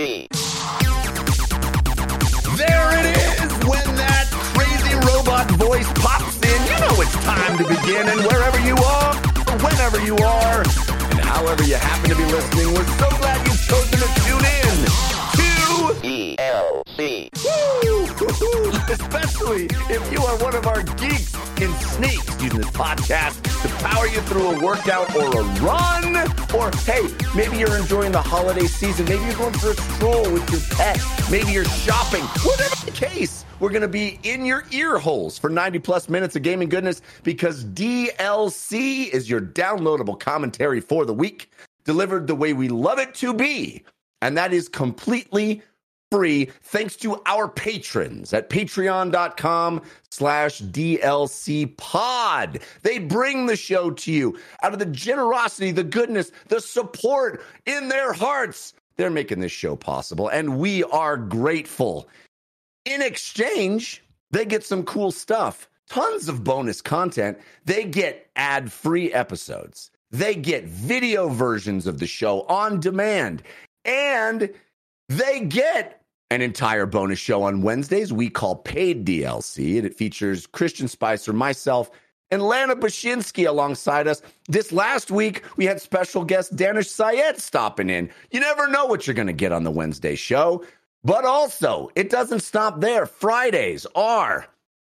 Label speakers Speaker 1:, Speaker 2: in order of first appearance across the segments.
Speaker 1: There it is! When that crazy robot voice pops in, you know it's time to begin. And wherever you are, whenever you are, and however you happen to be listening, we're so glad you've chosen to tune in to
Speaker 2: DLC.
Speaker 1: Woo! Especially if you are one of our geeks in sneaks using this podcast to power you through a workout or a run. Or hey, maybe you're enjoying the holiday season. Maybe you're going for a stroll with your pet. Maybe you're shopping. Whatever the case, we're going to be in your ear holes for 90 plus minutes of gaming goodness because DLC is your downloadable commentary for the week, delivered the way we love it to be. And that is completely free thanks to our patrons at patreon.com slash dlc pod. They bring the show to you out of the generosity the goodness the support in their hearts. They're making this show possible and we are grateful. In exchange they get some cool stuff. Tons of bonus content. They get ad-free episodes. They get video versions of the show on demand. And they get an entire bonus show on Wednesdays we call Paid DLC, and it features Christian Spicer, myself, and Lana Bashinsky alongside us. This last week, we had special guest Danish Syed stopping in. You never know what you're going to get on the Wednesday show. But also, it doesn't stop there. Fridays are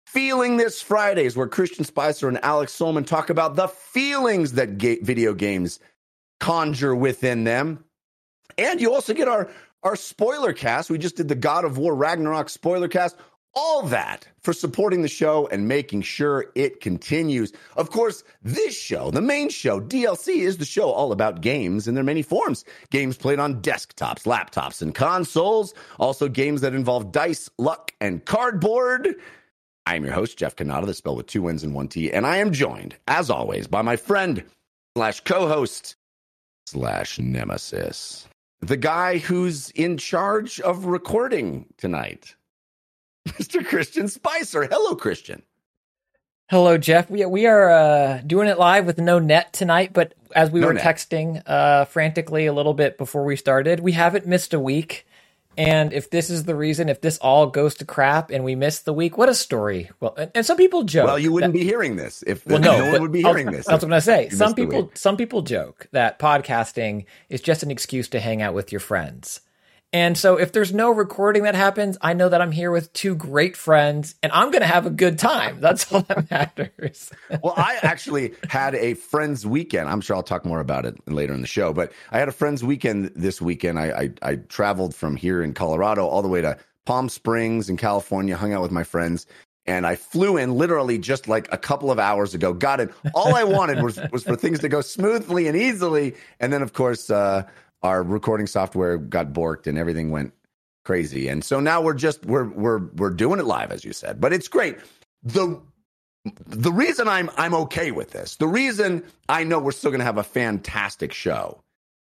Speaker 1: Feeling This Fridays, where Christian Spicer and Alex Solman talk about the feelings that ga- video games conjure within them. And you also get our our spoiler cast. We just did the God of War Ragnarok spoiler cast. All that for supporting the show and making sure it continues. Of course, this show, the main show, DLC, is the show all about games in their many forms. Games played on desktops, laptops, and consoles. Also, games that involve dice, luck, and cardboard. I am your host, Jeff Cannata, the spell with two wins and one T, and I am joined, as always, by my friend slash co-host slash nemesis the guy who's in charge of recording tonight, Mr. Christian Spicer. Hello, Christian.
Speaker 3: Hello, Jeff. We we are uh, doing it live with no net tonight, but as we
Speaker 1: No
Speaker 3: were
Speaker 1: net.
Speaker 3: texting uh, frantically a little bit before we started, we haven't missed a week. And if this is the reason, if this all goes to crap and we miss the week, what a story! Well, and, and some people joke.
Speaker 1: Well, you wouldn't
Speaker 3: that-
Speaker 1: be hearing this if
Speaker 3: well,
Speaker 1: no,
Speaker 3: no,
Speaker 1: one would be hearing this.
Speaker 3: That's what I'm gonna say. Some people, some people joke that podcasting is just an excuse to hang out with your friends. And so, if there's no recording that happens, I know that I'm here with two great friends, and I'm gonna have a good time. That's all that matters.
Speaker 1: well, I actually had a friend's weekend. I'm sure I'll talk more about it later in the show, but I had a friend's weekend this weekend. I, I, I traveled from here in Colorado all the way to Palm Springs in California, hung out with my friends, and I flew in literally just like a couple of hours ago. Got it. All I wanted was was for things to go smoothly and easily, and then of course uh, our recording software got borked and everything went crazy. And so now we're just we're we're we're doing it live, as you said, but it's great. The the reason I'm I'm okay with this, the reason I know we're still going to have a fantastic show,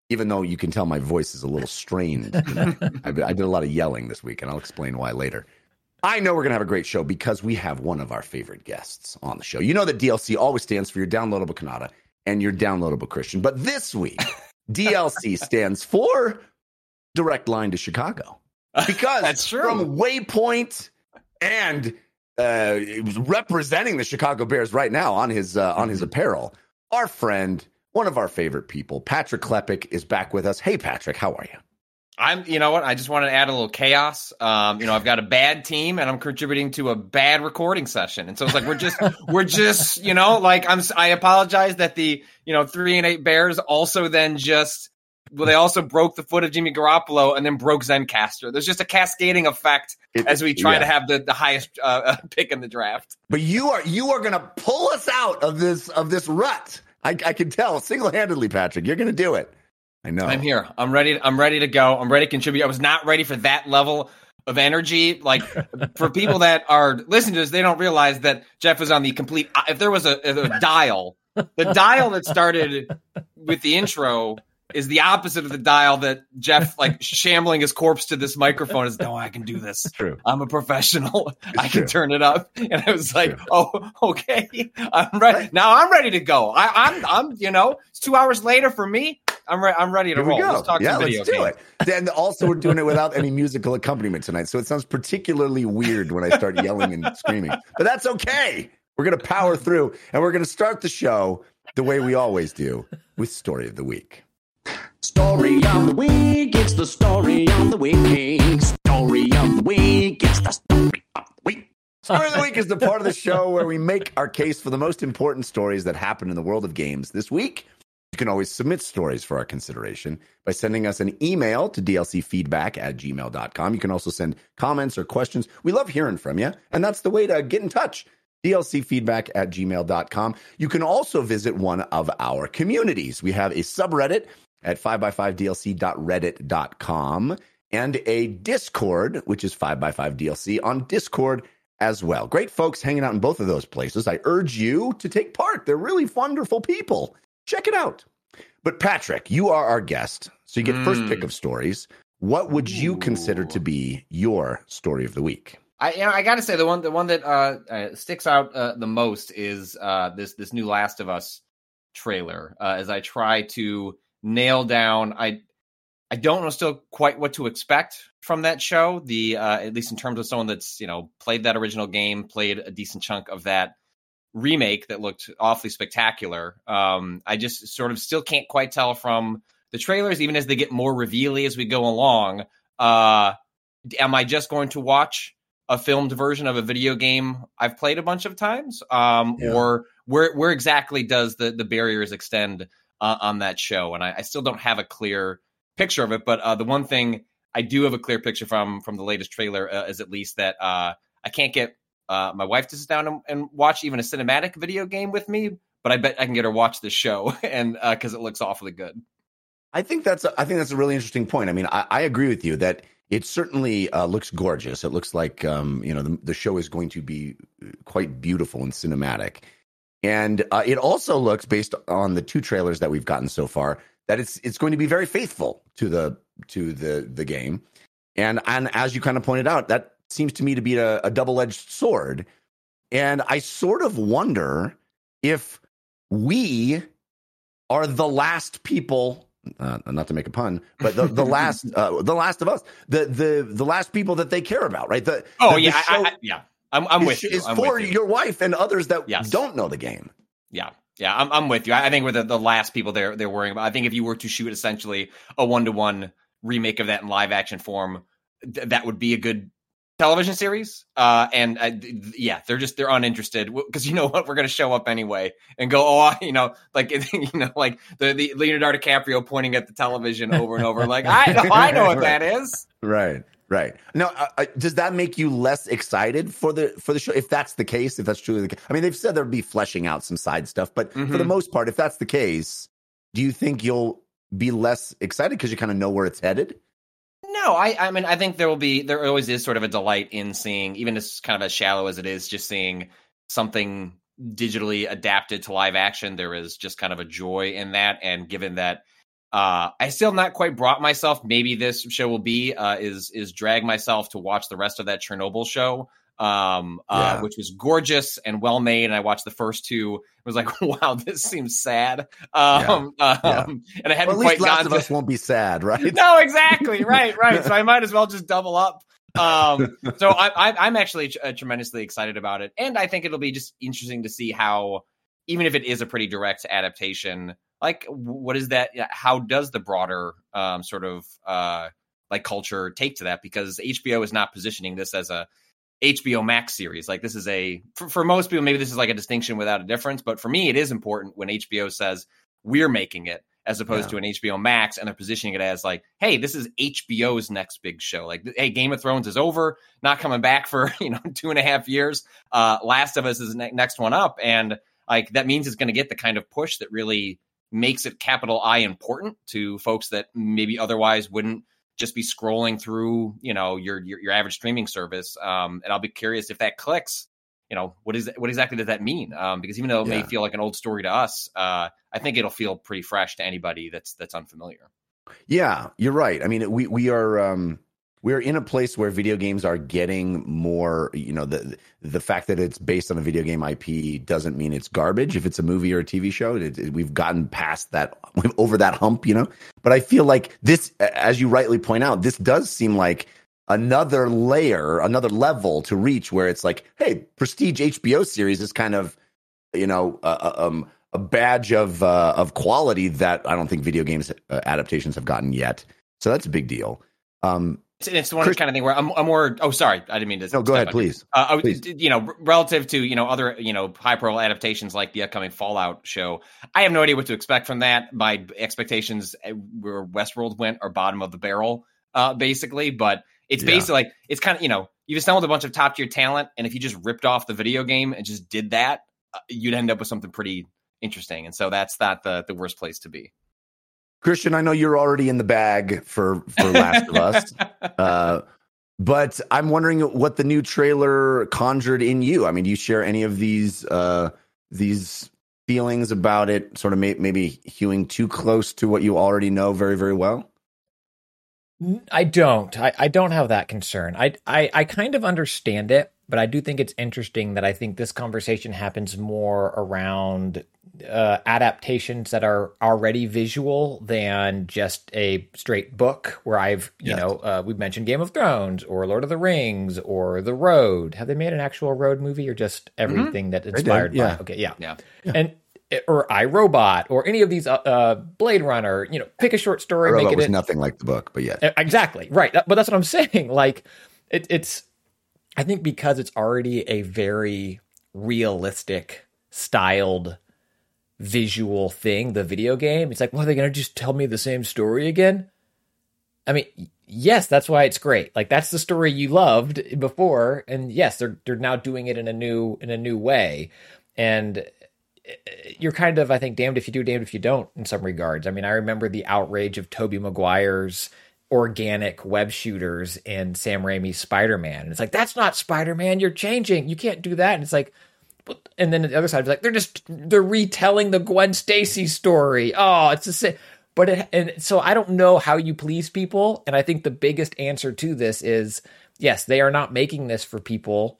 Speaker 1: even though you can tell my voice is a little strained. I, I did a lot of yelling this week, and I'll explain why later. I know we're going to have a great show because we have one of our favorite guests on the show. You know that DLC always stands for your downloadable Cannata and your downloadable Christian, but this week DLC stands for Direct Line to Chicago because
Speaker 4: That's true.
Speaker 1: from Waypoint and uh, representing the Chicago Bears right now on his uh, on his apparel. Our friend, one of our favorite people, Patrick Klepek, is back with us. Hey, Patrick, how are you?
Speaker 4: I'm, you know what? I just wanted to add a little chaos. Um, you know, I've got a bad team and I'm contributing to a bad recording session. And so it's like, we're just, we're just, you know, like I'm, I apologize that the, you know, three and eight Bears also then just, well, they also broke the foot of Jimmy Garoppolo and then broke Zencastr. There's just a cascading effect
Speaker 1: It-
Speaker 4: as we try
Speaker 1: yeah.
Speaker 4: to have the, the highest uh, pick in the draft.
Speaker 1: But you are you are going to pull us out of this of this rut. I, I can tell single handedly, Patrick. You're going to do it. I know.
Speaker 4: I'm here. I'm ready. I'm ready to go. I'm ready to contribute. I was not ready for that level of energy. Like for people that are listening to this, they don't realize that Jeff was on the complete. If there was a, a dial, the dial that started with the intro is the opposite of the dial that Jeff like shambling his corpse to this microphone is. No, I can do this.
Speaker 1: True.
Speaker 4: I'm a professional. I
Speaker 1: true.
Speaker 4: can turn it up. And I was like,
Speaker 1: true.
Speaker 4: oh, okay. I'm ready. Now I'm ready to go. I, I'm, I'm, you know, it's two hours later for me. I'm re- I'm ready to
Speaker 1: we
Speaker 4: roll.
Speaker 1: go.
Speaker 4: Let's talk
Speaker 1: yeah,
Speaker 4: some video
Speaker 1: let's do
Speaker 4: games.
Speaker 1: it. Then also we're doing it without any musical accompaniment tonight, so it sounds particularly weird when I start yelling and screaming. But that's okay. We're gonna power through, and we're gonna start the show the way we always do with story of the week.
Speaker 5: Story of the week, it's the story of the week. Story of the week, it's the story of the week.
Speaker 1: Story of the week is the part of the show where we make our case for the most important stories that happen in the world of games this week. You can always submit stories for our consideration by sending us an email to dlcfeedback at gmail.com. You can also send comments or questions. We love hearing from you, and that's the way to get in touch. dlcfeedback at gmail.com. You can also visit one of our communities. We have a subreddit at 5x5dlc.reddit.com and a Discord, which is 5x5dlc on Discord as well. Great folks hanging out in both of those places. I urge you to take part. They're really wonderful people. Check it out. But Patrick, you are our guest, so you get first
Speaker 4: Mm.
Speaker 1: pick of stories. What would you consider to be your story of the week?
Speaker 4: I you know, I got to say the one the one that uh, uh, sticks out uh, the most is uh, this this new Last of Us trailer. Uh, as I try to nail down, I I don't know still quite what to expect from that show. The uh, at least in terms of someone that's you know played that original game, played a decent chunk of that remake that looked awfully spectacular. Um, I just sort of still can't quite tell from the trailers, even as they get more revealy as we go along. Uh, am I just going to watch a filmed version of a video game I've played a bunch of times, um,
Speaker 1: Yeah.
Speaker 4: or where where exactly does the the barriers extend uh, on that show? And I, I still don't have a clear picture of it. But uh, the one thing I do have a clear picture from from the latest trailer uh, is at least that uh, I can't get uh, my wife to sit down and, and watch even a cinematic video game with me. But I bet I can get her watch the show, and because it looks awfully good.
Speaker 1: I think that's a, I think that's a really interesting point. I mean, I, I agree with you that it certainly uh, looks gorgeous. It looks like um, you know the, the show is going to be uh, quite beautiful and cinematic, and uh, it also looks based on the two trailers that we've gotten so far that it's it's going to be very faithful to the to the the game, and and as you kind of pointed out, that seems to me to be a, a double edged sword, and I sort of wonder if we are the last people uh, not to make a pun, but the, the last, uh, the last of us, the the the last people that they care about, right? The
Speaker 4: Oh
Speaker 1: the, the
Speaker 4: yeah, I,
Speaker 1: show
Speaker 4: I, I, yeah. I'm, I'm with you.
Speaker 1: is
Speaker 4: I'm
Speaker 1: for
Speaker 4: you.
Speaker 1: your wife and others that
Speaker 4: Yes.
Speaker 1: don't know the game.
Speaker 4: Yeah, yeah, I'm, I'm with you. I I think we're the, the last people they're they're worrying about. I think if you were to shoot essentially a one to one remake of that in live action form, th- that would be a good television series. Uh, and uh, th- yeah, they're just they're uninterested because you know what, we're gonna show up anyway and go, oh, you know, like you know, like the, the Leonardo DiCaprio pointing at the television over and over, like I know, I know what that is.
Speaker 1: Right, right. Now, uh, uh, does that make you less excited for the for the show? If that's the case, if that's truly the case, I mean, they've said there'll be fleshing out some side stuff, but for the
Speaker 4: Mhm.
Speaker 1: most part, if that's the case, do you think you'll be less excited because you kind of know where it's headed?
Speaker 4: No, I, I mean, I think there will be, there always is sort of a delight in seeing, even as kind of as shallow as it is, just seeing something digitally adapted to live action. There is just kind of a joy in that. And given that, uh, I still not quite brought myself, maybe this show will be, uh, is, is drag myself to watch the rest of that Chernobyl show. Um, uh,
Speaker 1: Yeah.
Speaker 4: which was gorgeous and well made. And I watched the first two. It was like, wow, this seems sad. Um,
Speaker 1: Yeah.
Speaker 4: um, and I hadn't
Speaker 1: Well, at least
Speaker 4: quite
Speaker 1: Last of
Speaker 4: to
Speaker 1: Us won't be sad, right?
Speaker 4: no, exactly. Right, right. So I might as well just double up. Um, so I, I, I'm actually uh, tremendously excited about it, and I think it'll be just interesting to see how, even if it is a pretty direct adaptation, like what is that? How does the broader um, sort of uh, like culture take to that? Because HBO is not positioning this as a HBO Max series. Like this is a for, for most people, maybe this is like a distinction without a difference. But for me, it is important when HBO says we're making it as opposed
Speaker 1: Yeah.
Speaker 4: to an HBO Max, and they're positioning it as like, hey, this is HBO's next big show. Like, hey, Game of Thrones is over, not coming back for you know two and a half years. Uh, Last of Us is ne- next one up, and like that means it's going to get the kind of push that really makes it capital I important to folks that maybe otherwise wouldn't just be scrolling through, you know, your your, your average streaming service. Um, and I'll be curious if that clicks. You know, what is what exactly does that mean? Um, because even though it may feel like an old story to us, uh, I think it'll feel pretty fresh to anybody that's that's unfamiliar.
Speaker 1: Yeah, you're right. I mean, we we are um we're in a place where video games are getting more you know the the fact that it's based on a video game ip doesn't mean it's garbage. If it's a movie or a tv show it, it, we've gotten past that over that hump you know? But i feel like this as you rightly point out this does seem like another layer another level to reach where it's like hey prestige hbo series is kind of you know uh, um, a badge of uh, of quality that i don't think video games uh, adaptations have gotten yet. So that's a big deal. Um,
Speaker 4: it's, it's one Chris, kind of thing where I'm, I'm, more. Oh, sorry, I didn't mean to.
Speaker 1: No, go ahead, please.
Speaker 4: Uh,
Speaker 1: please.
Speaker 4: You know, relative to you know other you know high profile adaptations like the upcoming Fallout show, I have no idea what to expect from that. My expectations eh, where Westworld went are bottom of the barrel, uh, basically. But it's yeah. basically like it's kind of you know you've assembled a bunch of top tier talent, and if you just ripped off the video game and just did that, uh, you'd end up with something pretty interesting. And so that's not the the worst place to be.
Speaker 1: Christian, I know you're already in the bag for for Last of Us, uh, but I'm wondering what the new trailer conjured in you. I mean, do you share any of these uh, these feelings about it? Sort of may, maybe hewing too close to what you already know very very well.
Speaker 3: I don't. I, I don't have that concern. I, I I kind of understand it, but I do think it's interesting that I think this conversation happens more around uh, adaptations that are already visual than just a straight book where I've, you yes. know, uh, we've mentioned Game of Thrones or Lord of the Rings or The Road. Have they made an actual road movie or just mm-hmm. everything mm-hmm. that inspired
Speaker 1: yeah.
Speaker 3: by? Okay, yeah. yeah. yeah. And or iRobot or any of these uh, uh, Blade Runner, you know, pick a short story,
Speaker 1: iRobot
Speaker 3: make it
Speaker 1: was in, nothing like the book, but yeah.
Speaker 3: Exactly. Right. But that's what I'm saying. Like it, it's I think because it's already a very realistic styled visual thing, the video game. It's like, well, are they going to just tell me the same story again? I mean, yes, that's why it's great. Like that's the story you loved before, and yes, they're they're now doing it in a new in a new way, and eh, you're kind of I think damned if you do, damned if you don't in some regards. I mean, I remember the outrage of Tobey Maguire's organic web shooters in Sam Raimi's Spider-Man. And it's like, that's not Spider-Man. You're changing. You can't do that. And it's like, and then the other side is like they're just they're retelling the Gwen Stacy story. Oh, it's the same. But it, and so I don't know how you please people, and I think the biggest answer to this is yes, they are not making this for people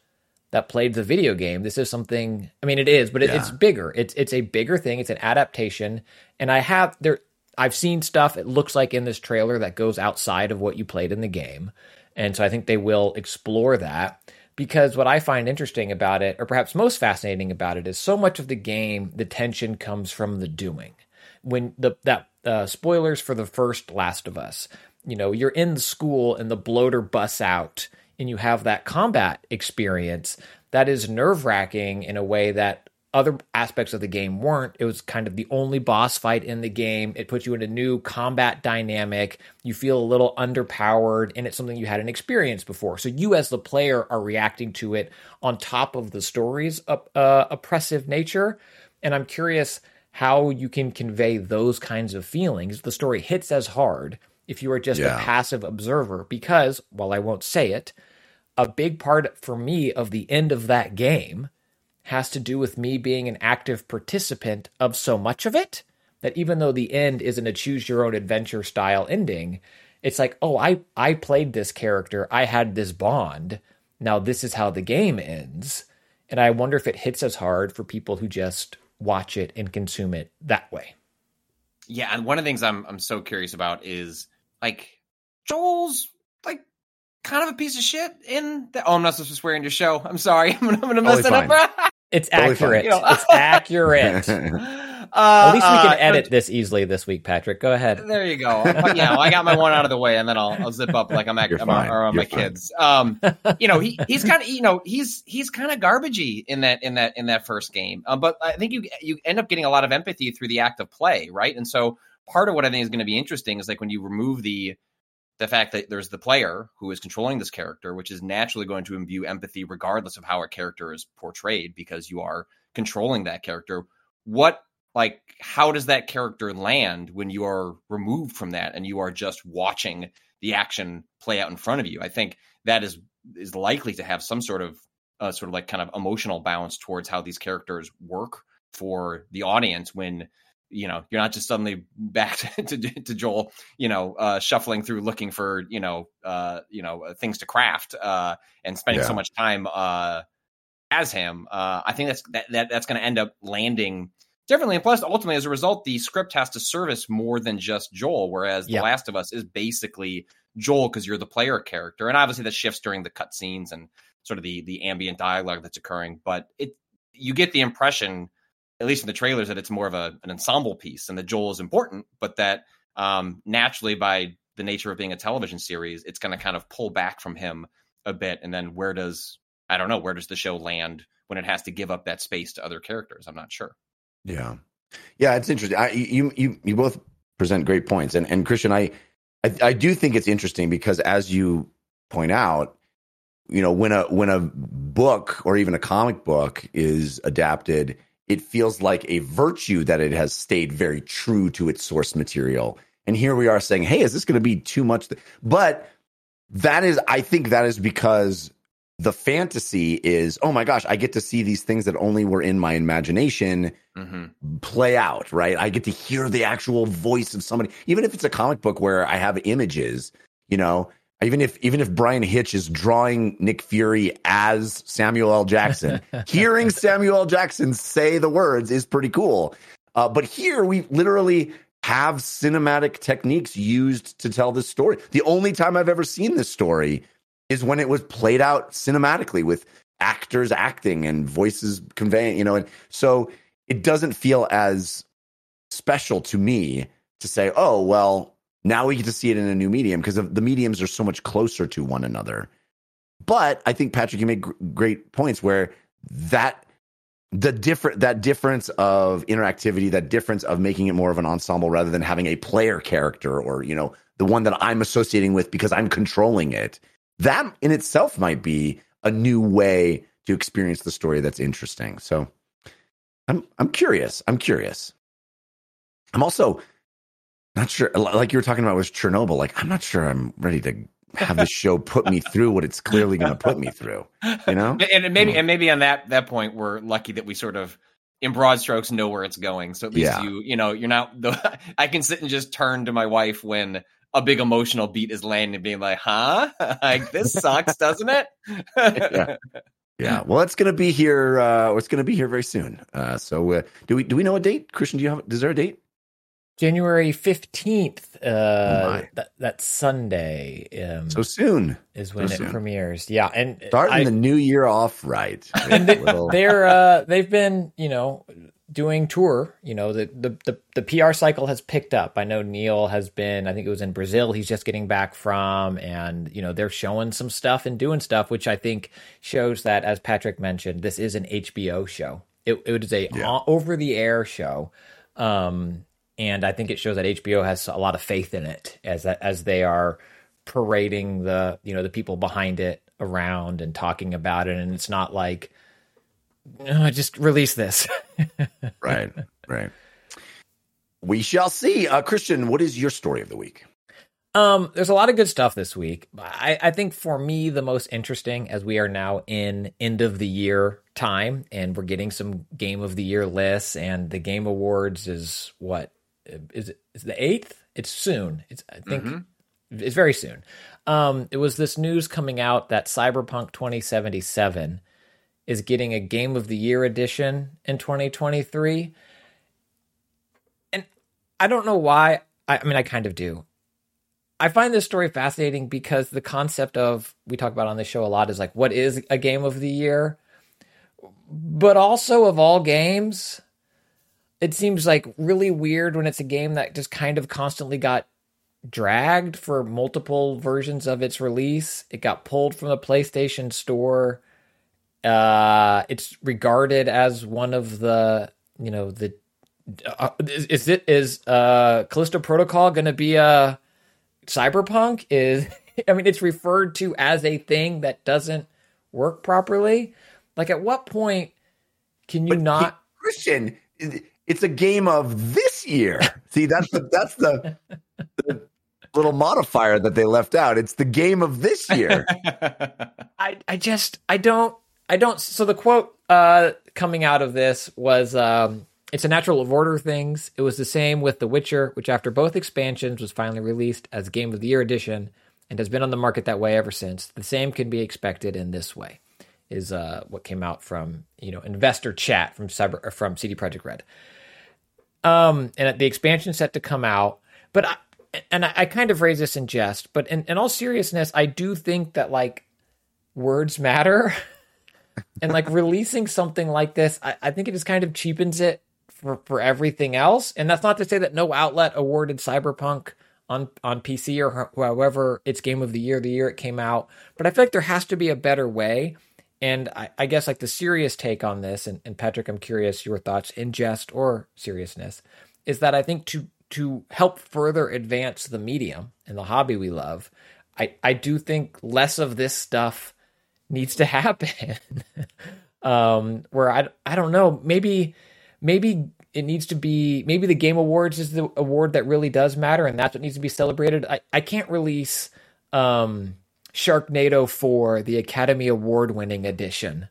Speaker 3: that played the video game. This is something. I mean, it is, but it, yeah. it's bigger. It's it's a bigger thing. It's an adaptation, and I have there. I've seen stuff. It looks like in this trailer that goes outside of what you played in the game, and so I think they will explore that because what I find interesting about it, or perhaps most fascinating about it, is so much of the game, the tension comes from the doing. When the that uh, spoilers for the first Last of Us, you know, you're in the school and the bloater busts out, and you have that combat experience that is nerve wracking in a way that other aspects of the game weren't. It was kind of the only boss fight in the game. It puts you in a new combat dynamic. You feel a little underpowered, and it's something you hadn't experienced before. So you, as the player, are reacting to it on top of the story's uh, oppressive nature. And I'm curious how you can convey those kinds of feelings. The story hits as hard if you are just yeah. a passive observer, because while I won't say it, a big part for me of the end of that game has to do with me being an active participant of so much of it that even though the end isn't a choose your own adventure style ending, it's like, oh, I I played this character, I had this bond. Now this is how the game ends. And I wonder if it hits as hard for people who just watch it and consume it that way.
Speaker 4: Yeah, and one of the things I'm I'm so curious about is like Joel's like kind of a piece of shit in the oh I'm not supposed to swear in your show. I'm sorry. I'm gonna, I'm gonna mess it up.
Speaker 3: It's totally accurate. it's accurate. Uh, At least we can uh, edit this easily this week, Patrick. Go ahead.
Speaker 4: There you go. But, yeah, well, I got my one out of the way, and then I'll, I'll zip up like I'm, at, I'm around my fine. kids. Um, you know, he, he's kind of you know he's he's kind of garbagey in that in that in that first game. Um, but I think you you end up getting a lot of empathy through the act of play, right? And so part of what I think is going to be interesting is like when you remove the the fact that there's the player who is controlling this character, which is naturally going to imbue empathy regardless of how a character is portrayed because you are controlling that character. What, like, how does that character land when you are removed from that and you are just watching the action play out in front of you? I think that is is likely to have some sort of uh, sort of like kind of emotional balance towards how these characters work for the audience when you know you're not just suddenly back to, to, to Joel, you know, uh, shuffling through looking for you know uh, you know uh, things to craft uh, and spending so much time uh, as him. Uh, I think that's that, that that's going to end up landing differently. And plus, ultimately, as a result, the script has to service more than just Joel, whereas
Speaker 3: Yeah.
Speaker 4: The Last of Us is basically Joel because you're the player character, and obviously that shifts during the cutscenes and sort of the the ambient dialogue that's occurring. But it you get the impression, at least in the trailers, that it's more of a, an ensemble piece and that Joel is important, but that um, naturally by the nature of being a television series, it's going to kind of pull back from him a bit. And then where does I don't know where does the show land when it has to give up that space to other characters? I'm not sure.
Speaker 1: Yeah, yeah, it's interesting. I, you you you both present great points, and and Christian, I, I I do think it's interesting because as you point out, you know, when a when a book or even a comic book is adapted, it feels like a virtue that it has stayed very true to its source material. And here we are saying, "Hey, is this going to be too much?" But that is, I think, that is because the fantasy is, oh my gosh, I get to see these things that only were in my imagination
Speaker 4: hmm
Speaker 1: play out, right? I get to hear the actual voice of somebody, even if it's a comic book where I have images, you know, even if even if Bryan Hitch is drawing Nick Fury as Samuel L. Jackson, hearing Samuel L. Jackson say the words is pretty cool. Uh, but here we literally have cinematic techniques used to tell this story. The only time I've ever seen this story is when it was played out cinematically with actors acting and voices conveying, you know, and so it doesn't feel as special to me to say, oh, well, now we get to see it in a new medium because the mediums are so much closer to one another. But I think Patrick, you make gr- great points where that the different that difference of interactivity, that difference of making it more of an ensemble rather than having a player character or you know the one that I'm associating with because I'm controlling it. That in itself might be a new way to experience the story that's interesting. So I'm I'm curious. I'm curious. I'm also not sure. Like you were talking about with Chernobyl. Like I'm not sure I'm ready to have the show put me through what it's clearly going to put me through. You know?
Speaker 4: And and maybe and maybe on that that point, we're lucky that we sort of in broad strokes know where it's going. So at least
Speaker 1: Yeah.
Speaker 4: you you know you're not. The, I can sit and just turn to my wife when a big emotional beat is landing, and being like, "Huh? like this sucks, doesn't it?"
Speaker 1: Yeah. Yeah. Well, it's going to be here. Uh, it's going to be here very soon. Uh, so uh, do we do we know a date, Christian? Do you have? Is there a date?
Speaker 3: January 15th,
Speaker 1: Oh
Speaker 3: uh,
Speaker 1: my.
Speaker 3: that, that Sunday um,
Speaker 1: So soon.
Speaker 3: is when
Speaker 1: so
Speaker 3: it
Speaker 1: soon.
Speaker 3: premieres. Yeah. And
Speaker 1: Starting
Speaker 3: I-
Speaker 1: the new year off right.
Speaker 3: and they,
Speaker 1: Little-
Speaker 3: they're uh, they've been you know doing tour. You know the, the the the PR cycle has picked up. I know Neil has been. I think it was in Brazil. He's just getting back from, and you know they're showing some stuff and doing stuff, which I think shows that, as Patrick mentioned, this is an HBO show. It, it is a
Speaker 1: Yeah.
Speaker 3: over the air show. Um, and I think it shows that HBO has a lot of faith in it as as they are parading the you know the people behind it around and talking about it, and it's not like "Oh, just release this.
Speaker 1: right. Right. We shall see. Uh, Christian, what is your story of the week?
Speaker 3: Um, there's a lot of good stuff this week. I, I think for me, the most interesting, as we are now in end of the year time, and we're getting some game of the year lists, and the game awards is what is it? Is the eighth? It's soon. It's I think it's very soon. Um, it was this news coming out that Cyberpunk 2077 is getting a game of the year edition in 2023. And I don't know why. I, I mean, I kind of do. I find this story fascinating because the concept of we talk about on the show a lot is like what is a game of the year, but also of all games, it seems like really weird when it's a game that just kind of constantly got dragged for multiple versions of its release. It got pulled from the PlayStation Store. Uh, it's regarded as one of the you know the uh, is, is it is uh Callisto Protocol going to be a cyberpunk is i mean it's referred to as a thing that doesn't work properly like at what point can you not
Speaker 1: Christian, it's a game of this year. See, that's the that's the, the little modifier that they left out. It's the game of this year.
Speaker 3: i i just i don't i don't so the quote uh coming out of this was um it's a natural of order of things. It was the same with The Witcher, which after both expansions was finally released as Game of the Year edition and has been on the market that way ever since. The same can be expected in this way. Is uh, what came out from you know investor chat from Cyber from CD Projekt Red. Um, and the expansion set to come out, but I, and I, I kind of raise this in jest, but in, in all seriousness, I do think that like words matter. and like releasing something like this, I, I think it just kind of cheapens it for, for everything else. And that's not to say that no outlet awarded Cyberpunk on on PC or however its game of the year, the year it came out. But I feel like there has to be a better way. And I, I guess like the serious take on this, and, and Patrick, I'm curious your thoughts in jest or seriousness, is that I think to to help further advance the medium and the hobby we love, I, I do think less of this stuff needs to happen. um, where I I don't know, maybe maybe it needs to be maybe the game awards is the award that really does matter and that's what needs to be celebrated i, I can't release um, sharknado for the academy award winning edition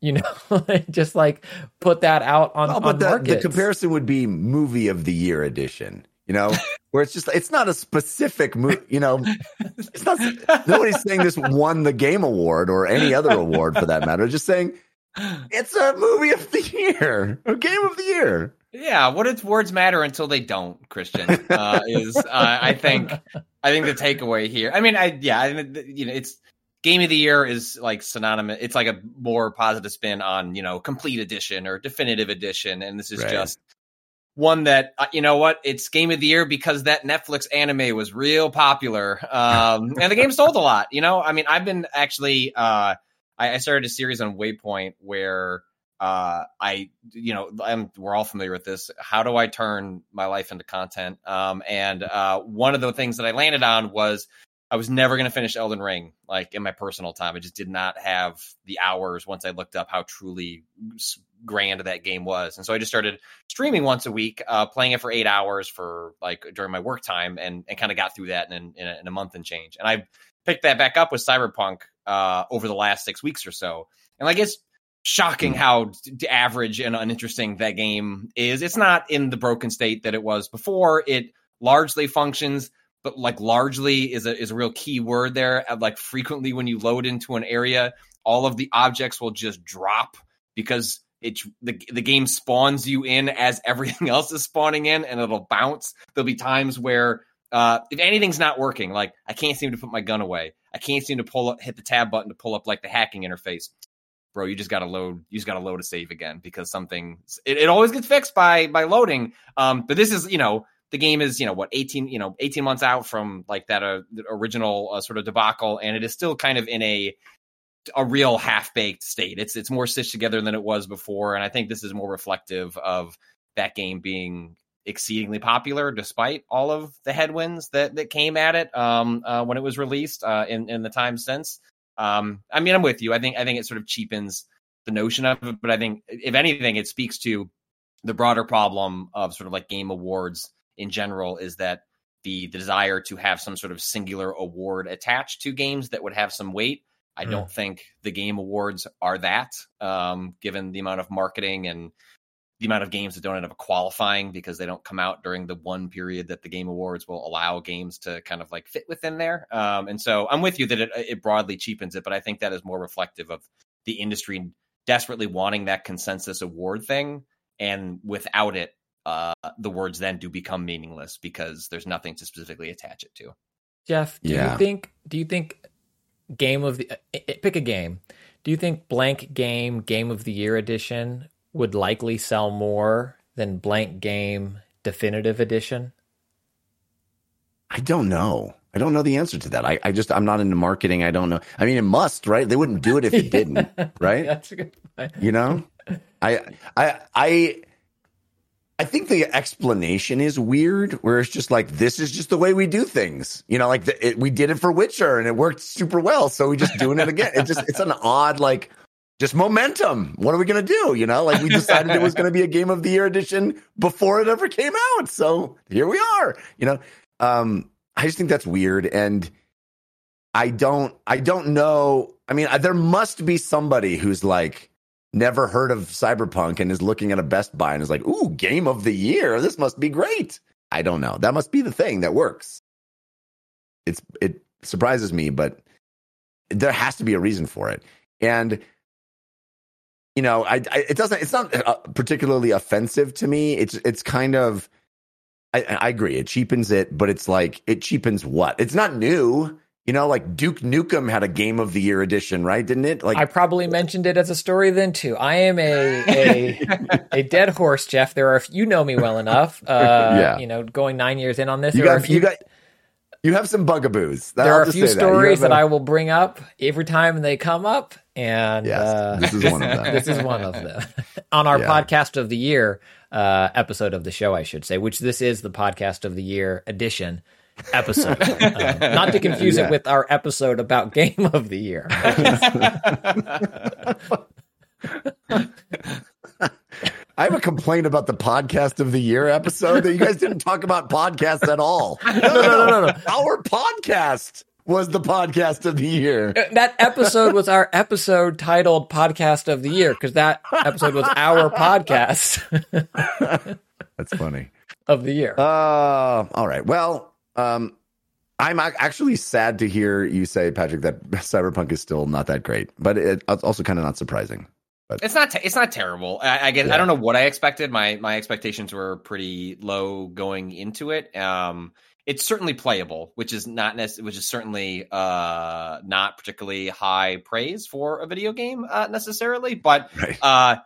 Speaker 3: you know just like put that out on,
Speaker 1: well, but
Speaker 3: on
Speaker 1: the,
Speaker 3: markets.
Speaker 1: the comparison would be movie of the year edition you know where it's just it's not a specific movie you know it's not nobody's saying this won the game award or any other award for that matter just saying it's a movie of the year, a game of the year.
Speaker 4: Yeah, what if words matter until they don't. Christian uh, is, uh, I think, I think the takeaway here. I mean, I yeah, I, you know, it's game of the year is like synonymous. It's like a more positive spin on you know complete edition or definitive edition, and this is
Speaker 1: Right.
Speaker 4: just one that uh, you know what it's game of the year because that Netflix anime was real popular, um, and the game sold a lot. You know, I mean, I've been actually. Uh, I, I started a series on Waypoint where uh, I, you know, I'm, we're all familiar with this. How do I turn my life into content? Um, and uh, one of the things that I landed on was I was never going to finish Elden Ring, like in my personal time. I just did not have the hours once I looked up how truly grand that game was. And so I just started streaming once a week, uh, playing it for eight hours for like during my work time and, and kind of got through that in, in, a, in a month and change. And I picked that back up with Cyberpunk uh, over the last six weeks or so. And like it's shocking how average and uninteresting that game is. It's not in the broken state that it was before. It largely functions, but like largely is a is a real key word there. Uh, Like frequently when you load into an area, all of the objects will just drop because it's the the game spawns you in as everything else is spawning in, and it'll bounce. There'll be times where uh, if anything's not working, like I can't seem to put my gun away, I can't seem to pull up, hit the tab button to pull up like the hacking interface. Bro, you just gotta load. You just gotta load a save again because something. It, it always gets fixed by by loading. Um, but this is you know the game is you know what 18 you know 18 months out from like that uh, original uh, sort of debacle, and it is still kind of in a a real half baked state. It's it's more stitched together than it was before, and I think this is more reflective of that game being exceedingly popular despite all of the headwinds that that came at it um, uh, when it was released uh, in in the time since. Um, I mean, I'm with you. I think I think it sort of cheapens the notion of it, but I think if anything, it speaks to the broader problem of sort of like game awards in general is that the, the desire to have some sort of singular award attached to games that would have some weight. I
Speaker 3: Hmm.
Speaker 4: don't think the game awards are that, um, given the amount of marketing and the amount of games that don't end up qualifying because they don't come out during the one period that the game awards will allow games to kind of like fit within there. Um, and so I'm with you that it, it broadly cheapens it, but I think that is more reflective of the industry desperately wanting that consensus award thing. And without it, uh, the words then do become meaningless because there's nothing to specifically attach it to.
Speaker 3: Jeff, do
Speaker 1: Yeah.
Speaker 3: you think do you think game of the uh, pick a game? Do you think blank game game of the year edition would likely sell more than blank game definitive edition?
Speaker 1: I don't know. I don't know the answer to that. I, I just I'm not into marketing. I don't know. I mean, it must, right? They wouldn't do it if it didn't, right?
Speaker 3: That's a good point.
Speaker 1: You know, I I I I think the explanation is weird, where it's just like this is just the way we do things. You know, like the, it, we did it for Witcher and it worked super well, so we're just doing it again. It just it's an odd like just momentum. What are we gonna do? You know, like we decided it was gonna be a game of the year edition before it ever came out, so here we are. You know, um, I just think that's weird and. I don't I don't know. I mean, there must be somebody who's like never heard of Cyberpunk and is looking at a Best Buy and is like, "Ooh, game of the year! This must be great." I don't know. That must be the thing that works. It's it surprises me, but there has to be a reason for it. And you know, I, I it doesn't. It's not uh, particularly offensive to me. It's it's kind of. I, I agree. It cheapens it, but it's like it cheapens what? It's not new. You know, like Duke Nukem had a Game of the Year edition, right? Didn't it? Like
Speaker 3: I probably mentioned it as a story then too. I am a a, a dead horse, Jeff. There are you know me well enough. Uh,
Speaker 1: Yeah.
Speaker 3: You know, going nine years in on this,
Speaker 1: you
Speaker 3: there are a
Speaker 1: got
Speaker 3: few,
Speaker 1: you got you have some bugaboos.
Speaker 3: there
Speaker 1: I'll
Speaker 3: are a few
Speaker 1: that.
Speaker 3: Stories that, I will bring up every time they come up, and
Speaker 1: Yes,
Speaker 3: uh,
Speaker 1: this is one of them.
Speaker 3: this is one of them on our
Speaker 1: Yeah.
Speaker 3: podcast of the year uh, episode of the show, I should say, which this is the podcast of the year edition episode. Um, not to confuse
Speaker 1: Yeah.
Speaker 3: it with our episode about game of the year.
Speaker 1: I have a complaint about the podcast of the year episode that you guys didn't talk about podcasts at all. No, no, no, no, no. Our podcast was the podcast of the year.
Speaker 3: that episode was our episode titled podcast of the year because that episode was our podcast
Speaker 1: That's funny.
Speaker 3: of the year.
Speaker 1: Uh, all right. Well, um, I'm actually sad to hear you say, Patrick, that Cyberpunk is still not that great, but it, it's also kind of not surprising.
Speaker 4: But it's not. Te- it's not terrible. I, I guess
Speaker 1: Yeah.
Speaker 4: I don't know what I expected. My my expectations were pretty low going into it. Um, it's certainly playable, which is not necess- which is certainly uh not particularly high praise for a video game uh, necessarily. But
Speaker 1: Right.
Speaker 4: uh,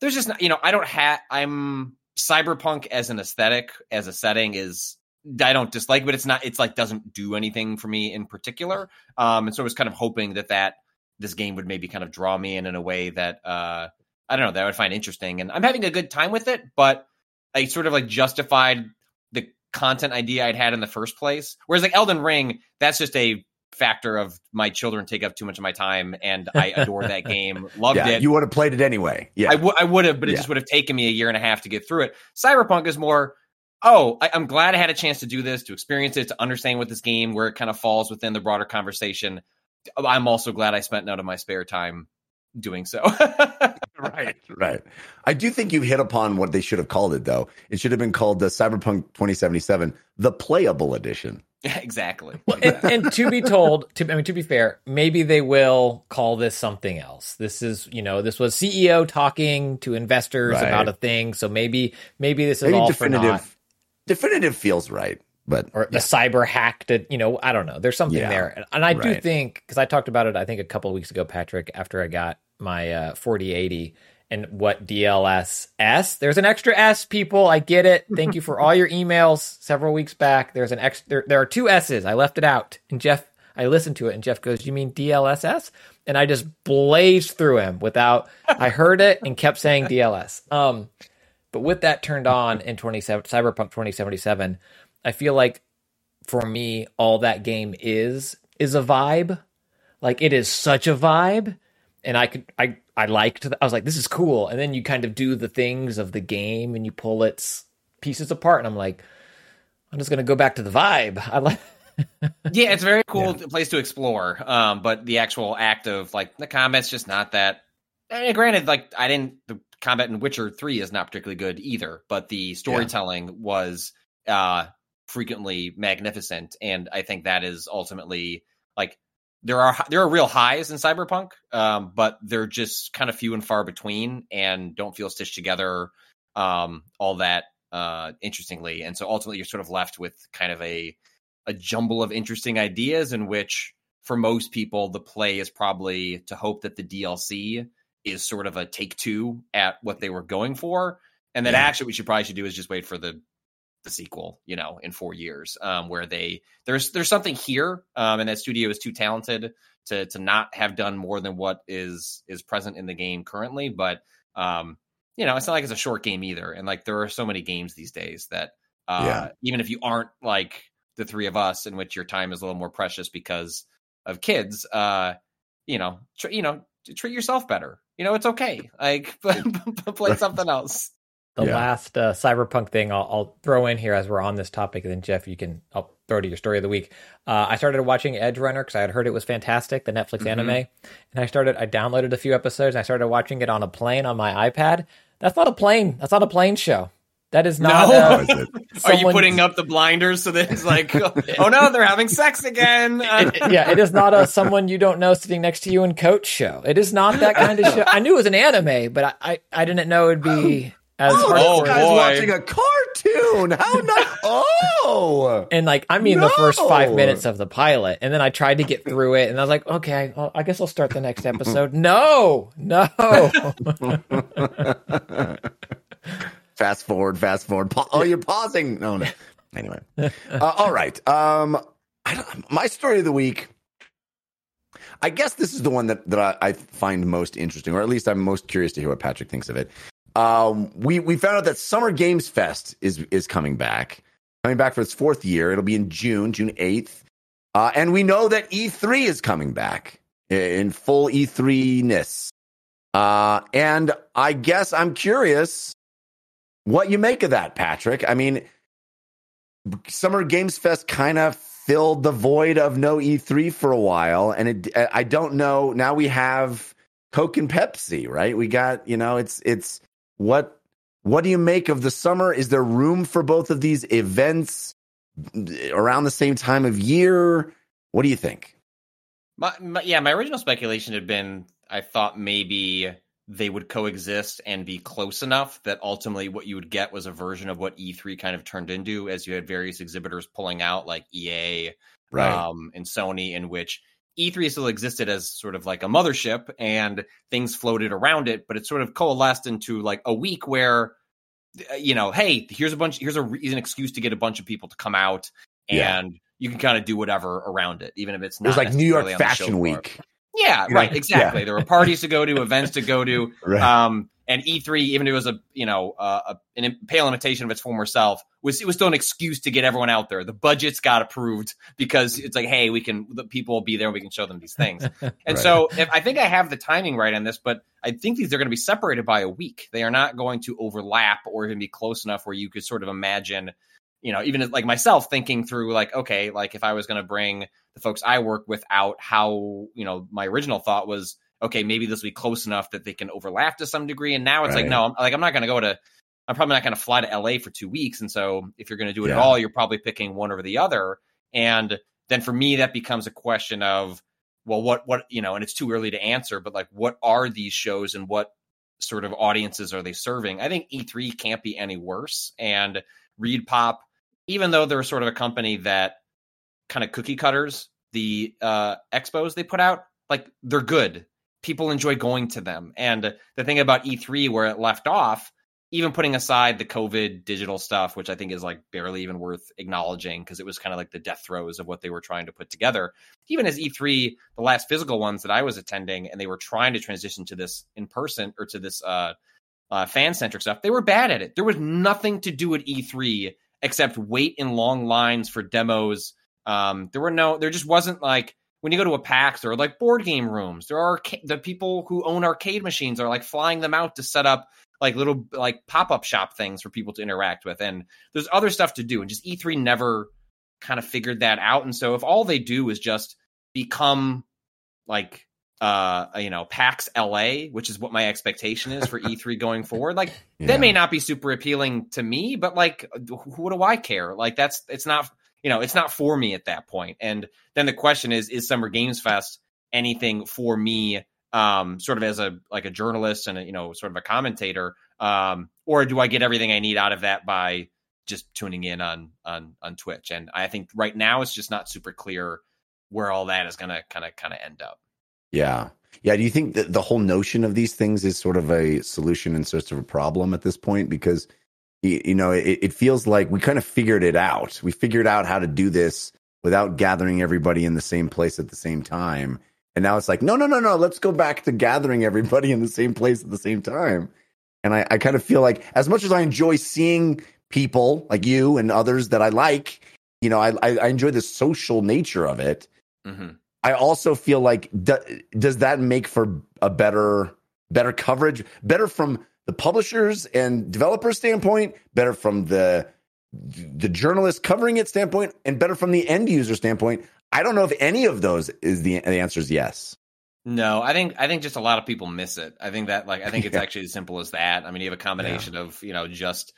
Speaker 4: there's just not, you know I don't have I'm cyberpunk as an aesthetic as a setting is I don't dislike, but it's not. It's like doesn't do anything for me in particular. Um, and so I was kind of hoping that that this game would maybe kind of draw me in in a way that uh, I don't know that I would find interesting. And I'm having a good time with it, but I sort of like justified content idea I'd had in the first place. Whereas like Elden Ring, that's just a factor of my children take up too much of my time, and I adore that game, loved
Speaker 1: yeah,
Speaker 4: it.
Speaker 1: you would have played it anyway. Yeah.
Speaker 4: I would I would have, but it
Speaker 1: Yeah.
Speaker 4: just would have taken me a year and a half to get through it. Cyberpunk is more, oh, I, I'm glad I had a chance to do this, to experience it, to understand what this game, where it kind of falls within the broader conversation. I'm also glad I spent none of my spare time doing so.
Speaker 1: right, right. I do think you hit upon what they should have called it, though. It should have been called the Cyberpunk 2077, the playable edition.
Speaker 4: Yeah, exactly.
Speaker 3: and, and to be told, to I mean, to be fair, maybe they will call this something else. This is, you know, this was CEO talking to investors
Speaker 1: Right.
Speaker 3: about a thing, so maybe maybe this is
Speaker 1: Maybe
Speaker 3: all for naught.
Speaker 1: definitive. Definitive feels right, but
Speaker 3: or the cyber hack that you know i don't know there's something
Speaker 1: Yeah,
Speaker 3: there and i do think because i talked about it i think a couple of weeks ago patrick after i got my uh, 4080 and what dls s there's an extra s people. I get it. Thank you for all your emails several weeks back. There's an extra there, there are two s's. I left it out. And jeff i listened to it and jeff goes you mean dlss and i just blazed through him without i heard it and kept saying dls um but with that turned on in 27 cyberpunk 2077 i feel like for me all that game is is a vibe. Like it is such a vibe and i could i i liked i was like this is cool and then you kind of do the things of the game and you pull its pieces apart and i'm like i'm just going to go back to the vibe i like
Speaker 4: yeah, it's a very cool place to explore. Um, but the actual act of like the combat's just not that. I mean, granted, like I didn't. The combat in Witcher Three is not particularly good either, but the storytelling was uh frequently magnificent, and I think that is ultimately like there are there are real highs in Cyberpunk, um, but they're just kind of few and far between, and don't feel stitched together um, all that uh, interestingly. And so ultimately, you're sort of left with kind of a a jumble of interesting ideas in which for most people the play is probably to hope that the DLC is sort of a take two at what they were going for and then
Speaker 1: Yeah.
Speaker 4: actually what you probably should do is just wait for the the sequel you know in 4 years um where they there's there's something here um and that studio is too talented to to not have done more than what is is present in the game currently but um you know it's not like it's a short game either and like there are so many games these days that uh
Speaker 1: Yeah.
Speaker 4: even if you aren't like the three of us in which your time is a little more precious because of kids uh you know tr- you know treat yourself better. You know it's okay. Like play something else
Speaker 3: the
Speaker 1: Yeah.
Speaker 3: last uh, cyberpunk thing I'll, I'll throw in here as we're on this topic, and then Jeff, you can I'll throw to your story of the week. Uh, I started watching Edge Runner because I had heard it was fantastic, the Netflix
Speaker 1: Mm-hmm.
Speaker 3: anime, and I started. I downloaded a few episodes. and I started watching it on a plane on my iPad. That's not a plane. That's not a plane show. That is not.
Speaker 4: No.
Speaker 3: uh,
Speaker 1: Oh, is it?
Speaker 4: Are you putting up the blinders so that it's like, oh no, they're having sex again?
Speaker 3: It- yeah, it is not a someone you don't know sitting next to you in coach show. It is not that kind of show. I knew it was an anime, but I, I, I didn't know it'd be as
Speaker 1: Oh,
Speaker 4: Oh,
Speaker 1: this guy's
Speaker 4: boy.
Speaker 1: watching a cartoon. How not? Oh,
Speaker 3: And like, I mean, the first five minutes of the pilot, and then I tried to get through it, and I was like, okay, well, I guess I'll start the next episode. No, no.
Speaker 1: fast forward, fast forward. Pa- oh, you're pausing. No, no. Anyway, uh, all right. Um, I don't, my story of the week. I guess this is the one that that I, I find most interesting, or at least I'm most curious to hear what Patrick thinks of it. Um, we we found out that Summer Games Fest is is coming back, coming back for its fourth year. It'll be in June, June eighth, uh, and we know that E3 is coming back in full E3 ness. Uh, and I guess I'm curious what you make of that, Patrick. I mean, Summer Games Fest kind of filled the void of no E3 for a while, and it, I don't know. Now we have Coke and Pepsi, right? We got you know, it's it's what what do you make of the summer? Is there room for both of these events around the same time of year? What do you think?
Speaker 4: My, my, yeah, my original speculation had been I thought maybe they would coexist and be close enough that ultimately what you would get was a version of what E3 kind of turned into as you had various exhibitors pulling out like EA um, and Sony, in which E3 still existed as sort of like a mothership and things floated around it, but it sort of coalesced into like a week where, uh, you know, hey, here's a bunch, here's a here's an excuse to get a bunch of people to come out
Speaker 1: Yeah.
Speaker 4: and you can kind of do whatever around it, even if it's
Speaker 1: it
Speaker 4: not
Speaker 1: was like New York
Speaker 4: necessarily on the show
Speaker 1: Fashion. Week.
Speaker 4: Yeah,
Speaker 1: You know?
Speaker 4: right, exactly. There were parties to go to, events to go to.
Speaker 1: Right.
Speaker 4: Um, and E3, even if it was a you know uh, a, an pale imitation of its former self, was it was still an excuse to get everyone out there. The budgets got approved because it's like, hey, we can the people will be there, we can show them these things. And
Speaker 1: Right.
Speaker 4: so, if, I think I have the timing right on this, but I think these are going to be separated by a week. They are not going to overlap or even be close enough where you could sort of imagine, you know, even like myself thinking through, like, okay, like if I was going to bring the folks I work with out, how you know, my original thought was, okay, maybe this will be close enough that they can overlap to some degree. And now it's like, no, I'm like I'm not going to go to. I'm probably not going to fly to LA for two weeks, and so if you're going to do it at all, you're probably picking one over the other. And then for me, that becomes a question of, well, what what you know, and it's too early to answer, but like, what are these shows and what sort of audiences are they serving? I think E3 can't be any worse, and ReedPop, even though they're sort of a company that kind of cookie cutters the uh, expos they put out, like they're good. People enjoy going to them, and the thing about E3 where it left off even putting aside the COVID digital stuff, which I think is like barely even worth acknowledging because it was kind of like the death throes of what they were trying to put together. Even as E3, the last physical ones that I was attending, and they were trying to transition to this in person or to this uh, uh, fan centric stuff, they were bad at it. There was nothing to do at E3 except wait in long lines for demos. Um, there were no, there just wasn't like when you go to a PAX, or like board game rooms. There are the people who own arcade machines are like flying them out to set up like little like pop-up shop things for people to interact with and there's other stuff to do and just E3 never kind of figured that out and so if all they do is just become like uh you know PAX LA which is what my expectation is for E3 going forward. Like
Speaker 1: Yeah.
Speaker 4: that may not be super appealing to me but like who do I care? Like that's it's not you know it's not for me at that point. And then the question is is Summer Games Fest anything for me um sort of as a like a journalist and a, you know sort of a commentator? Um or do I get everything I need out of that by just tuning in on on on Twitch? And I think right now it's just not super clear where all that is going to kind of kind of end up
Speaker 1: Yeah. Yeah. Do you think that the whole notion of these things is sort of a solution in search of a problem at this point? Because, you know, it, it feels like we kind of figured it out. We figured out how to do this without gathering everybody in the same place at the same time. And now it's like, no, no, no, no. Let's go back to gathering everybody in the same place at the same time. And I, I kind of feel like, as much as I enjoy seeing people like you and others that I like, you know, I, I, I enjoy the social nature of it.
Speaker 4: mm-hmm.
Speaker 1: I also feel like do, does that make for a better better coverage, better from the publishers and developers standpoint, better from the the journalist covering it standpoint, and better from the end user standpoint. I don't know if any of those is the the answer is yes.
Speaker 4: No, I think I think just a lot of people miss it. I think that like I think it's
Speaker 1: Yeah.
Speaker 4: actually as simple as that. I mean, you have a combination of you know just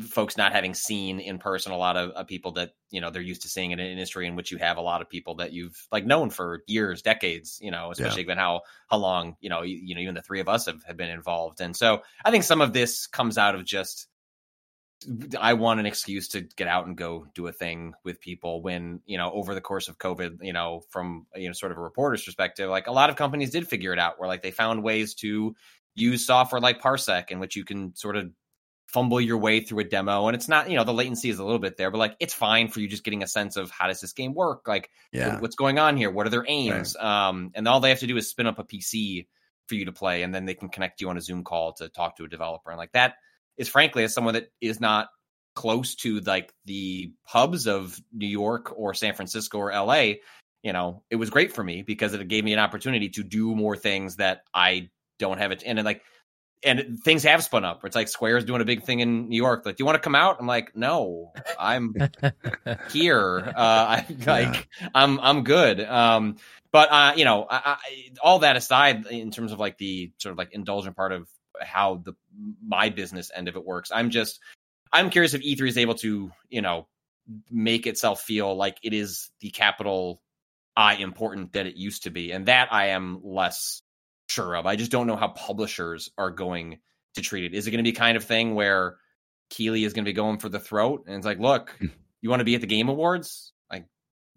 Speaker 4: folks not having seen in person a lot of uh, people that you know they're used to seeing in an industry in which you have a lot of people that you've like known for years, decades. You know, especially given how how long you know you, you know even the three of us have, have been involved, and so I think some of this comes out of just I want an excuse to get out and go do a thing with people when, you know, over the course of COVID, you know, from, you know, sort of a reporter's perspective, like a lot of companies did figure it out where like they found ways to use software like Parsec in which you can sort of fumble your way through a demo. And it's not, you know, the latency is a little bit there, but like it's fine for you just getting a sense of how does this game work? Like
Speaker 1: Yeah.
Speaker 4: what- what's going on here? What are their aims? Um, and all they have to do is spin up a PC for you to play, and then they can connect you on a Zoom call to talk to a developer. And like that is frankly, as someone that is not close to like the hubs of New York or San Francisco or LA, you know, it was great for me because it gave me an opportunity to do more things that I don't have it. And like, and things have spun up. It's like Square's doing a big thing in New York. Like, do you want to come out? I'm like, no, I'm here. Uh, I like, I'm, I'm good. Um, but uh, you know, I, I, all that aside, in terms of like the sort of like indulgent part of how the my business end of it works, I'm just, I'm curious if E3 is able to, you know, make itself feel like it is the capital I important that it used to be, and that I am less sure of. I just don't know how publishers are going to treat it. Is it going to be kind of thing where Keighley is going to be going for the throat, and it's like, look, you want to be at the Game Awards, like.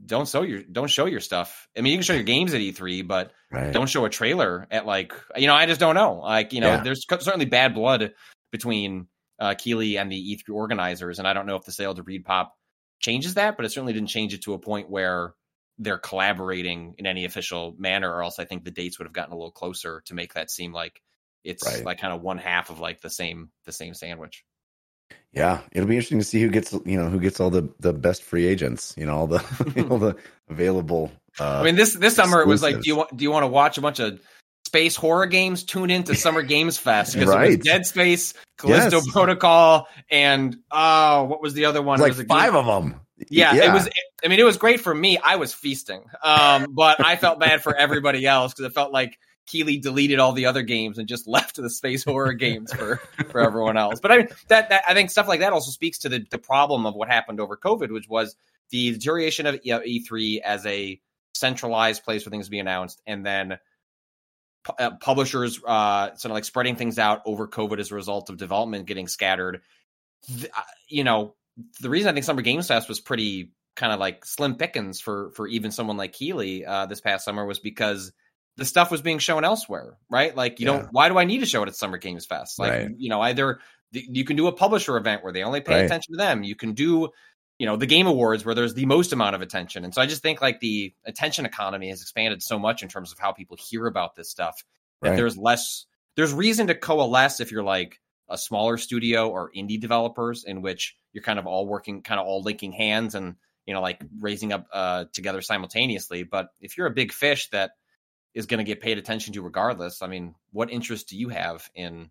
Speaker 4: Don't show your don't show your stuff. I mean, you can show your games at E3, but
Speaker 1: Right.
Speaker 4: don't show a trailer at like you know. I just don't know. Like you know,
Speaker 1: Yeah.
Speaker 4: there's certainly bad blood between uh, Keighley and the E3 organizers, and I don't know if the sale to ReedPop changes that, but it certainly didn't change it to a point where they're collaborating in any official manner, or else I think the dates would have gotten a little closer to make that seem like it's
Speaker 1: Right.
Speaker 4: like kind of one half of like the same the same sandwich.
Speaker 1: Yeah, it'll be interesting to see who gets you know who gets all the the best free agents. You know all the all the available. Uh,
Speaker 4: I mean, this this summer it was like, do you want do you want to watch a bunch of space horror games? Tune into Summer Games Fest because it was
Speaker 1: Right.
Speaker 4: Dead Space, Callisto
Speaker 1: Yes.
Speaker 4: Protocol, and oh, what was the other one?
Speaker 1: like
Speaker 4: It was a game-
Speaker 1: five of them.
Speaker 4: Yeah, it was. I mean, it was great for me. I was feasting, um, but I felt bad for everybody else because it felt like Keighley deleted all the other games and just left the space horror games for for everyone else. But I mean, that, that I think stuff like that also speaks to the the problem of what happened over COVID, which was the deterioration of E- E3 as a centralized place for things to be announced, and then pu- uh, publishers uh, sort of like spreading things out over COVID as a result of development getting scattered. Th- uh, you know, the reason I think Summer Games Fest was pretty kind of like slim pickings for for even someone like Keighley uh, this past summer was because the stuff was being shown elsewhere, right? Like you
Speaker 1: Yeah.
Speaker 4: don't. Why do I need to show it at Summer Games Fest? Like
Speaker 1: Right.
Speaker 4: you know, either th- you can do a publisher event where they only pay
Speaker 1: Right.
Speaker 4: attention to them. You can do you know the game awards where there's the most amount of attention and so i just think like the attention economy has expanded so much in terms of how people hear about this stuff that
Speaker 1: Right.
Speaker 4: there's less there's reason to coalesce if you're like a smaller studio or indie developers in which you're kind of all working kind of all linking hands and you know like raising up uh together simultaneously. But if you're a big fish that is going to get paid attention to regardless i mean what interest do you have in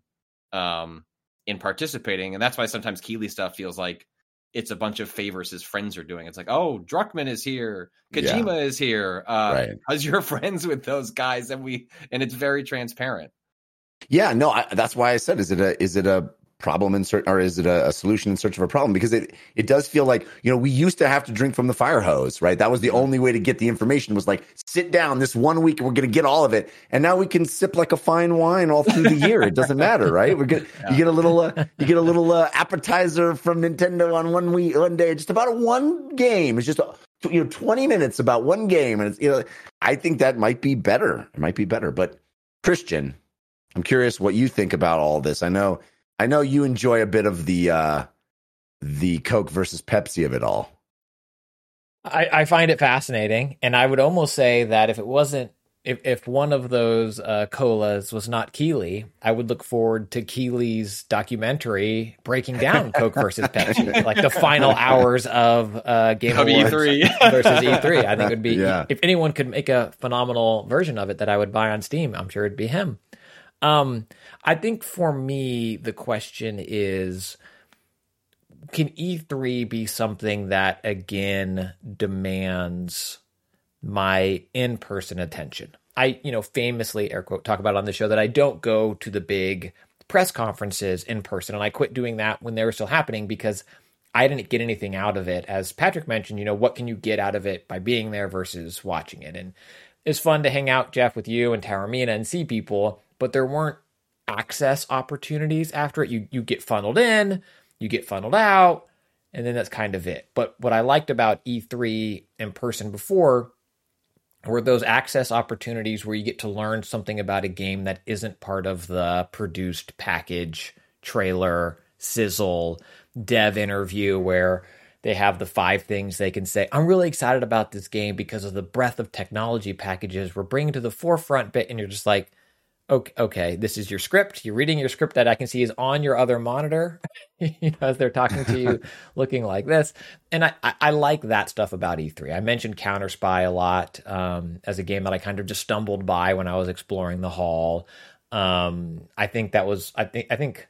Speaker 4: um in participating? And that's why sometimes Keighley stuff feels like it's a bunch of favors his friends are doing. It's like oh Druckmann is here. Kojima is here. Uh
Speaker 1: Right.
Speaker 4: because you're friends with those guys? And we and it's very transparent.
Speaker 1: Yeah, no, I, that's why I said, is it a is it a problem in search or is it a, a solution in search of a problem? Because it it does feel like you know we used to have to drink from the fire hose, right? That was the only way to get the information was like sit down this one week we're going to get all of it, and now we can sip like a fine wine all through the year. It doesn't matter, right? We're good. You get a little uh, you get a little uh, appetizer from Nintendo on one week one day, just about one game. It's just. uh, You know, twenty minutes about one game, and it's you know, I think that might be better. It might be better, but Christian, I'm curious what you think about all this. I know I know you enjoy a bit of the uh the Coke versus Pepsi of it all.
Speaker 3: I, I find it fascinating, and I would almost say that if it wasn't, if if one of those uh, colas was not Keighley, I would look forward to Keighley's documentary breaking down Coke versus Pepsi, like the final hours of uh, Game Awards
Speaker 4: W3.
Speaker 3: versus E3. I think it would be
Speaker 1: Yeah.
Speaker 3: if anyone could make a phenomenal version of it that I would buy on Steam. I'm sure it'd be him. Um, I think for me, the question is can E3 be something that again demands my in person attention? I, you know, famously air quote talk about on the show that I don't go to the big press conferences in person. And I quit doing that when they were still happening because I didn't get anything out of it. As Patrick mentioned, you know, what can you get out of it by being there versus watching it? And it's fun to hang out, Jeff, with you and Taormina and see people, but there weren't access opportunities after it. You you get funneled in, you get funneled out, and then that's kind of it. But what I liked about E3 in person before were those access opportunities where you get to learn something about a game that isn't part of the produced package, trailer, sizzle, dev interview where they have the five things they can say. I'm really excited about this game because of the breadth of technology packages we're bringing to the forefront bit. And you're just like, okay, okay, this is your script. You're reading your script that I can see is on your other monitor, you know, as they're talking to you, looking like this. And I, I, I, like that stuff about E3. I mentioned CounterSpy a lot um, as a game that I kind of just stumbled by when I was exploring the hall. Um, I think that was, I think, I think.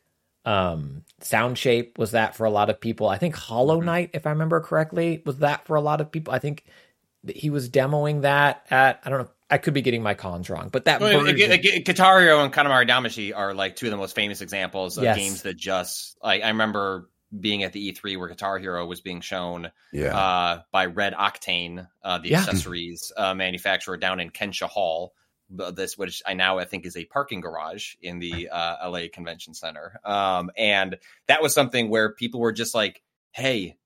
Speaker 3: Um, Sound Shape was that for a lot of people. I think Hollow mm-hmm. Knight, if I remember correctly, was that for a lot of people. I think he was demoing that at I don't know I could be getting my cons wrong, but that well, version...
Speaker 4: Guitar and Katamari Damacy are like two of the most famous examples of yes. games that just like I remember being at the E3 where Guitar Hero was being shown yeah. uh, by RedOctane, uh, the yeah. accessories uh, manufacturer down in Kentia Hall. This, which I now I think is a parking garage in the uh, LA Convention Center, um, and that was something where people were just like, "Hey,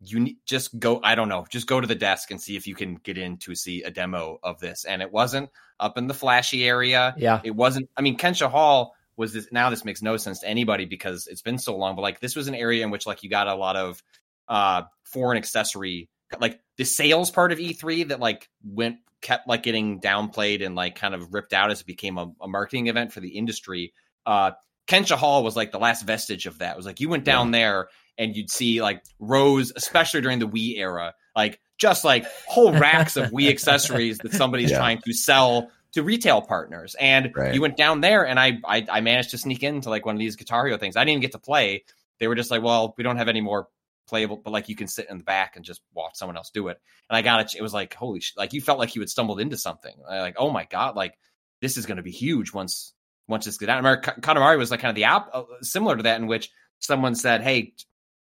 Speaker 4: you need just go i don't know just go to the desk and see if you can get in to see a demo of this. And it wasn't up in the flashy area.
Speaker 3: Yeah.
Speaker 4: It wasn't i mean kentia hall was this now this makes no sense to anybody because it's been so long but like this was an area in which like you got a lot of uh foreign accessory like the sales part of e3 that like went kept like getting downplayed and like kind of ripped out as it became a, a marketing event for the industry. Uh kentia hall was like the last vestige of that. It was like you went down yeah. there and you'd see like rows, especially during the Wii era, like just like whole racks of Wii accessories that somebody's yeah. trying to sell to retail partners. And right. you went down there, and I, I, I managed to sneak into like one of these Guitar Hero things. I didn't even get to play. They were just like, well, we don't have any more playable, but like you can sit in the back and just watch someone else do it. And I got it. It was like holy, sh-. like you felt like you had stumbled into something. I, like oh my god, like this is going to be huge once once this get out. I remember Katamari was like kind of the app uh, similar to that in which someone said, hey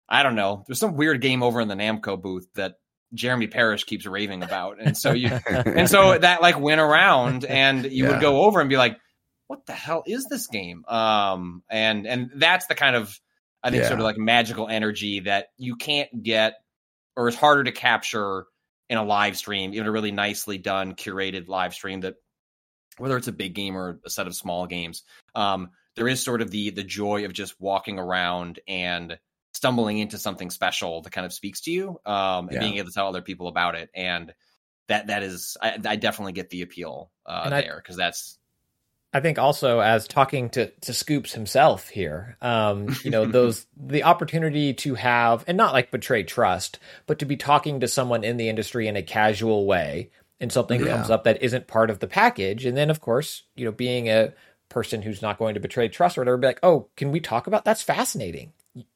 Speaker 4: I don't know. There's some weird game over in the Namco booth that Jeremy Parish keeps raving about, and so you and so that like went around, and you yeah. would go over and be like, "What the hell is this game?" Um, and and that's the kind of I think yeah. sort of like magical energy that you can't get, or is harder to capture in a live stream, even a really nicely done curated live stream that whether it's a big game or a set of small games, um, there is sort of the the joy of just walking around and stumbling into something special that kind of speaks to you um, and yeah. being able to tell other people about it and that that is i, I definitely get the appeal uh, there because that's
Speaker 3: I think also as talking to to Scoops himself here, um, you know, those the opportunity to have and not like betray trust, but to be talking to someone in the industry in a casual way, and something yeah. comes up that isn't part of the package, and then of course, you know, being a person who's not going to betray trust or whatever, be like, oh, can we talk about that's fascinating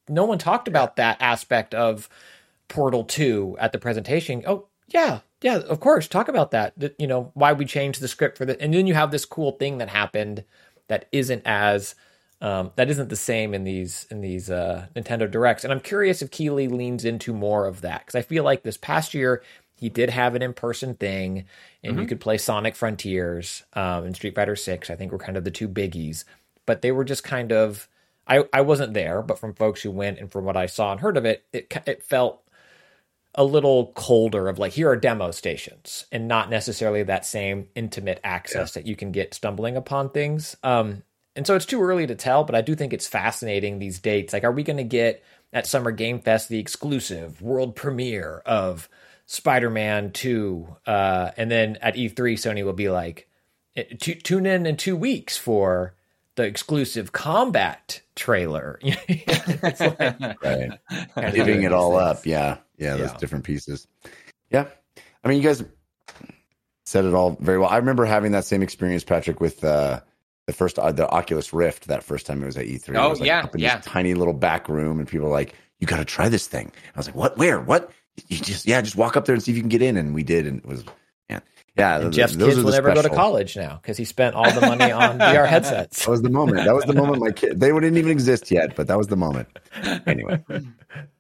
Speaker 3: no one talked about that aspect of Portal 2 at the presentation. Oh, yeah, yeah, of course, talk about that. you know, why we changed the script for that. And then you have this cool thing that happened that isn't as um, that isn't the same in these in these uh, Nintendo Directs. And I'm curious if Keighley leans into more of that because I feel like this past year he did have an in person thing, and mm-hmm. you could play Sonic Frontiers um, and Street Fighter Six. I think were kind of the two biggies, but they were just kind of I, I wasn't there, but from folks who went and from what I saw and heard of it, it it felt a little colder of like here are demo stations and not necessarily that same intimate access yeah. that you can get stumbling upon things. Um, and so it's too early to tell, but I do think it's fascinating these dates. Like, are we going to get at Summer Game Fest the exclusive world premiere of Spider Man 2? Uh, and then at E3, Sony will be like, eh, tune in in two weeks for the exclusive combat trailer.
Speaker 1: like, right. Giving it all up. Yeah. yeah. Those yeah. different pieces. Yeah. I mean, you guys said it all very well. I remember having that same experience, Patrick, with uh, the first uh, the Oculus Rift that first time it was at E3.
Speaker 4: Oh
Speaker 1: it was like
Speaker 4: yeah,
Speaker 1: up in
Speaker 4: yeah.
Speaker 1: This tiny little back room, and people were like, "You got to try this thing." I was like, "What? Where? What?" You just yeah, just walk up there and see if you can get in, and we did, and it was yeah.
Speaker 3: And Jeff's
Speaker 1: those
Speaker 3: kids will never go to college now because he spent all the money on VR headsets.
Speaker 1: That was the moment. That was the moment. My kid, they wouldn't even exist yet, but that was the moment. Anyway,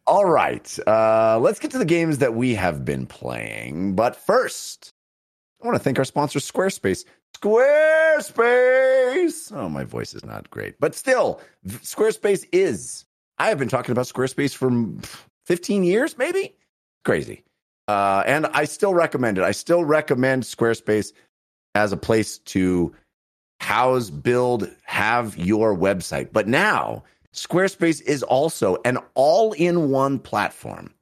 Speaker 1: all right. Uh, let's get to the games that we have been playing. But first, I want to thank our sponsor, Squarespace. Squarespace. Oh, my voice is not great, but still, Squarespace is. I have been talking about Squarespace for mm, 15 years, maybe. Crazy. Uh, and I still recommend it. I still recommend Squarespace as a place to house, build, have your website. But now, Squarespace is also an all in one platform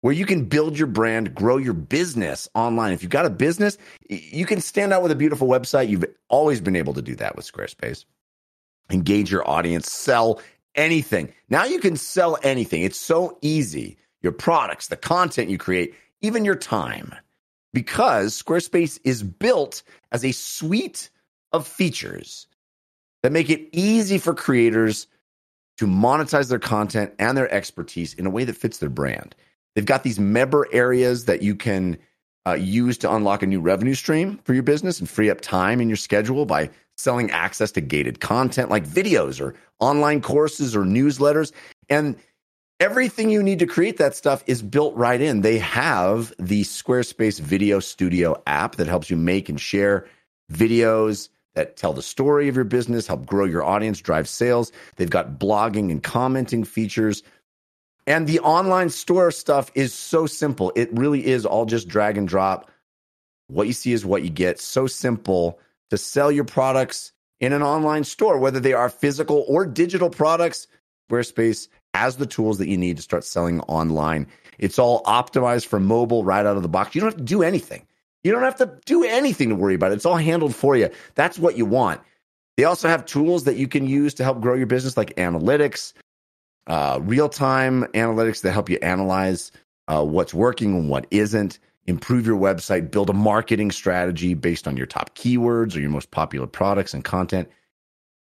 Speaker 1: where you can build your brand, grow your business online. If you've got a business, you can stand out with a beautiful website. You've always been able to do that with Squarespace. Engage your audience, sell anything. Now you can sell anything. It's so easy. Your products, the content you create, even your time. Because Squarespace is built as a suite of features that make it easy for creators to monetize their content and their expertise in a way that fits their brand. They've got these member areas that you can uh, use to unlock a new revenue stream for your business and free up time in your schedule by selling access to gated content like videos or online courses or newsletters. And everything you need to create that stuff is built right in. They have the Squarespace Video Studio app that helps you make and share videos that tell the story of your business, help grow your audience, drive sales. They've got blogging and commenting features. And the online store stuff is so simple. It really is all just drag and drop. What you see is what you get. So simple to sell your products in an online store, whether they are physical or digital products. Squarespace has the tools that you need to start selling online. It's all optimized for mobile right out of the box. You don't have to do anything. You don't have to do anything to worry about it. It's all handled for you. That's what you want. They also have tools that you can use to help grow your business, like analytics, uh, real time analytics that help you analyze uh, what's working and what isn't, improve your website, build a marketing strategy based on your top keywords or your most popular products and content.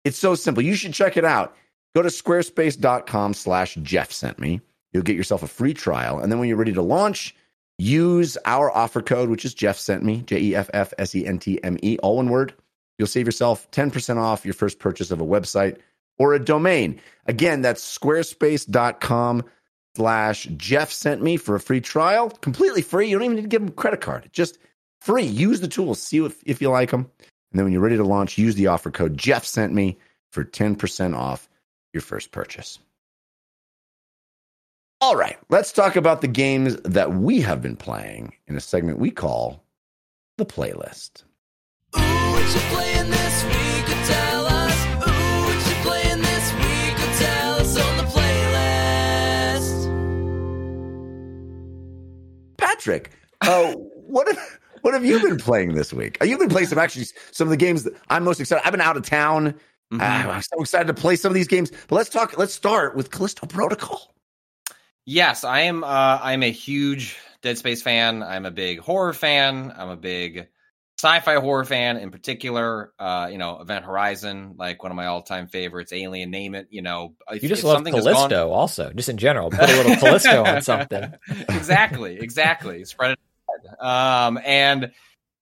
Speaker 1: It's so simple. You should check it out. Go to squarespace.com slash Jeff sent me. You'll get yourself a free trial. And then when you're ready to launch, use our offer code, which is Jeff sent me, J E F F S E N T M E, all one word. You'll save yourself 10% off your first purchase of a website or a domain. Again, that's squarespace.com slash Jeff sent me for a free trial. Completely free. You don't even need to give them a credit card. Just free. Use the tools. See if, if you like them. And then when you're ready to launch, use the offer code Jeff sent me for 10% off your first purchase. All right, let's talk about the games that we have been playing in a segment we call the playlist.
Speaker 6: Ooh, what you playing this week? Tell us. Ooh, what you playing this week? Tell us on the playlist.
Speaker 1: Patrick, uh, what have, what have you been playing this week? Uh, You've been playing some actually some of the games that I'm most excited. I've been out of town.
Speaker 4: Mhm.
Speaker 1: Uh, I'm so excited to play some of these games. But let's talk. Let's start with Callisto Protocol.
Speaker 4: Yes, I am. Uh, I'm a huge Dead Space fan. I'm a big horror fan. I'm a big sci-fi horror fan, in particular. Uh, you know, Event Horizon, like one of my all-time favorites. Alien, name it. You know, if,
Speaker 3: You just love
Speaker 4: has gone-
Speaker 3: Callisto, also, just in general. Put a little Callisto on something.
Speaker 4: exactly, exactly. Spread it. Um, and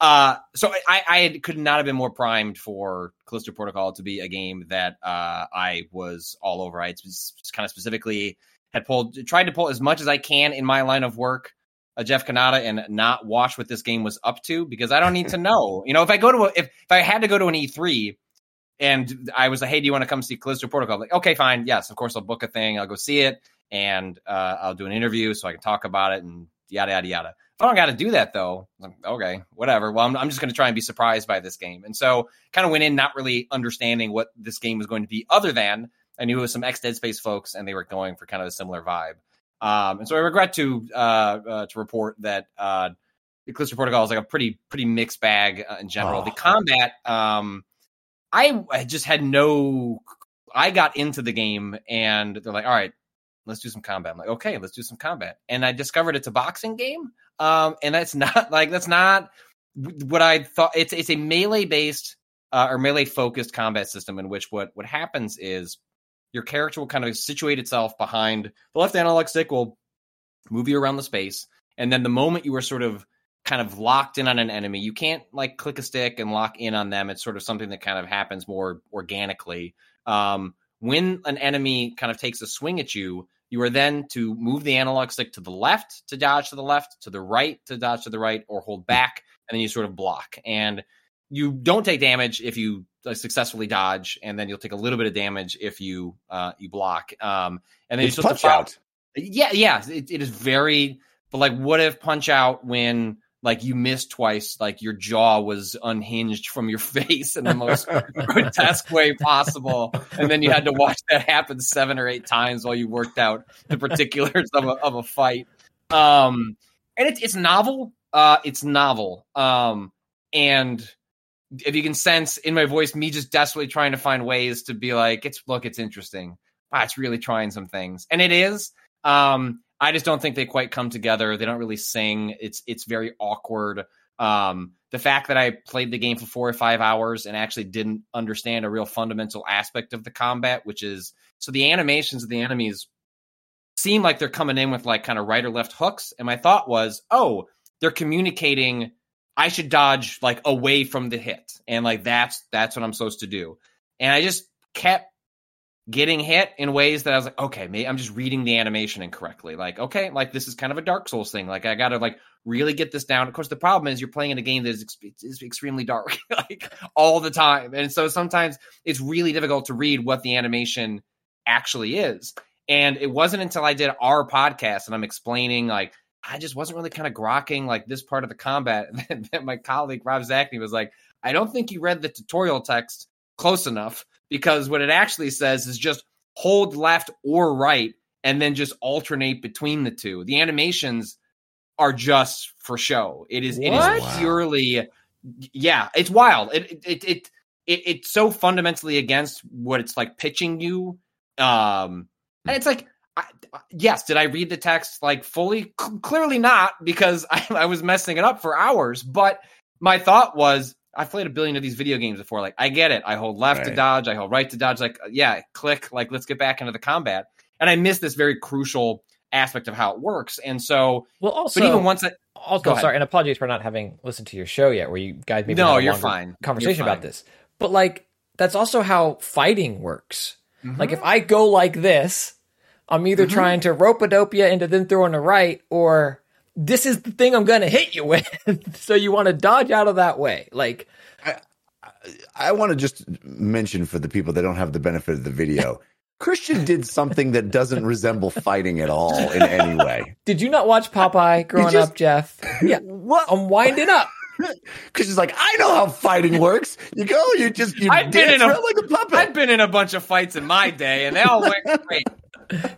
Speaker 4: uh, so I, I could not have been more primed for Callisto Protocol to be a game that uh, I was all over. I just kind of specifically had pulled, tried to pull as much as I can in my line of work. Uh, Jeff Cannata and not watch what this game was up to because I don't need to know. You know, if I go to a, if if I had to go to an E3 and I was like, hey, do you want to come see Callisto Protocol? Like, okay, fine, yes, of course, I'll book a thing, I'll go see it, and uh, I'll do an interview so I can talk about it and yada yada yada. I don't got to do that though, like, okay, whatever. Well, I'm, I'm just going to try and be surprised by this game, and so kind of went in not really understanding what this game was going to be, other than I knew it was some ex Dead Space folks, and they were going for kind of a similar vibe. Um, and so I regret to uh, uh, to report that uh, Callisto Protocol is like a pretty pretty mixed bag uh, in general.
Speaker 1: Oh.
Speaker 4: The combat, um, I, I just had no. I got into the game and they're like, "All right, let's do some combat." I'm like, "Okay, let's do some combat." And I discovered it's a boxing game, um, and that's not like that's not what I thought. It's it's a melee based uh, or melee focused combat system in which what what happens is your character will kind of situate itself behind the left analog stick will move you around the space and then the moment you are sort of kind of locked in on an enemy you can't like click a stick and lock in on them it's sort of something that kind of happens more organically um, when an enemy kind of takes a swing at you you are then to move the analog stick to the left to dodge to the left to the right to dodge to the right or hold back and then you sort of block and you don't take damage if you uh, successfully dodge and then you'll take a little bit of damage if you uh, you block um, and then
Speaker 1: It's
Speaker 4: you're
Speaker 1: punch out.
Speaker 4: yeah, yeah, it, it is very. But like, what if punch out when like you missed twice, like your jaw was unhinged from your face in the most grotesque way possible, and then you had to watch that happen seven or eight times while you worked out the particulars of a, of a fight. Um, and it's it's novel. Uh, it's novel. Um, and if you can sense in my voice me just desperately trying to find ways to be like, it's look, it's interesting. Wow, it's really trying some things, and it is. Um, I just don't think they quite come together. They don't really sing. It's it's very awkward. Um, the fact that I played the game for four or five hours and actually didn't understand a real fundamental aspect of the combat, which is so the animations of the enemies seem like they're coming in with like kind of right or left hooks. And my thought was, oh, they're communicating. I should dodge like away from the hit, and like that's that's what I'm supposed to do. And I just kept getting hit in ways that I was like, okay, maybe I'm just reading the animation incorrectly. Like, okay, like this is kind of a Dark Souls thing. Like, I got to like really get this down. Of course, the problem is you're playing in a game that is, ex- is extremely dark, like all the time, and so sometimes it's really difficult to read what the animation actually is. And it wasn't until I did our podcast and I'm explaining like. I just wasn't really kind of grokking like this part of the combat. Then my colleague Rob Zacny was like, I don't think you read the tutorial text close enough because what it actually says is just hold left or right and then just alternate between the two. The animations are just for show. It is it
Speaker 3: What?
Speaker 4: is purely yeah, it's wild. It it it, it, it it's so fundamentally against what it's like pitching you. Um and it's like I, yes, did I read the text like fully? C- clearly not, because I, I was messing it up for hours. But my thought was, I've played a billion of these video games before. Like, I get it. I hold left to dodge, I hold right to dodge. Like, yeah, click. Like, let's get back into the combat. And I miss this very crucial aspect of how it works. And so,
Speaker 3: Well, also,
Speaker 4: but even once I,
Speaker 3: also sorry, and apologies for not having listened to your show yet, where you guys maybe
Speaker 4: No,
Speaker 3: had a
Speaker 4: you're fine.
Speaker 3: conversation
Speaker 4: You're
Speaker 3: about this. But like, that's also how fighting works.
Speaker 4: Mm-hmm.
Speaker 3: Like, if I go like this, I'm either trying to rope a dope you into then throwing a right, or this is the thing I'm going to hit you with. so you want to dodge out of that way. Like,
Speaker 1: I want to just mention for the people that don't have the benefit of the video, Christian did something that doesn't resemble fighting at all in any way.
Speaker 3: did you not watch Popeye growing
Speaker 1: just-
Speaker 3: up, Jeff? Yeah,
Speaker 1: What?
Speaker 3: I'm winding up.
Speaker 1: because Christian's like, I know how fighting works. You go, you just you
Speaker 4: I've been in a-
Speaker 1: like a puppet.
Speaker 4: I've been in a bunch of fights in my day, and they all went great.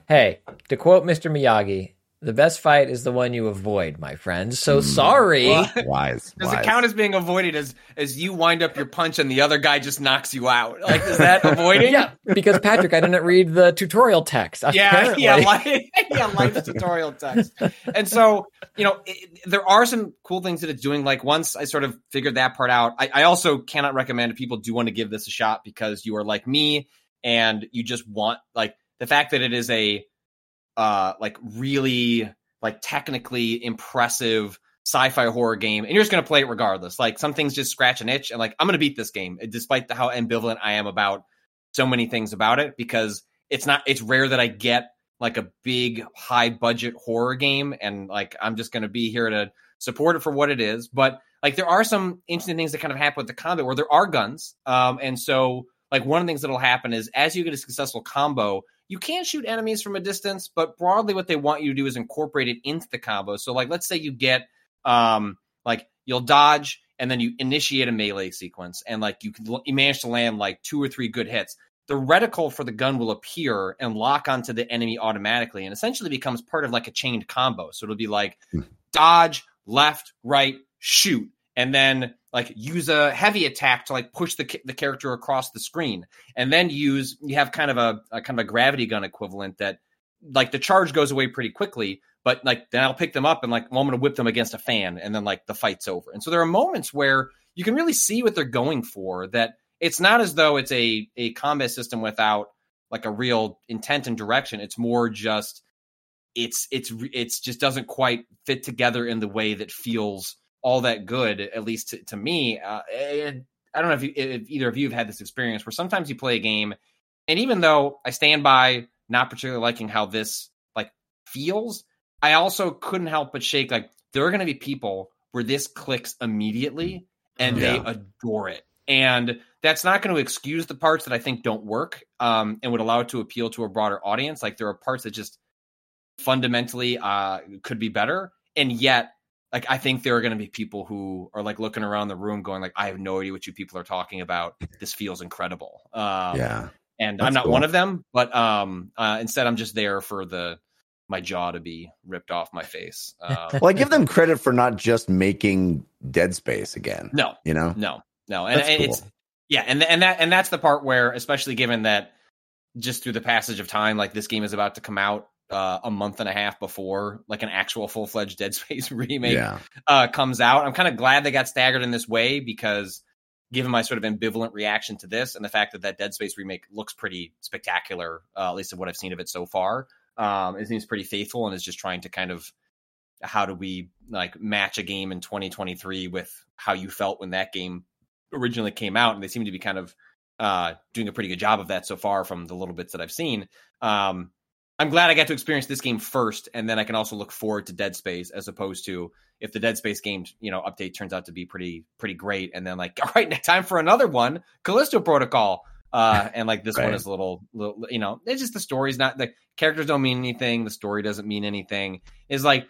Speaker 3: Hey, to quote Mr. Miyagi, the best fight is the one you avoid, my friends. So hmm. sorry.
Speaker 1: wise.
Speaker 4: Does
Speaker 1: wise.
Speaker 4: it count as being avoided as as you wind up your punch and the other guy just knocks you out? Like, is that avoiding?
Speaker 3: Yeah, because Patrick, I didn't read the tutorial text.
Speaker 4: yeah,
Speaker 3: apparently.
Speaker 4: yeah, like, yeah, life tutorial text. And so, you know, it, there are some cool things that it's doing. Like once I sort of figured that part out, I, I also cannot recommend if people do want to give this a shot because you are like me and you just want like the fact that it is a uh like really like technically impressive sci-fi horror game and you're just going to play it regardless. Like some things just scratch an itch and like i'm going to beat this game despite the, how ambivalent i am about so many things about it because it's not it's rare that i get like a big high budget horror game and like i'm just going to be here to support it for what it is. But like there are some interesting things that kind of happen with the combat where there are guns um and so like one of the things that'll happen is as you get a successful combo you can shoot enemies from a distance but broadly what they want you to do is incorporate it into the combo. So like let's say you get um like you'll dodge and then you initiate a melee sequence and like you can you manage to land like two or three good hits. The reticle for the gun will appear and lock onto the enemy automatically and essentially becomes part of like a chained combo. So it'll be like dodge left right shoot. And then like use a heavy attack to like push the the character across the screen and then use you have kind of a, a kind of a gravity gun equivalent that like the charge goes away pretty quickly but like then I'll pick them up and like well, I'm gonna whip them against a fan and then like the fight's over and so there are moments where you can really see what they're going for that it's not as though it's a a combat system without like a real intent and direction. It's more just it's it's it's just doesn't quite fit together in the way that feels all that good, at least to, to me. Uh, and I don't know if, you, if either of you have had this experience where sometimes you play a game, and even though I stand by not particularly liking how this like feels, I also couldn't help but shake like there are going to be people where this clicks immediately and they adore it. And that's not going to excuse the parts that I think don't work um, and would allow it to appeal to a broader audience. Like there are parts that just fundamentally uh, could be better. And yet, like I think there are going to be people who are like looking around the room going like, I have no idea what you people are talking about. This feels incredible. Um,
Speaker 1: yeah.
Speaker 4: and
Speaker 1: That's
Speaker 4: I'm not
Speaker 1: cool.
Speaker 4: one of them, but um, uh, instead I'm just there for the my jaw to be ripped off my face. Um,
Speaker 1: Well, I give them credit for not just making Dead Space again.
Speaker 4: no,
Speaker 1: You know,
Speaker 4: no, no, and, and
Speaker 1: cool.
Speaker 4: it's yeah, and and that and that's the part where, especially given that just through the passage of time, like this game is about to come out uh, a month and a half before like an actual full fledged Dead Space remake
Speaker 1: yeah,
Speaker 4: uh, comes out. I'm kind of glad they got staggered in this way because, given my sort of ambivalent reaction to this and the fact that that Dead Space remake looks pretty spectacular, uh, at least of what I've seen of it so far, um, it seems pretty faithful and is just trying to kind of how do we like match a game in 2023 with how you felt when that game originally came out, and they seem to be kind of uh, doing a pretty good job of that so far from the little bits that I've seen. Um, I'm glad I got to experience this game first, and then I can also look forward to Dead Space as opposed to if the Dead Space game, you know, update turns out to be pretty pretty great, and then like, all right, time for another one, Callisto Protocol, uh, and like this one is a little, little, you know, it's just the story's not the characters don't mean anything, the story doesn't mean anything. Is like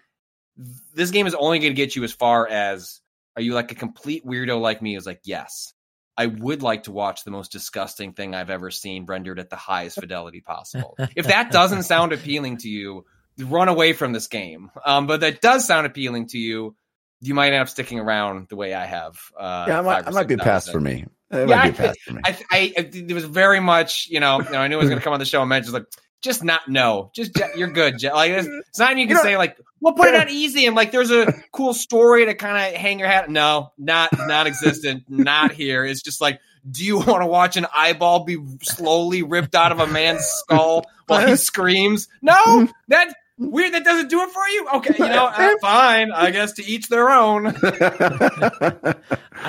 Speaker 4: this game is only going to get you as far as are you like a complete weirdo like me? Is like yes. I would like to watch the most disgusting thing I've ever seen rendered at the highest fidelity possible. if that doesn't sound appealing to you, run away from this game. Um, but that does sound appealing to you. You might end up sticking around the way I have. Uh,
Speaker 1: yeah. I might, I might be past for me. It
Speaker 4: Yeah,
Speaker 1: might
Speaker 4: I
Speaker 1: be past for me.
Speaker 4: I, I, it was very much, you know, you know I knew I was going to come on the show and mention like, just not no, just you're good. Je- Like it's, it's not even you can
Speaker 1: You know-
Speaker 4: say like, well, put it on easy and like, there's a cool story to kind of hang your hat. No, not non-existent, not here. It's just like, do you want to watch an eyeball be slowly ripped out of a man's skull while he screams? No, that weird. That doesn't do it for you. Okay, you know, uh, fine. I guess to each their own.
Speaker 3: I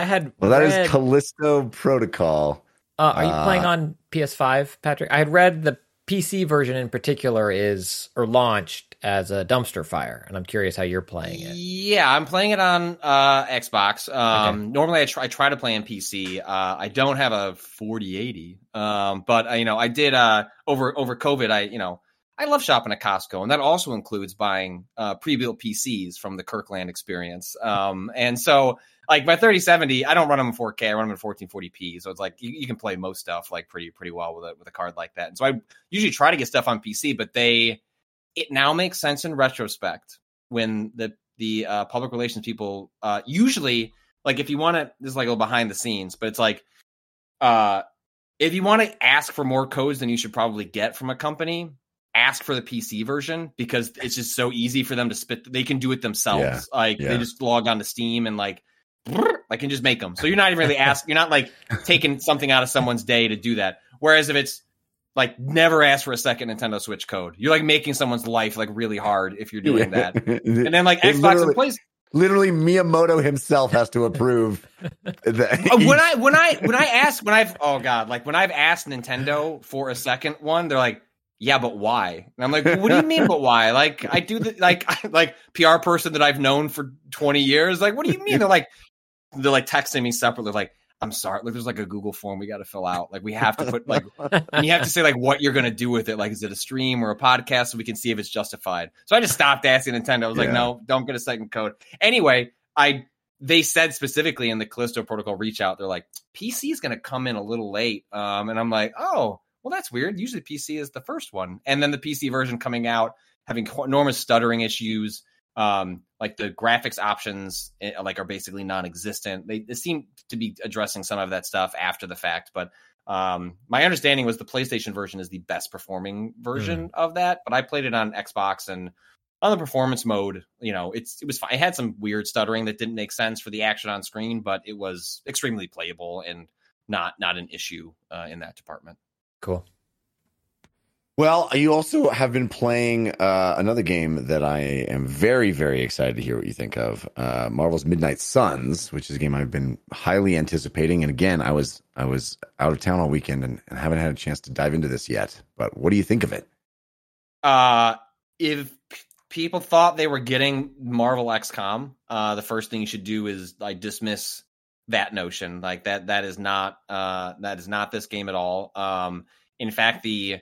Speaker 3: had
Speaker 1: well, that
Speaker 3: read,
Speaker 1: is Callisto Protocol.
Speaker 3: uh, are you
Speaker 1: uh,
Speaker 3: playing on PS5, Patrick? I had read the PC version in particular is or launched as a dumpster fire, and I'm curious how you're playing it.
Speaker 4: Yeah, I'm playing it on uh, Xbox. Um, Normally, I try, I try to play on PC. Uh, I don't have a 4080, um, but uh, you know, I did uh, over over COVID. I you know, I love shopping at Costco, and that also includes buying uh, pre-built PCs from the Kirkland experience. Um, and so, like my 3070, I don't run them in 4K. I run them in 1440p. So it's like you, you can play most stuff like pretty pretty well with a with a card like that. And so I usually try to get stuff on PC, but they it now makes sense in retrospect when the the uh, public relations people uh, usually like if you want to this is like a little behind the scenes, but it's like uh, if you want to ask for more codes than you should probably get from a company, ask for the PC version because it's just so easy for them to spit. They can do it themselves.
Speaker 1: Yeah,
Speaker 4: Like
Speaker 1: yeah.
Speaker 4: they just log on to Steam and like. I can just make them. So you're not even really asking. You're not like taking something out of someone's day to do that. Whereas if it's like never ask for a second Nintendo Switch code, you're like making someone's life like really hard if you're doing that. And then like
Speaker 1: It
Speaker 4: Xbox
Speaker 1: literally-
Speaker 4: and PlayStation.
Speaker 1: Literally, Miyamoto himself has to approve. that
Speaker 4: Uh, when I when I when I ask when I've oh god like when I've asked Nintendo for a second one, they're like, yeah, but why? And I'm like, what do you mean, but why? Like I do the like like PR person that I've known for 20 years. Like, what do you mean? They're like they're like texting me separately, like. I'm sorry. Like, there's like a Google form we got to fill out. Like, we have to put like, and you have to say like what you're gonna do with it. Like, is it a stream or a podcast so we can see if it's justified? So I just stopped asking Nintendo. I was like, no, don't get a second code. Anyway, I they said specifically in the Callisto Protocol reach out, they're like, PC is going to come in a little late. Um, and I'm like, oh, well, that's weird. Usually PC is the first one. And then the PC version coming out having enormous stuttering issues. Um, like the graphics options, eh, like are basically non-existent. They, they seem to be addressing some of that stuff after the fact, but um, my understanding was the PlayStation version is the best performing version of that. But I played it on Xbox and on the performance mode, you know, it's it was fine. It had some weird stuttering that didn't make sense for the action on screen, but it was extremely playable and not not an issue uh, in that department.
Speaker 3: Cool.
Speaker 1: Well, you also have been playing uh, another game that I am very, very excited to hear what you think of. Uh, Marvel's Midnight Suns, which is a game I've been highly anticipating. And again, I was I was out of town all weekend and, and haven't had a chance to dive into this yet. But what do you think of it?
Speaker 4: Uh, if people thought they were getting Marvel XCOM, uh, the first thing you should do is like dismiss that notion. Like that that is not uh that is not this game at all. Um, in fact, the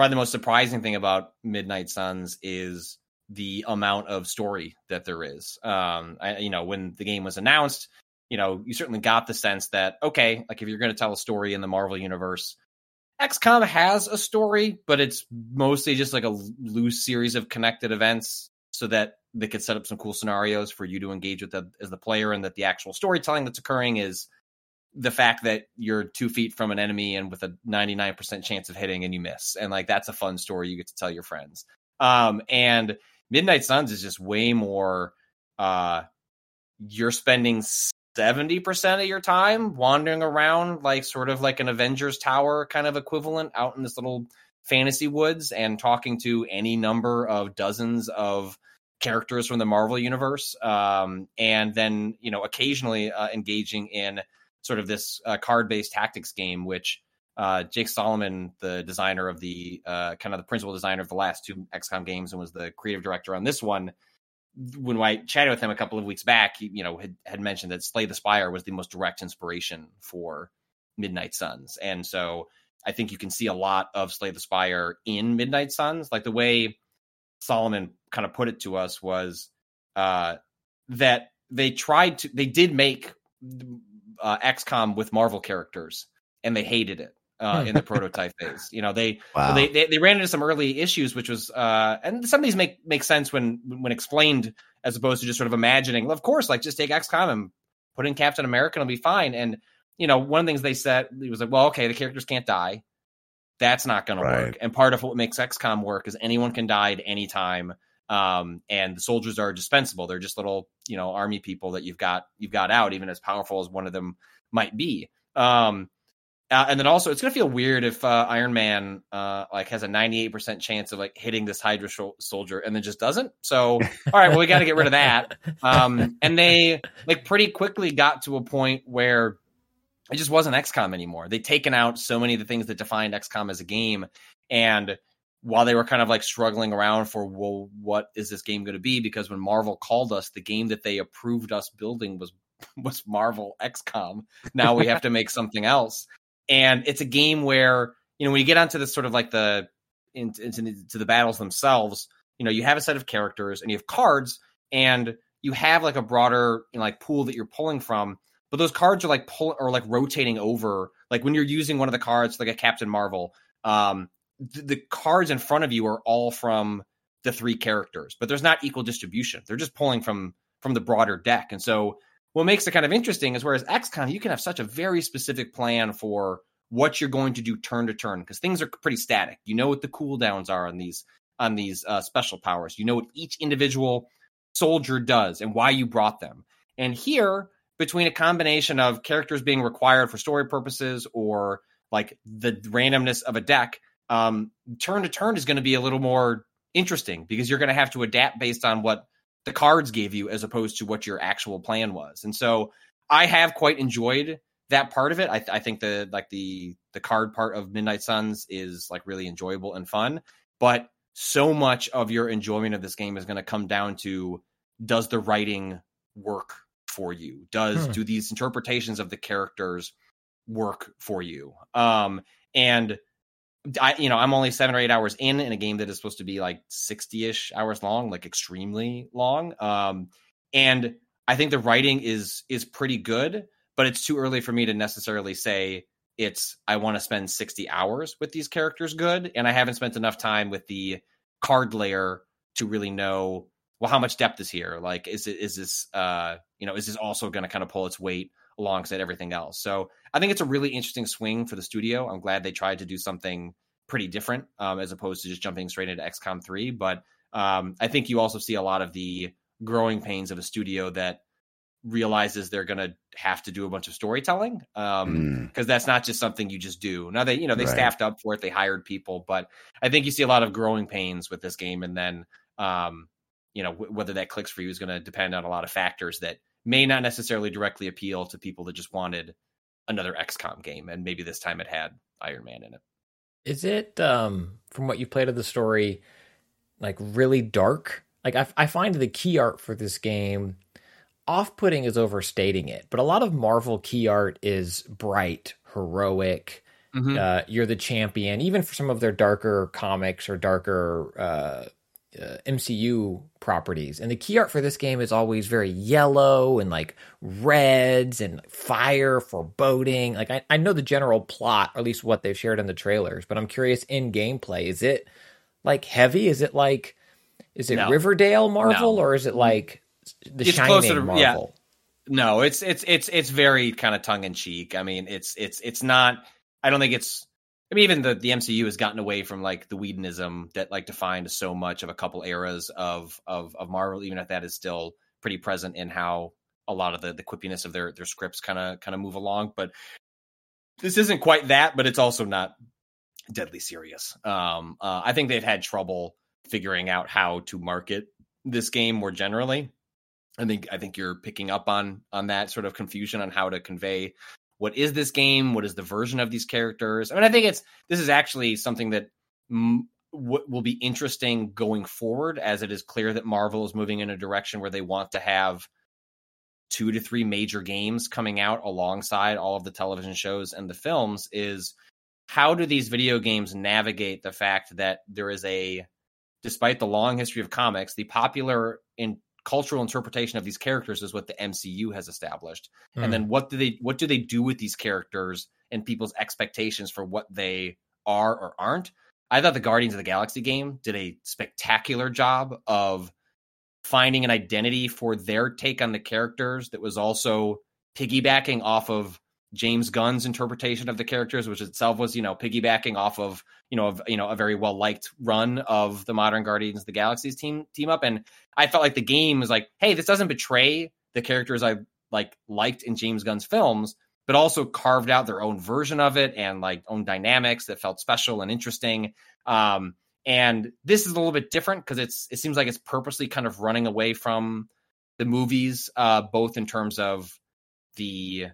Speaker 4: probably the most surprising thing about Midnight Suns is the amount of story that there is. Um, I, you know, when the game was announced, you know, you certainly got the sense that okay, like if you're going to tell a story in the Marvel universe, XCOM has a story, but it's mostly just like a loose series of connected events so that they could set up some cool scenarios for you to engage with the, as the player and that the actual storytelling that's occurring is the fact that you're two feet from an enemy and with a 99% chance of hitting and you miss. And like, that's a fun story you get to tell your friends. Um, and Midnight Suns is just way more, uh, you're spending 70% of your time wandering around like sort of like an Avengers Tower kind of equivalent out in this little fantasy woods and talking to any number of dozens of characters from the Marvel universe. Um, and then, you know, occasionally uh, engaging in sort of this uh, card based tactics game, which uh, Jake Solomon, the designer of the uh, kind of the principal designer of the last two XCOM games and was the creative director on this one. When I chatted with him a couple of weeks back, he, you know, had, had mentioned that Slay the Spire was the most direct inspiration for Midnight Suns. And so I think you can see a lot of Slay the Spire in Midnight Suns. Like the way Solomon kind of put it to us was uh, that they tried to, they did make uh, XCOM with Marvel characters, and they hated it uh, in the prototype phase. You know, they,
Speaker 1: Wow.
Speaker 4: they they they ran into some early issues, which was uh, and some of these make make sense when when explained as opposed to just sort of imagining. Well, of course, like just take XCOM and put in Captain America, and it'll be fine. And you know, one of the things they said it was like, well, okay, the characters can't die. That's not going
Speaker 1: Right.
Speaker 4: to work. And part of what makes XCOM work is anyone can die at any time. Um, and the soldiers are dispensable. They're just little, you know, army people that you've got you've got out, even as powerful as one of them might be. Um, uh, and then also, it's gonna feel weird if uh, Iron Man uh, like has a ninety eight percent chance of like hitting this Hydra sho- soldier and then just doesn't. So, all right, well, we got to get rid of that. Um, and they like pretty quickly got to a point where it just wasn't XCOM anymore. They'd taken out so many of the things that defined XCOM as a game, and while they were kind of like struggling around for well, what is this game going to be? Because when Marvel called us, the game that they approved us building was was Marvel XCOM. Now we have to make something else, and it's a game where you know when you get onto this sort of like the into, into the, battles themselves, you know you have a set of characters and you have cards, and you have like a broader you know, like pool that you're pulling from. But those cards are like pull or like rotating over. Like when you're using one of the cards, like a Captain Marvel, um, th- the cards in front of you are all from the three characters, but there's not equal distribution. They're just pulling from from the broader deck. And so what makes it kind of interesting is whereas XCOM, you can have such a very specific plan for what you're going to do turn to turn because things are pretty static. You know what the cooldowns are on these on these uh, special powers. You know what each individual soldier does and why you brought them. And here, between a combination of characters being required for story purposes or like the randomness of a deck, um, turn to turn is going to be a little more interesting because you're going to have to adapt based on what the cards gave you as opposed to what your actual plan was. And so I have quite enjoyed that part of it. I, I think the like the the card part of Midnight Suns is like really enjoyable and fun, but so much of your enjoyment of this game is going to come down to does the writing work for you? Does
Speaker 3: Hmm.
Speaker 4: do these interpretations of the characters work for you? Um and I, you know, I'm only seven or eight hours in in a game that is supposed to be like 60 ish hours long, like extremely long. Um, and I think the writing is is pretty good, but it's too early for me to necessarily say it's I want to spend 60 hours with these characters good, and I haven't spent enough time with the card layer to really know well how much depth is here. Like, is it is this uh you know is this also going to kind of pull its weight alongside everything else? So I think it's a really interesting swing for the studio. I'm glad they tried to do something pretty different um, as opposed to just jumping straight into XCOM 3. But um, I think you also see a lot of the growing pains of a studio that realizes they're going to have to do a bunch of storytelling um
Speaker 1: Mm,
Speaker 4: because that's not just something you just do. Now they, you know, they
Speaker 1: Right.
Speaker 4: staffed up for it, they hired people, but I think you see a lot of growing pains with this game, and then, um, you know, w- whether that clicks for you is going to depend on a lot of factors that may not necessarily directly appeal to people that just wanted another XCOM game, and maybe this time it had Iron Man in it.
Speaker 3: Is it um from what you played of the story like really dark? Like I, I find the key art for this game off-putting is overstating it, but a lot of Marvel key art is bright, heroic.
Speaker 4: Mhm.
Speaker 3: Uh, you're the champion, even for some of their darker comics or darker uh, uh, MCU properties. And the key art for this game is always very yellow and like reds and fire, foreboding. Like I, I know the general plot, or at least what they've shared in the trailers, but I'm curious in gameplay, is it like heavy? Is it like is it
Speaker 4: No.
Speaker 3: Riverdale Marvel
Speaker 4: No.
Speaker 3: or is it like the
Speaker 4: It's
Speaker 3: Shining
Speaker 4: closer to- yeah.
Speaker 3: Marvel?
Speaker 4: No, it's it's it's it's very kind of tongue in cheek. I mean, it's it's it's not. I don't think it's. I mean, even the the MCU has gotten away from like the Whedonism that like defined so much of a couple eras of of of Marvel. Even if that is still pretty present in how a lot of the the quippiness of their their scripts kind of kind of move along. But this isn't quite that, but it's also not deadly serious. Um, uh, I think they've had trouble figuring out how to market this game more generally. I think I think you're picking up on on that sort of confusion on how to convey what is this game, what is the version of these characters. I mean, I think it's this is actually something that will be interesting going forward, as it is clear that Marvel is moving in a direction where they want to have two to three major games coming out alongside all of the television shows and the films. Is how do these video games navigate the fact that there is a despite the long history of comics, the popular in cultural interpretation of these characters is what the MCU has established.
Speaker 3: Hmm.
Speaker 4: And then what do they what do they do with these characters and people's expectations for what they are or aren't? I thought the Guardians of the Galaxy game did a spectacular job of finding an identity for their take on the characters that was also piggybacking off of James Gunn's interpretation of the characters, which itself was, you know, piggybacking off of, you know, of, you know, a very well liked run of the modern Guardians of the Galaxy's team team up. And I felt like the game was like, hey, this doesn't betray the characters I like liked in James Gunn's films, but also carved out their own version of it and like own dynamics that felt special and interesting. Um, and this is a little bit different because it's it seems like it's purposely kind of running away from the movies, uh, both in terms of the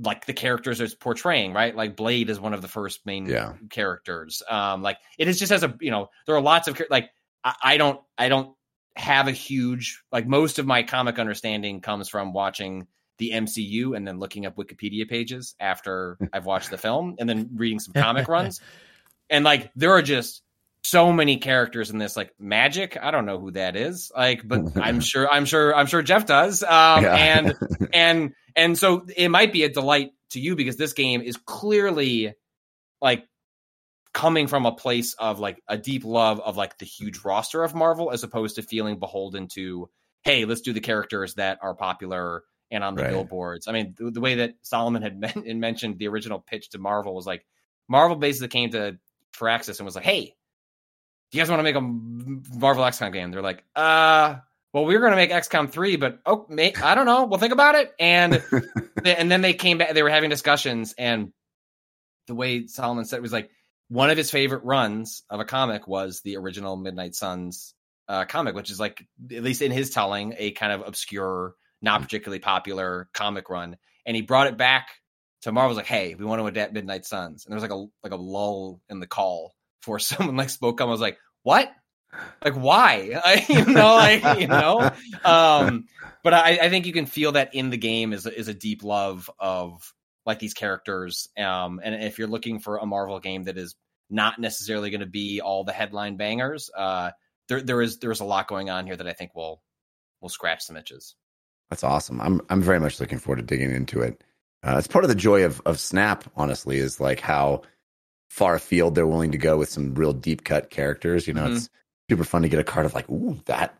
Speaker 4: like the characters it's portraying, right? Like Blade is one of the first main
Speaker 1: Yeah.
Speaker 4: characters. Um, like it is just as a you know there are lots of like I, I don't I don't have a huge like most of my comic understanding comes from watching the MCU and then looking up Wikipedia pages after I've watched the film and then reading some comic runs. And like there are just so many characters in this like magic i don't know who that is like but i'm sure i'm sure i'm sure jeff does um
Speaker 1: Yeah.
Speaker 4: and and and so it might be a delight to you because this game is clearly like coming from a place of like a deep love of like the huge roster of marvel as opposed to feeling beholden to hey let's do the characters that are popular and on the
Speaker 1: Right.
Speaker 4: billboards i mean the, the way that solomon had men- mentioned the original pitch to marvel was like marvel basically came to Firaxis and was like hey do you guys want to make a Marvel XCOM game? They're like, uh, well, we were going to make XCOM 3, but oh, may, I don't know. We'll think about it. And and then they came back. They were having discussions, and the way Solomon said it was like one of his favorite runs of a comic was the original Midnight Suns uh, comic, which is like at least in his telling a kind of obscure, not particularly popular comic run. And he brought it back to Marvel. Was like, hey, we want to adapt Midnight Suns, and there was like a like a lull in the call for someone like spoke. I was like, what? Like why? I, you know, like you know. Um, but I, I think you can feel that in the game is is a deep love of like these characters. Um, and if you're looking for a Marvel game that is not necessarily going to be all the headline bangers, uh, there there is there's a lot going on here that I think will will scratch some itches.
Speaker 1: That's awesome. I'm I'm very much looking forward to digging into it. Uh, it's part of the joy of of Snap. Honestly, is like how far afield they're willing to go with some real deep cut characters. You know,
Speaker 4: Mhm.
Speaker 1: it's super fun to get a card of like, ooh, that,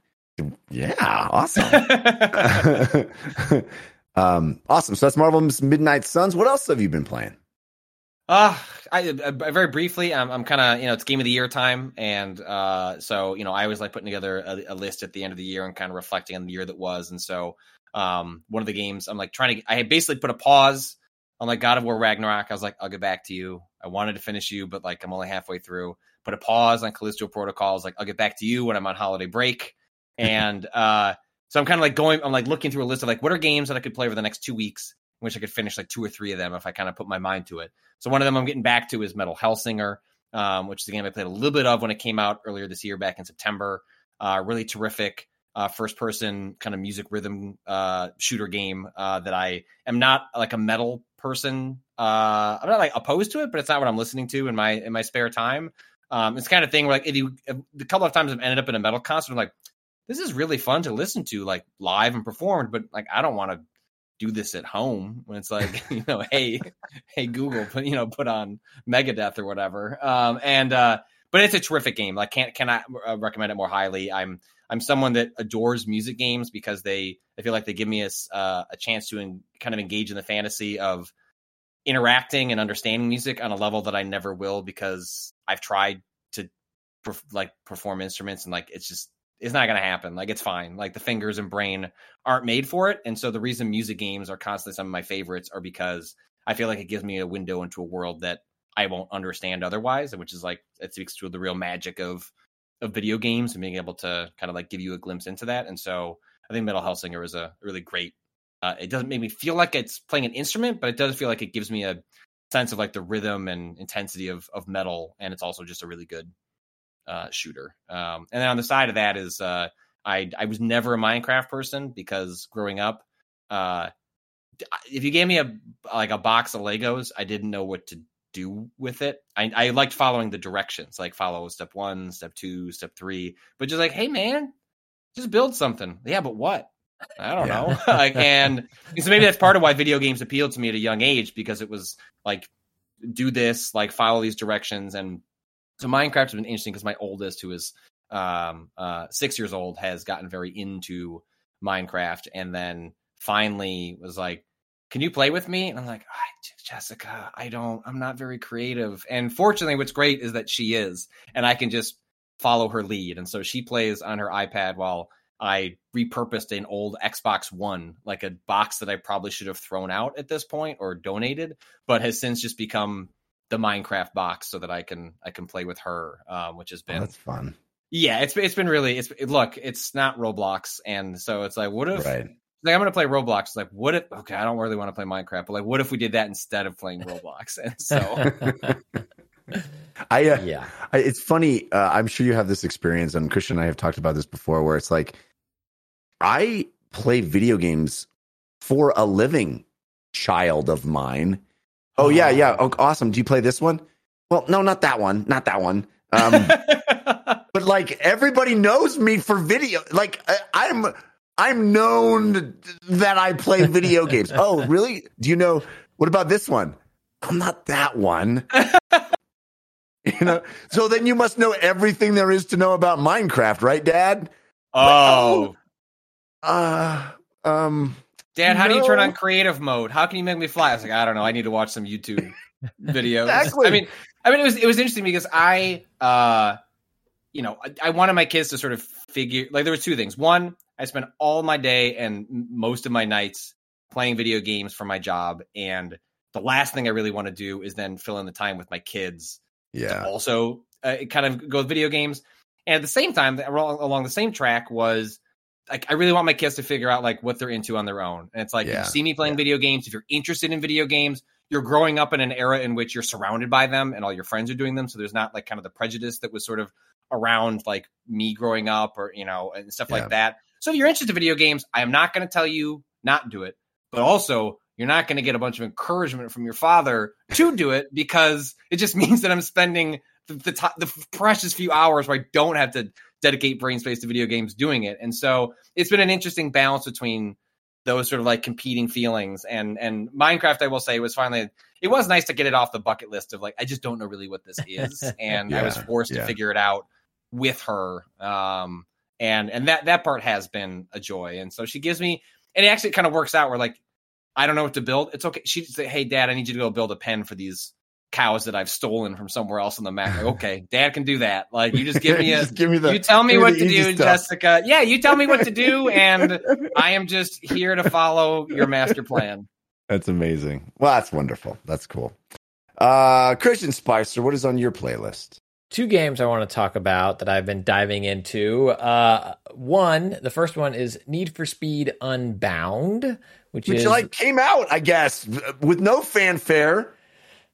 Speaker 1: yeah, awesome. um, awesome. So that's Marvel's Midnight Suns. What else have you been playing?
Speaker 4: Uh, I, I very briefly, I'm, I'm kind of you know it's game of the year time, and uh, so you know I always like putting together a, a list at the end of the year and kind of reflecting on the year that was, and so Um, one of the games I'm like trying to. I basically put a pause on like God of War Ragnarok. I was like, I'll get back to you. I wanted to finish you, but like I'm only halfway through. Put a pause on Callisto Protocols. Like, I'll get back to you when I'm on holiday break. And uh, so I'm kind of like going. I'm like looking through a list of like what are games that I could play over the next two weeks, in which I could finish like two or three of them if I kind of put my mind to it. So one of them I'm getting back to is Metal Hellsinger, um, which is a game I played a little bit of when it came out earlier this year, back in September. Uh, really terrific uh, first person kind of music rhythm uh, shooter game uh, that I am not like a metal person. Uh, I'm not like opposed to it, but it's not what I'm listening to in my in my spare time. Um, it's kind of thing where like if you the couple of times I've ended up in a metal concert, I'm like, this is really fun to listen to, like live and performed, but like I don't want to do this at home when it's like you know hey hey google put you know put on megadeth or whatever. Um and uh but it's a terrific game. Like can't cannot uh, recommend it more highly? I'm i'm someone that adores music games because they i feel like they give me a, uh, a chance to kind of engage in the fantasy of interacting and understanding music on a level that i never will because i've tried to perf- like perform instruments and like it's just it's not going to happen like it's fine like the fingers and brain aren't made for it. And so the reason music games are constantly some of my favorites are because I feel like it gives me a window into a world that I won't understand otherwise, which is like it speaks to the real magic of of video games and being able to kind of like give you a glimpse into that. And so I think Metal Hellsinger is a really great. Uh, it doesn't make me feel like it's playing an instrument, but it does feel like it gives me a sense of like the rhythm and intensity of of metal, and it's also just a really good uh, shooter. Um, and then on the side of that is uh, I I was never a Minecraft person because growing up, uh, if you gave me a like a box of Legos, I didn't know what to do with it. I, I liked following the directions, like follow step one, step two, step three, but just like, hey man, just build something. Yeah, but what? I don't
Speaker 1: Yeah.
Speaker 4: know. like, and so maybe that's part of why video games appealed to me at a young age because it was like, do this, like follow these directions. And so Minecraft has been interesting because my oldest, who is um, uh, six years old, has gotten very into Minecraft, and then finally was like, "Can you play with me?" And I'm like, "Ah, "Jessica, I don't. I'm not very creative." And fortunately, what's great is that she is, and I can just follow her lead. And so she plays on her iPad while I repurposed an old Xbox One, like a box that I probably should have thrown out at this point or donated, but has since just become the Minecraft box so that I can I can play with her, um, which has
Speaker 1: Oh,
Speaker 4: been
Speaker 1: that's fun.
Speaker 4: yeah, it's it's been really it's look, it's not Roblox, and so it's like, what if
Speaker 1: Right.
Speaker 4: like I'm gonna play Roblox? It's like, what if? Okay, I don't really want to play Minecraft, but like, what if we did that instead of playing Roblox? And so
Speaker 1: I uh,
Speaker 3: yeah.
Speaker 1: I, it's funny. Uh, I'm sure you have this experience, and Christian and I have talked about this before, where it's like I play video games for a living. Child of mine. Oh yeah, yeah. Oh, awesome. Do you play this one? Well, no, not that one. Not that one. Um, but like everybody knows me for video. Like I, I'm, I'm known that I play video games. Oh, really? Do you know? What about this one? I'm not that one. you know. So then you must know everything there is to know about Minecraft, right, Dad?
Speaker 4: oh,
Speaker 1: Uh, um.
Speaker 4: Dad, how do you turn on creative mode? How can you make me fly? I was like, I don't know. I need to watch some YouTube videos.
Speaker 1: Exactly.
Speaker 4: I mean, I mean, it was it was interesting because I, uh, you know, I, I wanted my kids to sort of figure like there was two things. One, I spent all my day and most of my nights playing video games for my job, and the last thing I really want to do is then fill in the time with my kids
Speaker 1: Yeah.
Speaker 4: also uh, kind of go with video games. And at the same time, along along the same track was like I really want my kids to figure out like what they're into on their own. And it's like if
Speaker 1: Yeah,
Speaker 4: you see me playing
Speaker 1: yeah.
Speaker 4: video games, if you're interested in video games, you're growing up in an era in which you're surrounded by them and all your friends are doing them. So there's not like kind of the prejudice that was sort of around like me growing up or you know and stuff
Speaker 1: Yeah.
Speaker 4: like that. So if you're interested in video games, I am not going to tell you not to do it, but also you're not going to get a bunch of encouragement from your father to do it because it just means that I'm spending the the, the precious few hours where I don't have to dedicate brain space to video games doing it. And so it's been an interesting balance between those sort of like competing feelings and and Minecraft I will say was finally it was nice to get it off the bucket list of like I just don't know really what this is. And I was
Speaker 1: Yeah,
Speaker 4: forced to figure it out with her. Um and and that that part has been a joy. And so she gives me and it actually kind of works out where like I don't know what to build. It's okay. She'd say hey dad I need you to go build a pen for these cows that I've stolen from somewhere else on the map. Like, okay, Dad can do that. Like you just give me a
Speaker 1: Just give me the.
Speaker 4: you tell me what
Speaker 1: the
Speaker 4: to do,
Speaker 1: stuff.
Speaker 4: Jessica. Yeah, you tell me what to do, and I am just here to follow your master plan.
Speaker 1: That's amazing. Well, that's wonderful. That's cool. Uh, Christian Spicer, what is on your playlist?
Speaker 3: two games I want to talk about that I've been diving into. Uh, one, the first one is Need for Speed Unbound, which,
Speaker 1: Which
Speaker 3: is
Speaker 1: like came out, I guess, with no fanfare,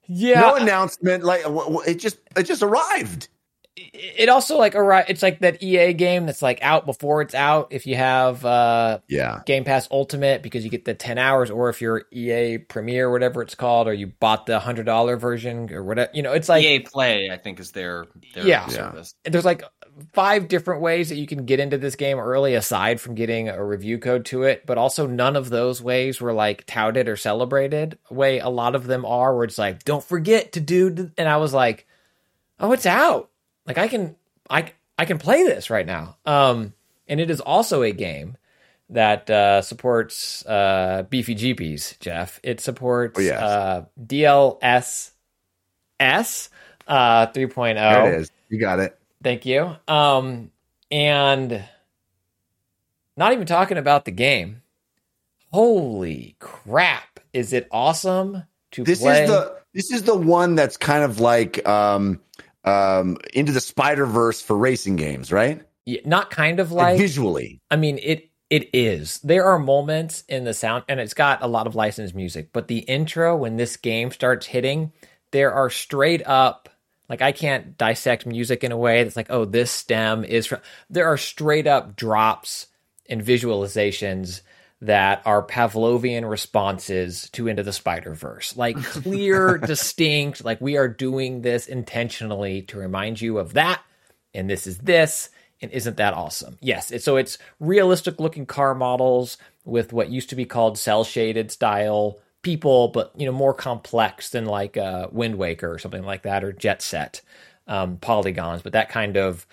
Speaker 3: yeah,
Speaker 1: no announcement. Like w- w- it just it just arrived.
Speaker 3: it also like arrive. It's like that EA game that's like out before it's out. If you have uh,
Speaker 1: Yeah.
Speaker 3: Game Pass Ultimate because you get the 10 hours, or if you're EA Premier, whatever it's called, or you bought the $100 version or whatever. You know, it's like
Speaker 4: EA Play, I think, is their, their
Speaker 3: Yeah.
Speaker 4: service.
Speaker 3: there's like five different ways that you can get into this game early aside from getting a review code to it but also none of those ways were like touted or celebrated way a lot of them are where it's like don't forget to do and i was like oh it's out like i can i i can play this right now um and it is also a game that uh, supports uh, beefy GPs, Jeff. It supports
Speaker 1: Oh, yes.
Speaker 3: uh, DLSS uh, 3.0.
Speaker 1: There it is. You got it.
Speaker 3: Thank you. Um, and not even talking about the game. Holy crap! Is it awesome to
Speaker 1: This
Speaker 3: play?
Speaker 1: is the this is the one that's kind of like um um into the Spider Verse for racing games, right?
Speaker 3: Yeah, not kind of
Speaker 1: Like
Speaker 3: like.
Speaker 1: visually.
Speaker 3: I mean, it it is. There are moments in the sound, and it's got a lot of licensed music. But the intro, when this game starts hitting, there are straight up. Like I can't dissect music in a way that's like, oh, this stem is from. There are straight up drops and visualizations that are Pavlovian responses to Into the Spider Verse, like clear, distinct. Like we are doing this intentionally to remind you of that, and this is this, and isn't that awesome? Yes. It, so it's realistic looking car models with what used to be called cell shaded style people, but you know more complex than like uh, Wind Waker or something like that, or Jet Set um, polygons, but that kind of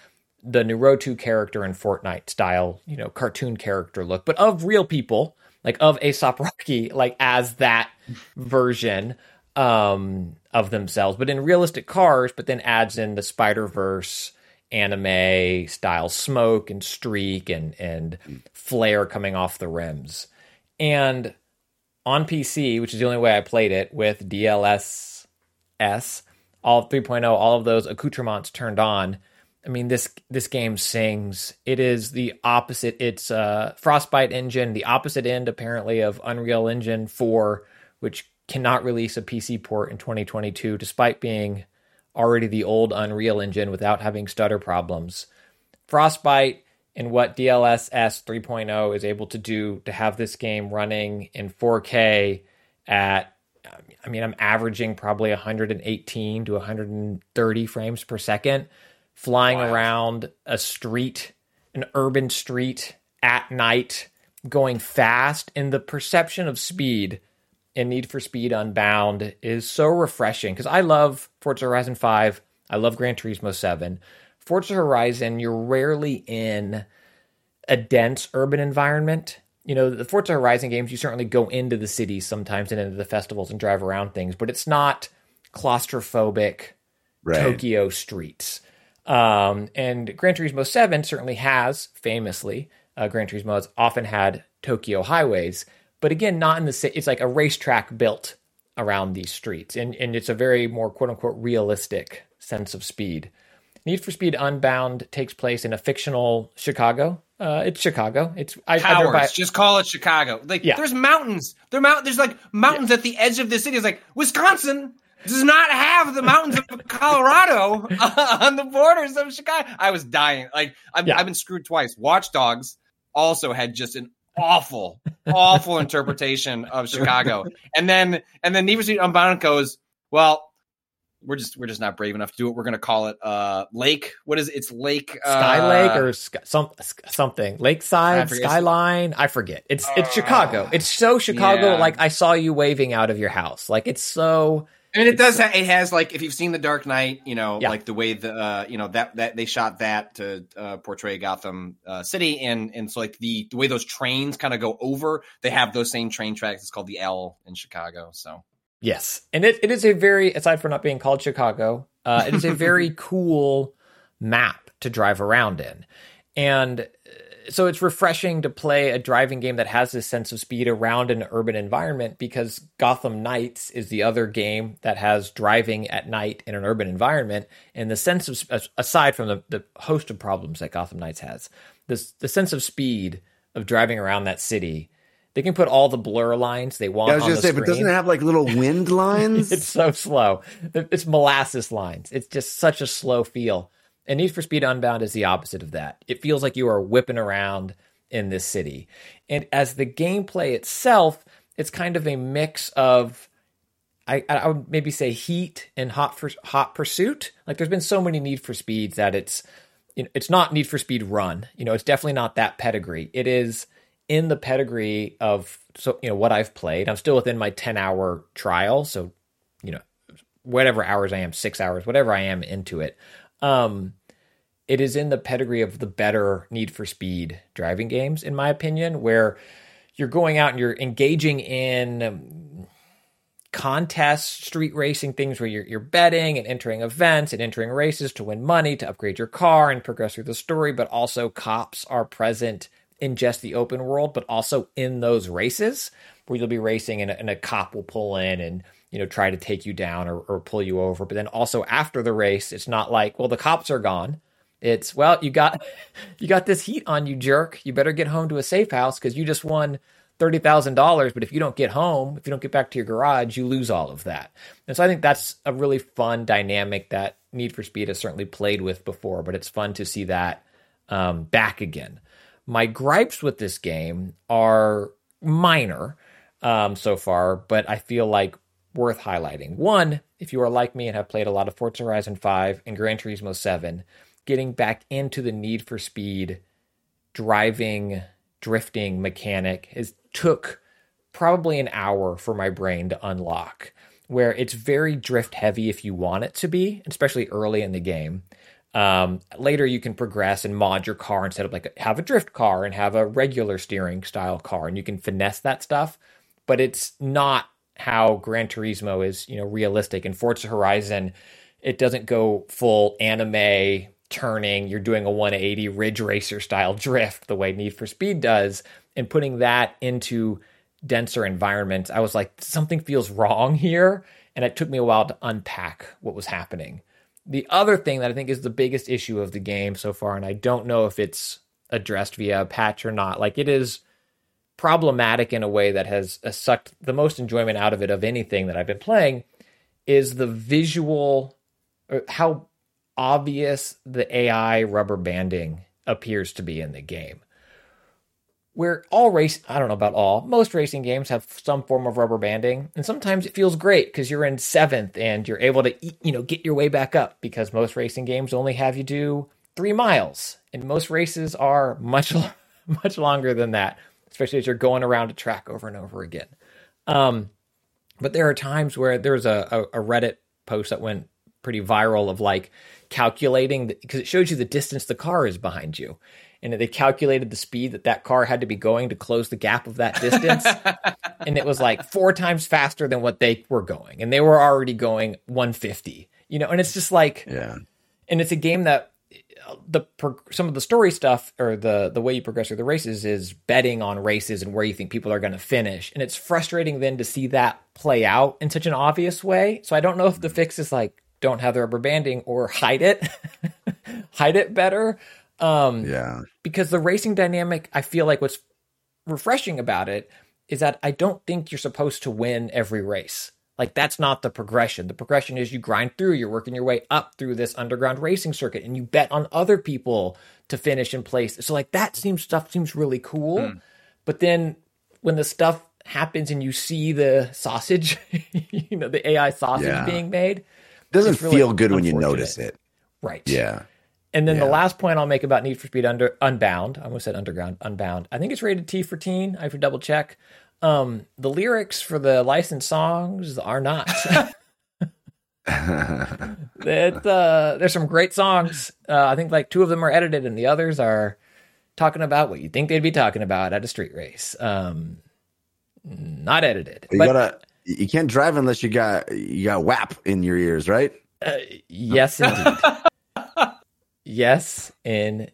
Speaker 3: the Naruto character in Fortnite style, you know, cartoon character look, but of real people, like of A$AP Rocky, like as that version um, of themselves, but in realistic cars, but then adds in the Spider Verse anime style smoke and streak and and flare coming off the rims. And on PC, which is the only way I played it with DLSS, all 3.0, all of those accoutrements turned on. I mean, this this game sings. It is the opposite. It's uh, Frostbite engine, the opposite end apparently of Unreal Engine 4, which cannot release a PC port in 2022, despite being already the old Unreal Engine without having stutter problems. Frostbite and what DLSS 3.0 is able to do to have this game running in 4K at I mean I'm averaging probably 118 to 130 frames per second flying around a street an urban street at night going fast and the perception of speed in Need for Speed Unbound is so refreshing because I love Forza Horizon 5. I love Gran Turismo 7. Forza Horizon, you're rarely in a dense urban environment. You know, the Forza Horizon games, you certainly go into the cities sometimes and into the festivals and drive around things, but it's not claustrophobic
Speaker 1: Right.
Speaker 3: Tokyo streets. Um, and Gran Turismo 7 certainly has, famously, uh, Gran Turismo has often had Tokyo highways, but again, not in the city. It's like a racetrack built around these streets, and, and it's a very more quote unquote realistic sense of speed. Need for Speed Unbound takes place in a fictional Chicago. Uh, it's Chicago. It's I, I
Speaker 4: just call it Chicago. Like,
Speaker 3: Yeah.
Speaker 4: there's mountains. There mount. There's like mountains at the edge of the city. It's like Wisconsin does not have the mountains of Colorado on the borders of Chicago. I was dying. Like, I've,
Speaker 3: Yeah.
Speaker 4: I've been screwed twice. Watch Dogs also had just an awful, awful interpretation of Chicago, and then and then Need for Speed Unbound goes well. We're just we're just not brave enough to do it. We're gonna call it uh Lake. What is it? It's Lake
Speaker 3: Sky
Speaker 4: uh,
Speaker 3: Lake or sky, some something Lakeside
Speaker 4: forget.
Speaker 3: Skyline. I forget. It's it's Chicago. It's so Chicago.
Speaker 4: yeah.
Speaker 3: Like I saw you waving out of your house. Like it's so.
Speaker 4: I mean, it does. Ha- it has like if you've seen The Dark Knight, you know,
Speaker 3: Yeah.
Speaker 4: like the way the uh, you know that that they shot that to uh, portray Gotham uh, City, and and so like the the way those trains kind of go over, they have those same train tracks. It's called the L in Chicago. So
Speaker 3: Yes, and it, it is a very aside from not being called Chicago, uh, it is a very cool map to drive around in, and uh, so it's refreshing to play a driving game that has this sense of speed around an urban environment because Gotham Knights is the other game that has driving at night in an urban environment, and the sense of aside from the, the host of problems that Gotham Knights has, this the sense of speed of driving around that city. They can put all the blur lines they want.
Speaker 1: Yeah, I was
Speaker 3: the
Speaker 1: say, but doesn't it have like little wind lines?
Speaker 3: It's so slow. It's molasses lines. It's just such a slow feel. And Need for Speed Unbound is the opposite of that. It feels like you are whipping around in this city. And as the gameplay itself, it's kind of a mix of I, I would maybe say heat and hot for hot pursuit. Like there's been so many Need for Speeds that it's you know, it's not Need for Speed Run. You know, it's definitely not that pedigree. It is in the pedigree of so you know what I've played. I'm still within my 10 hour trial, so you know whatever hours I am, six hours, whatever I am into it. Um, it is in the pedigree of the better Need for Speed driving games, in my opinion, where you're going out and you're engaging in um, contests, street racing things where you're, you're betting and entering events and entering races to win money, to upgrade your car and progress through the story, but also cops are present in just the open world, but also in those races where you'll be racing and, a- and a cop will pull in and you know try to take you down or, or pull you over. But then also after the race, it's not like well the cops are gone. It's well you got you got this heat on you, jerk. You better get home to a safe house because you just won thirty thousand dollars. But if you don't get home, if you don't get back to your garage, you lose all of that. And so I think that's a really fun dynamic that Need for Speed has certainly played with before. But it's fun to see that um, back again. My gripes with this game are minor um, so far, but I feel like worth highlighting. One, if you are like me and have played a lot of Forza Horizon 5 and Gran Turismo 7, getting back into the Need for Speed driving, drifting mechanic has took probably an hour for my brain to unlock. Where it's very drift heavy if you want it to be, especially early in the game. Um, later, you can progress and mod your car instead of like have a drift car and have a regular steering style car, and you can finesse that stuff. But it's not how Gran Turismo is, you know, realistic. In Forza Horizon, it doesn't go full anime turning. You're doing a 180 Ridge Racer style drift the way Need for Speed does, and putting that into denser environments. I was like, something feels wrong here, and it took me a while to unpack what was happening. The other thing that I think is the biggest issue of the game so far, and I don't know if it's addressed via a patch or not, like it is problematic in a way that has uh, sucked the most enjoyment out of it of anything that I've been playing, is the visual, or how obvious the AI rubber banding appears to be in the game. Where all race, I don't know about all, most racing games have some form of rubber banding, and sometimes it feels great because you're in seventh and you're able to, you know, get your way back up because most racing games only have you do three miles, and most races are much, much longer than that, especially as you're going around a track over and over again. Um, but there are times where there was a, a, a Reddit post that went pretty viral of like calculating because it shows you the distance the car is behind you. And they calculated the speed that that car had to be going to close the gap of that distance. and it was like four times faster than what they were going. And they were already going 150, you know, and it's just like,
Speaker 1: Yeah.
Speaker 3: and it's a game that uh, the some of the story stuff or the the way you progress through the races is betting on races and where you think people are going to finish and it's frustrating then to see that play out in such an obvious way so i don't know if the fix is like don't have the rubber banding or hide it hide it better um
Speaker 1: Yeah.
Speaker 3: because the racing dynamic, I feel like what's refreshing about it is that I don't think you're supposed to win every race. Like that's not the progression. The progression is you grind through, you're working your way up through this underground racing circuit and you bet on other people to finish in place. So like that seems stuff seems really cool. But then when the stuff happens and you see the sausage, you know, the AI sausage
Speaker 1: Yeah.
Speaker 3: being made,
Speaker 1: Doesn't
Speaker 3: really
Speaker 1: feel good when you notice it.
Speaker 3: right.
Speaker 1: Yeah.
Speaker 3: And then the last point I'll make about Need for Speed Under Unbound, I almost said Underground, Unbound. I think it's rated T for teen. I have to double check. Um, the lyrics for the licensed songs are not. it, uh, there's some great songs. Uh, I think like two of them are edited, and the others are talking about what you think they'd be talking about at a street race. Um, not edited,
Speaker 1: You
Speaker 3: but
Speaker 1: gotta You can't drive unless you got you got WAP in your ears, right?
Speaker 3: Uh, yes, indeed. yes, indeed.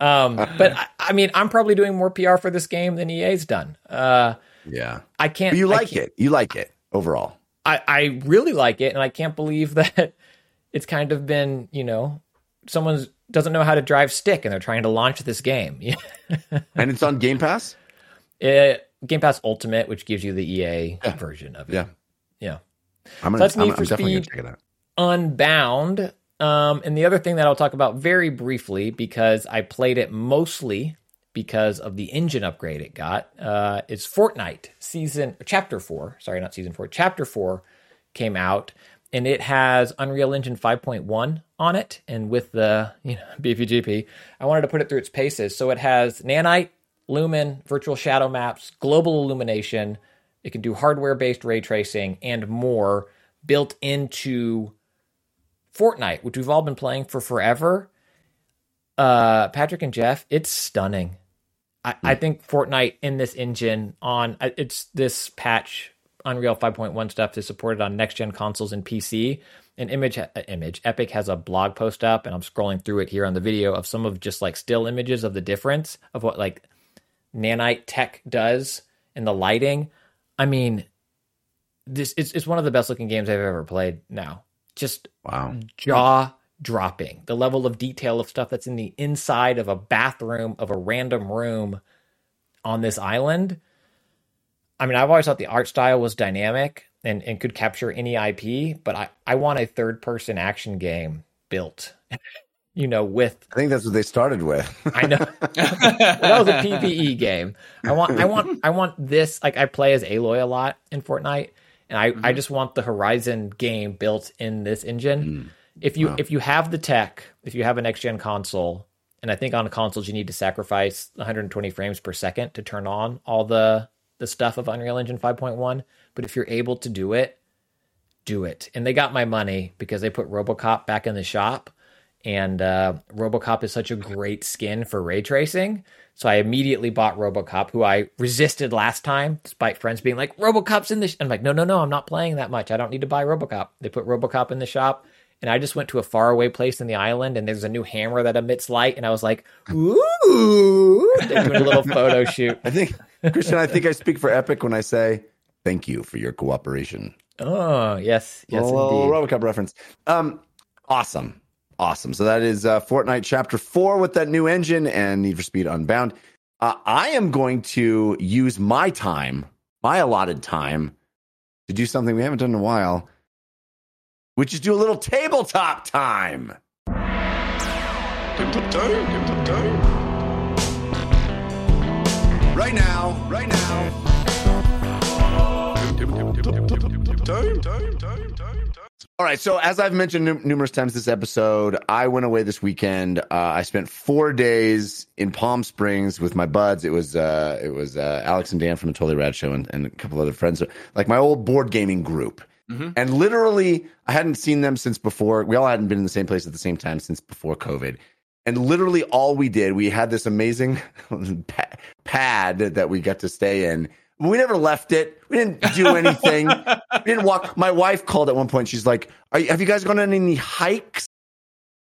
Speaker 3: Um, but I, I mean, I'm probably doing more PR for this game than EA's done. Uh,
Speaker 1: Yeah.
Speaker 3: I can't.
Speaker 1: But you like
Speaker 3: can't-
Speaker 1: it. You like it overall.
Speaker 3: I, I really like it, and I can't believe that it's kind of been, you know, someone doesn't know how to drive stick, and they're trying to launch this game.
Speaker 1: And it's on Game Pass?
Speaker 3: it, Game Pass Ultimate, which gives you the EA
Speaker 1: Yeah.
Speaker 3: version of it.
Speaker 1: Yeah.
Speaker 3: Yeah.
Speaker 1: I'm gonna,
Speaker 3: That's
Speaker 1: I'm,
Speaker 3: Need
Speaker 1: I'm definitely gonna
Speaker 3: Speed.
Speaker 1: check it out.
Speaker 3: Unbound. Um, and the other thing that I'll talk about very briefly because I played it mostly because of the engine upgrade it got. Uh, it's Fortnite season chapter four. Sorry, not season four. Chapter four came out, and it has Unreal Engine 5.1 on it. And with the you know BPGP, I wanted to put it through its paces. So it has Nanite, Lumen, virtual shadow maps, global illumination. It can do hardware based ray tracing and more built into Fortnite, which we've all been playing for forever. Uh, Patrick and Jeff, it's stunning. I, I think Fortnite in this engine on uh, it's this patch Unreal 5.1 stuff is supported on next gen consoles and PC. An image, uh, image Epic has a blog post up, and I'm scrolling through it here on the video of some of just like still images of the difference of what like nanite tech does in the lighting. I mean, this it's, it's one of the best looking games I've ever played. Now, just
Speaker 1: Wow.
Speaker 3: jaw dropping. The level of detail of stuff that's in the inside of a bathroom of a random room on this island. I mean, I've always thought the art style was dynamic and, and could capture any IP, but I, I want a third person action game built, you know, with
Speaker 1: I think that's what they started with.
Speaker 3: I know that was a PVE game. I want, I want, I want this. Like I play as Aloy a lot in Fortnite, and I, I just want the Horizon game built in this engine. If you, if you have the tech, if you have a next gen console, and I think on consoles you need to sacrifice 120 frames per second to turn on all the the stuff of Unreal Engine 5.1. But if you're able to do it, do it. And they got my money because they put RoboCop back in the shop and uh, RoboCop is such a great skin for ray tracing. So I immediately bought RoboCop, who I resisted last time, despite friends being like, "RoboCop's in the." Sh-. I'm like, "No, no, no! I'm not playing that much. I don't need to buy RoboCop." They put RoboCop in the shop, and I just went to a faraway place in the island, and there's a new hammer that emits light, and I was like, "Ooh!" They're doing a little photo shoot.
Speaker 1: I think, Christian, I think I speak for Epic when I say thank you for your cooperation.
Speaker 3: Oh yes, yes, indeed.
Speaker 1: RoboCop reference. Um, awesome, awesome. So that is uh, Fortnite Chapter Four with that new engine and Need for Speed Unbound. Uh, I am going to use my time, my allotted time, to do something we haven't done in a while, which is do a little tabletop time. Right now, right now. All right. So, as I've mentioned num- numerous times this episode, I went away this weekend. Uh, I spent four days in Palm Springs with my buds. It was uh, it was uh, Alex and Dan from the Totally Rad Show and, and a couple other friends, like my old board gaming group. And literally, I hadn't seen them since before. We all hadn't been in the same place at the same time since before COVID. And literally, all we did, we had this amazing pad that we got to stay in. We never left it. We didn't do anything. we didn't walk. My wife called at one point. She's like, Are you, "Have you guys gone on any hikes?"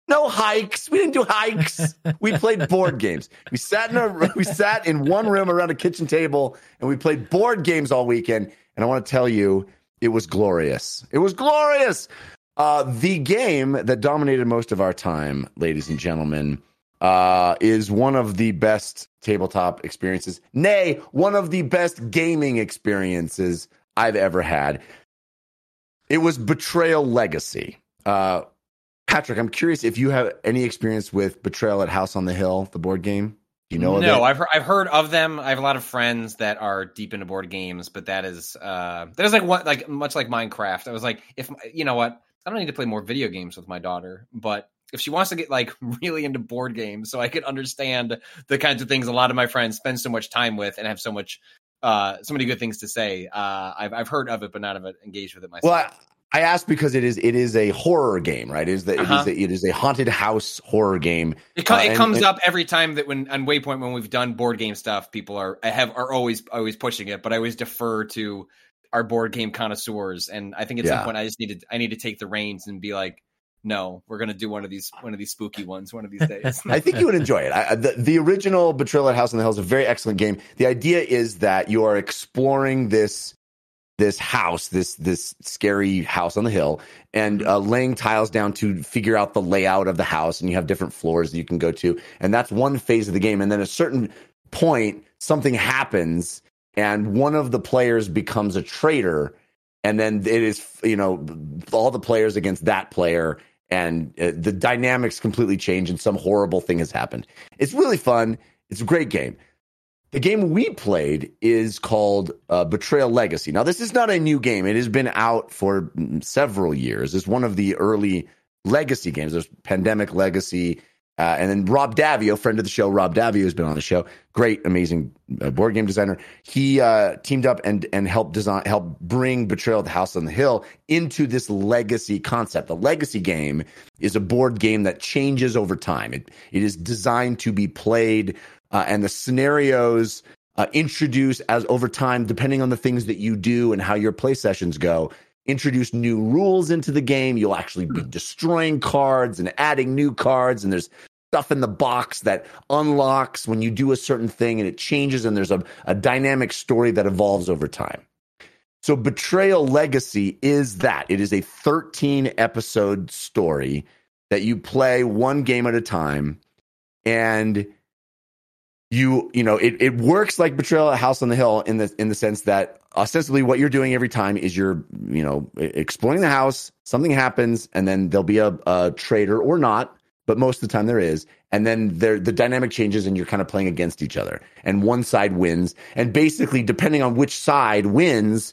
Speaker 1: No hikes. We didn't do hikes. We played board games. We sat in a we sat in one room around a kitchen table and we played board games all weekend. And I want to tell you, it was glorious. It was glorious. Uh, the game that dominated most of our time, ladies and gentlemen, uh, is one of the best tabletop experiences. Nay, one of the best gaming experiences I've ever had. It was Betrayal Legacy. Uh, Patrick, I'm curious if you have any experience with Betrayal at House on the Hill, the board game. Do you know of
Speaker 4: no? I've heard, I've heard of them. I have a lot of friends that are deep into board games, but that is uh that is like what like much like Minecraft. I was like, if you know what, I don't need to play more video games with my daughter, but if she wants to get like really into board games, so I could understand the kinds of things a lot of my friends spend so much time with and have so much uh so many good things to say. Uh I've I've heard of it, but not of it engaged with it myself.
Speaker 1: Well, I, I asked because it is it is a horror game, right? It is the,
Speaker 4: Uh-huh.
Speaker 1: it, is a, it is a haunted house horror game.
Speaker 4: It,
Speaker 1: Uh,
Speaker 4: it
Speaker 1: and-
Speaker 4: comes
Speaker 1: and-
Speaker 4: up every time that when on Waypoint when we've done board game stuff, people are I have are always always pushing it, but I always defer to our board game connoisseurs, and I think at
Speaker 1: Yeah.
Speaker 4: some point I just need to I need to take the reins and be like, no, we're gonna do one of these one of these spooky ones one of these days.
Speaker 1: I think you would enjoy it. I, the, the original Betrayal at House on the Hill is a very excellent game. The idea is that you are exploring this this house, this this scary house on the hill, and uh, laying tiles down to figure out the layout of the house. And you have different floors that you can go to, and that's one phase of the game. And then at a certain point, something happens, and one of the players becomes a traitor, and then it is you know all the players against that player and uh, the dynamics completely change and some horrible thing has happened. It's really fun. It's a great game. The game we played is called uh, Betrayal Legacy. Now, this is not a new game. It has been out for mm, several years. It's one of the early legacy games. There's Pandemic Legacy. Uh, and then Rob Daviau, friend of the show, Rob Daviau has been on the show. Great, amazing uh, board game designer. He uh, teamed up and and helped design, help bring Betrayal at the House on the Hill into this legacy concept. The legacy game is a board game that changes over time. It it is designed to be played, uh, and the scenarios uh, introduce as over time, depending on the things that you do and how your play sessions go. Introduce new rules into the game. You'll actually be hmm. destroying cards and adding new cards, and there's stuff in the box that unlocks when you do a certain thing and it changes and there's a, a dynamic story that evolves over time. So Betrayal Legacy is that. It is a 13 episode story that you play one game at a time and you you know it, it works like Betrayal at House on the Hill in the in the sense that ostensibly what you're doing every time is you're you know exploring the house, something happens and then there'll be a, a traitor or not but most of the time there is. And then there, the dynamic changes and you're kind of playing against each other. And one side wins. And basically, depending on which side wins,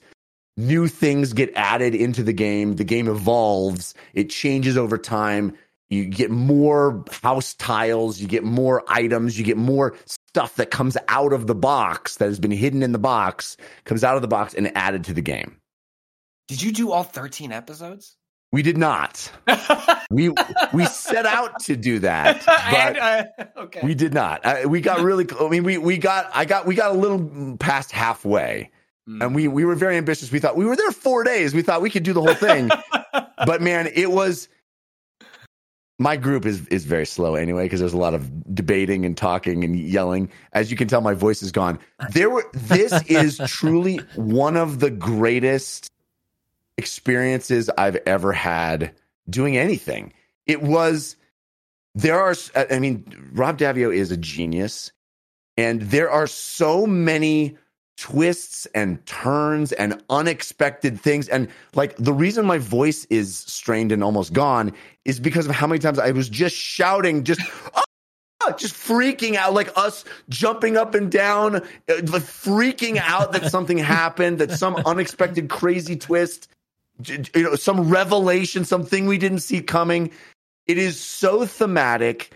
Speaker 1: new things get added into the game. The game evolves, it changes over time. You get more house tiles, you get more items, you get more stuff that comes out of the box that has been hidden in the box, comes out of the box and added to the game.
Speaker 4: Did you do all thirteen episodes?
Speaker 1: We did not. We we set out to do that, but
Speaker 4: uh, okay.
Speaker 1: We did not. Uh, we got really. I mean, we we got. I got. We got a little past halfway,
Speaker 4: Hmm.
Speaker 1: and we we were very ambitious. We thought we were there four days. We thought we could do the whole thing, but man, it was. My group is is very slow anyway because there's a lot of debating and talking and yelling. As you can tell, my voice is gone. There were. This is truly one of the greatest experiences I've ever had doing anything. It was there are I mean Rob Daviau is a genius and there are so many twists and turns and unexpected things and like the reason my voice is strained and almost gone is because of how many times I was just shouting just "Ah!" just freaking out like us jumping up and down uh, like freaking out that something happened that some unexpected crazy twist you know some revelation something we didn't see coming it is so thematic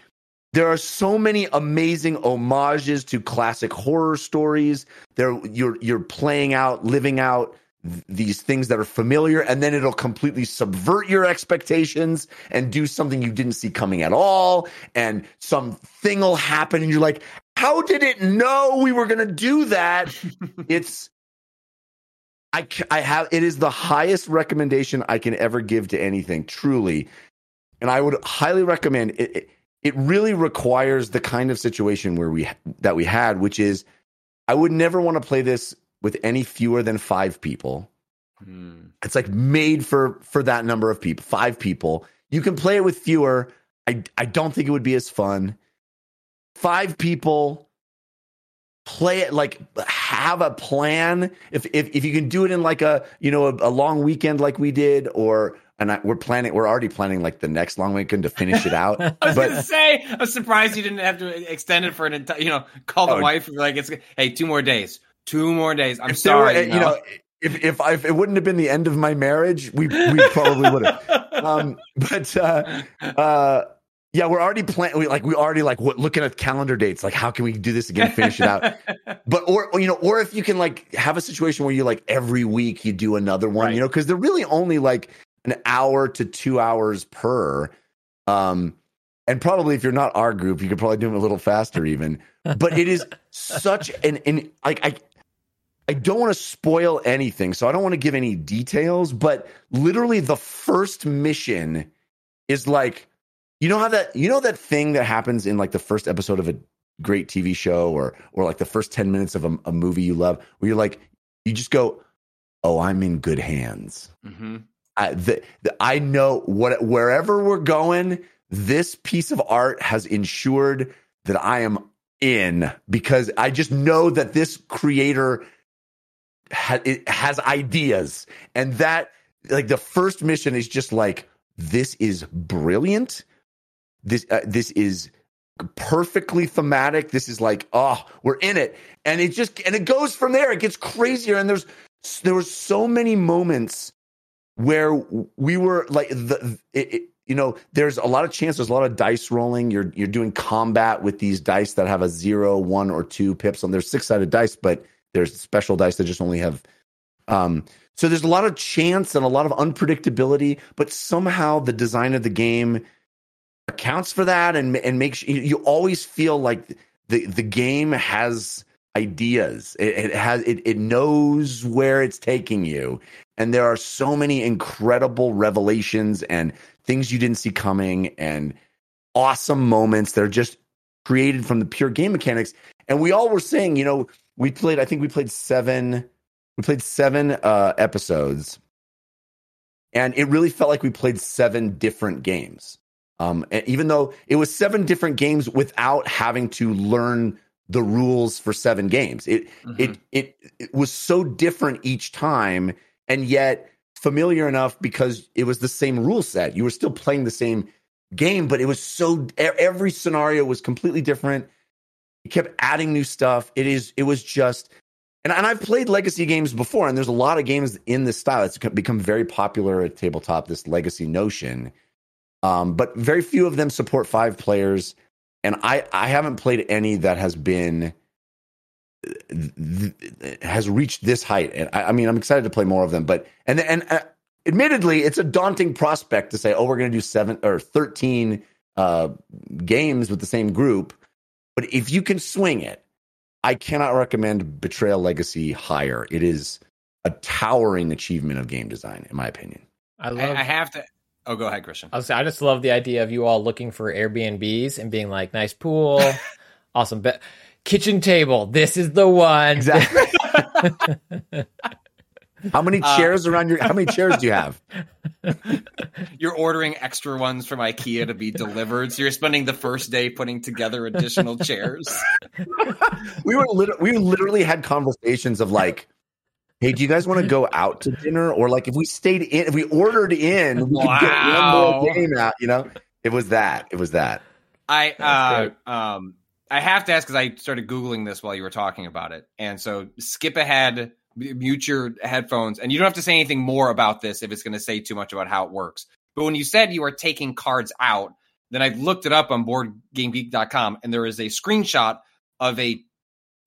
Speaker 1: there are so many amazing homages to classic horror stories. There you're you're playing out living out th- these things that are familiar and then it'll completely subvert your expectations and do something you didn't see coming at all and something will happen and you're like how did it know we were going to do that? It's I, I have it is the highest recommendation I can ever give to anything truly. And I would highly recommend it, it it really requires the kind of situation where we that we had which is I would never want to play this with any fewer than 5 people.
Speaker 4: Hmm.
Speaker 1: it's like made for for that number of people 5 people. You can play it with fewer. I I don't think it would be as fun. 5 people play it like have a plan. If if if you can do it in like a you know a, a long weekend like we did or and I, we're planning we're already planning like the next long weekend to finish it out
Speaker 4: I was
Speaker 1: but
Speaker 4: gonna say, I'm surprised you didn't have to extend it for an entire. You know, call the
Speaker 1: Oh.
Speaker 4: wife and be like, "It's hey, two more days, two more days." I'm
Speaker 1: there were,
Speaker 4: sorry,
Speaker 1: you know if if, I, if it wouldn't have been the end of my marriage we we probably would have um but uh uh yeah we're already planning we like we already like what, looking at calendar dates like how can we do this again finish it out but or, or, you know or if you can like have a situation where you like every week you do another one
Speaker 4: Right.
Speaker 1: you know because they're really only like an hour to two hours per um and probably if you're not our group you could probably do them a little faster even but it is such an, an like i I don't want to spoil anything, so I don't want to give any details, but literally the first mission is like you know how that you know that thing that happens in like the first episode of a great TV show or or like the first 10 minutes of a, a movie you love where you're like you just go oh I'm in good hands.
Speaker 4: hmm
Speaker 1: I, the, the, I know what wherever we're going, this piece of art has ensured that I am in because I just know that this creator ha, has ideas, and that like the first mission is just like this is brilliant. This uh, this is perfectly thematic. This is like oh we're in it, and it just and it goes from there. It gets crazier, and there's there were so many moments where we were like the it, it, you know there's a lot of chance there's a lot of dice rolling. You're you're doing combat with these dice that have a zero one or two pips on there's six sided dice but there's special dice that just only have um so there's a lot of chance and a lot of unpredictability but somehow the design of the game accounts for that and and makes you, always feel like the the game has ideas. It, it has it, it knows where it's taking you and there are so many incredible revelations and things you didn't see coming and awesome moments that are just created from the pure game mechanics. And we all were saying you know we played i think we played seven we played seven uh episodes. And it really felt like we played seven different games. Um and even though it was seven different games without having to learn the rules for seven games. It
Speaker 4: Mhm.
Speaker 1: it, it it was so different each time and yet familiar enough because it was the same rule set you were still playing the same game but it was so every scenario was completely different it kept adding new stuff it is it was just and, and I've played legacy games before, and there's a lot of games in this style. It's become very popular at tabletop. This legacy notion, um, but very few of them support five players, and I I haven't played any that has been th- th- has reached this height. And I, I mean, I'm excited to play more of them, but and and uh, admittedly, it's a daunting prospect to say, oh, we're going to do seven or thirteen uh, games with the same group. But if you can swing it, I cannot recommend Betrayal Legacy higher. It is a towering achievement of game design, in my opinion.
Speaker 3: I love.
Speaker 4: I, I have to. Oh, go ahead, Christian.
Speaker 3: I, was, I just love the idea of you all looking for Airbnbs and being like, nice pool, awesome bed, kitchen table. This is the one.
Speaker 1: Exactly. how many
Speaker 4: Uh,
Speaker 1: chairs around your? How many chairs do you have?
Speaker 4: You're ordering extra ones from IKEA to be delivered, so you're spending the first day putting together additional chairs.
Speaker 1: We were lit- we literally had conversations of like, hey, do you guys want to go out to dinner, or like if we stayed in, if we ordered in, we could get one
Speaker 4: Wow.
Speaker 1: more game out. You know, it was that. It was that.
Speaker 4: I uh, um I have to ask because I started googling this while you were talking about it, and so skip ahead, mute your headphones, and you don't have to say anything more about this if it's going to say too much about how it works. But when you said you are taking cards out, then I looked it up on BoardGameGeek.com, and there is a screenshot of a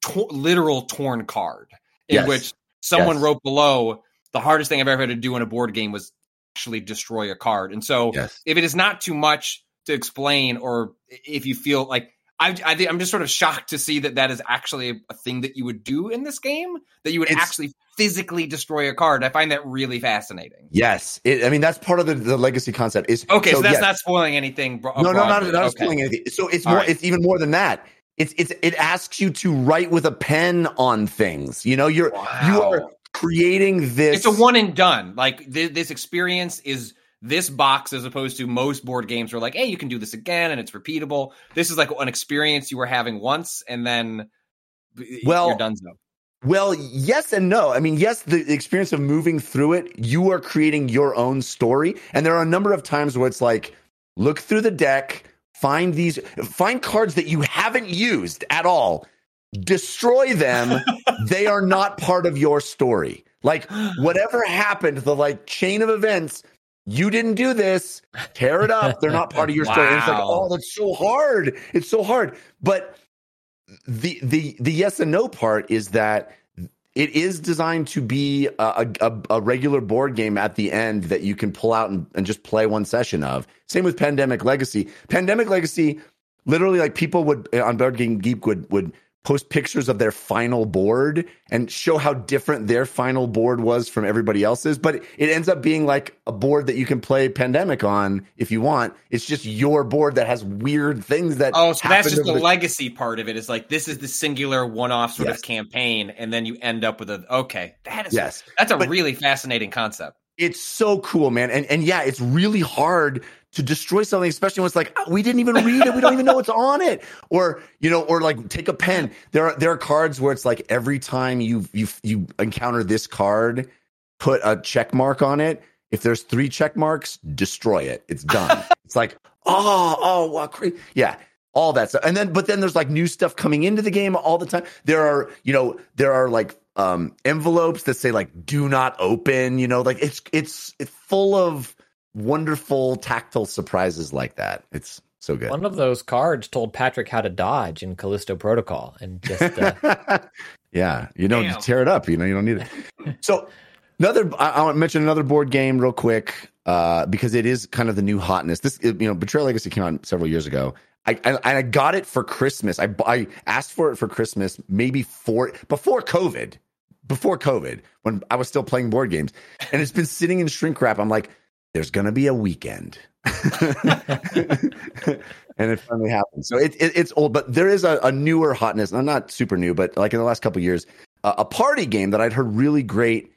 Speaker 4: to- literal torn card in
Speaker 1: Yes.
Speaker 4: which someone
Speaker 1: Yes.
Speaker 4: wrote below the hardest thing I've ever had to do in a board game was actually destroy a card, and so
Speaker 1: Yes.
Speaker 4: if it is not too much to explain or if you feel like I, I think I'm just sort of shocked to see that that is actually a thing that you would do in this game that you would
Speaker 1: It's-
Speaker 4: actually physically destroy a card. I find that really fascinating.
Speaker 1: Yes. It, I mean, that's part of the, the legacy concept. Is
Speaker 4: Okay, so, that's
Speaker 1: yes.
Speaker 4: not spoiling anything. Bro-
Speaker 1: no, no, not, not
Speaker 4: Okay.
Speaker 1: spoiling anything. So it's
Speaker 4: All
Speaker 1: more.
Speaker 4: right.
Speaker 1: It's even more than that. It's it's it asks you to write with a pen on things. You know, you're you are creating this.
Speaker 4: It's a one and done. Like th- this experience is this box as opposed to most board games where like, hey, you can do this again and it's repeatable. This is like an experience you were having once and then
Speaker 1: Well,
Speaker 4: you're done. So
Speaker 1: Well, yes and no. I mean, yes, the experience of moving through it, you are creating your own story. And there are a number of times where it's like, look through the deck, find these, find cards that you haven't used at all, destroy them. they are not part of your story. Like, whatever happened, the like chain of events, you didn't do this, tear it up. They're not part of your story. And it's like, oh, that's so hard. It's so hard. But the the the yes and no part is that it is designed to be a, a, a regular board game at the end that you can pull out and, and just play one session of. Same with Pandemic Legacy. Pandemic Legacy, literally, like people would on Board Game Geek would would post pictures of their final board and show how different their final board was from everybody else's. But it ends up being like a board that you can play Pandemic on if you want. It's just your board that has weird things that.
Speaker 4: Oh, so that's just the
Speaker 1: over
Speaker 4: legacy part of it. Is like this is the singular one-off sort
Speaker 1: Yes.
Speaker 4: of campaign, and then you end up with a okay. That is
Speaker 1: Yes.
Speaker 4: that's a
Speaker 1: But-
Speaker 4: really fascinating concept.
Speaker 1: It's so cool, man. And and yeah, it's really hard to destroy something, especially when it's like "Oh, we didn't even read it, we don't even know what's on it, or you know, or like take a pen. There are there are cards where it's like every time you you you encounter this card, put a check mark on it. If there's three check marks, destroy it. It's done. it's like oh oh wow, cra- yeah. All that stuff, and then but then there's like new stuff coming into the game all the time. There are you know there are like um envelopes that say like do not open you know like it's it's it's full of wonderful tactile surprises like that it's so good
Speaker 3: One of those cards told Patrick how to dodge in Callisto Protocol, and just uh,
Speaker 1: yeah you know
Speaker 4: Damn.
Speaker 1: tear it up you know you don't need it so another i, I want to mention another board game real quick uh because it is kind of the new hotness this you know betrayal legacy came out several years ago I, I I got it for Christmas. I I asked for it for Christmas, maybe four before COVID, before COVID, when I was still playing board games, and it's been sitting in shrink wrap. I'm like, there's gonna be a weekend, and it finally happened. So it, it it's old, but there is a, a newer hotness. I'm not super new, but like in the last couple years, uh, a party game that I'd heard really great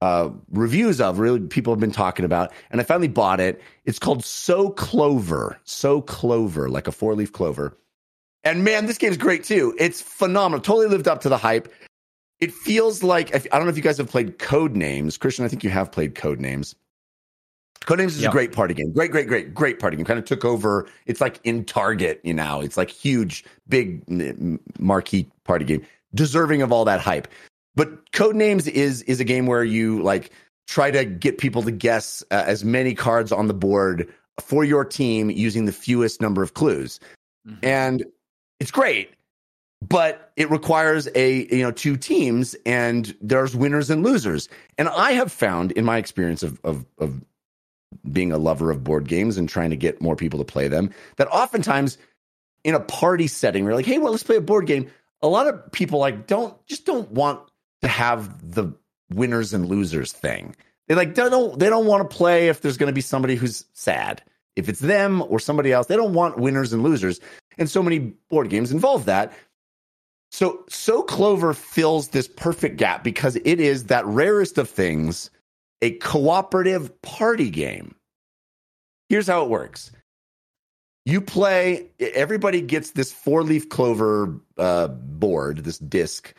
Speaker 1: uh, reviews of, really people have been talking about, and I finally bought it. It's called So Clover, So Clover, like a four leaf clover. And man, this game's great too. It's phenomenal. Totally lived up to the hype. It feels like I don't know if you guys have played Codenames, Christian. I think you have played Codenames. Codenames is
Speaker 3: Yep.
Speaker 1: a great party game. Great, great, great, great party game. Kind of took over. It's like in Target, you know. It's like huge, big marquee party game, deserving of all that hype. But Codenames is is a game where you like try to get people to guess uh, as many cards on the board for your team using the fewest number of clues.
Speaker 4: Mhm.
Speaker 1: And it's great, but it requires a you know two teams and there's winners and losers. And I have found in my experience of of of being a lover of board games and trying to get more people to play them that oftentimes in a party setting we're like hey well let's play a board game. A lot of people like don't just don't want to have the winners and losers thing. They like don't they don't want to play if there's going to be somebody who's sad. If it's them or somebody else they don't want winners and losers. And so many board games involve that. So so clover fills this perfect gap because it is that rarest of things a cooperative party game. Here's how it works. You play, everybody gets this four leaf clover uh, board, this disc,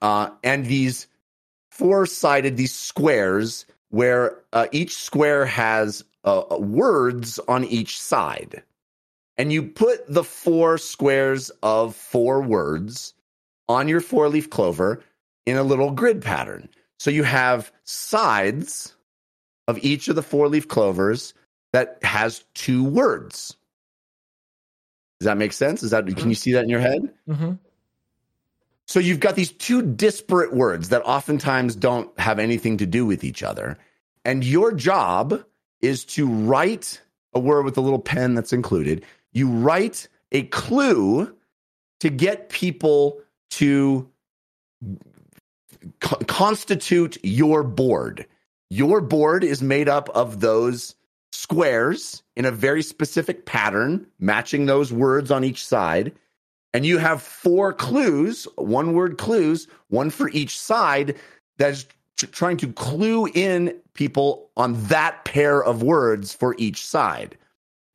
Speaker 1: uh, and these four sided, these squares where uh, each square has uh, uh, words on each side. And you put the four squares of four words on your four leaf clover in a little grid pattern. So you have sides of each of the four leaf clovers that has two words. Does that make sense? Is that can you see that in your head?
Speaker 3: mhm.
Speaker 1: So you've got these two disparate words that oftentimes don't have anything to do with each other. And your job is to write a word with a little pen that's included. You write a clue to get people to co- constitute your board. Your board is made up of those squares in a very specific pattern, matching those words on each side. And you have four clues, one word clues, one for each side that's tr- trying to clue in people on that pair of words for each side.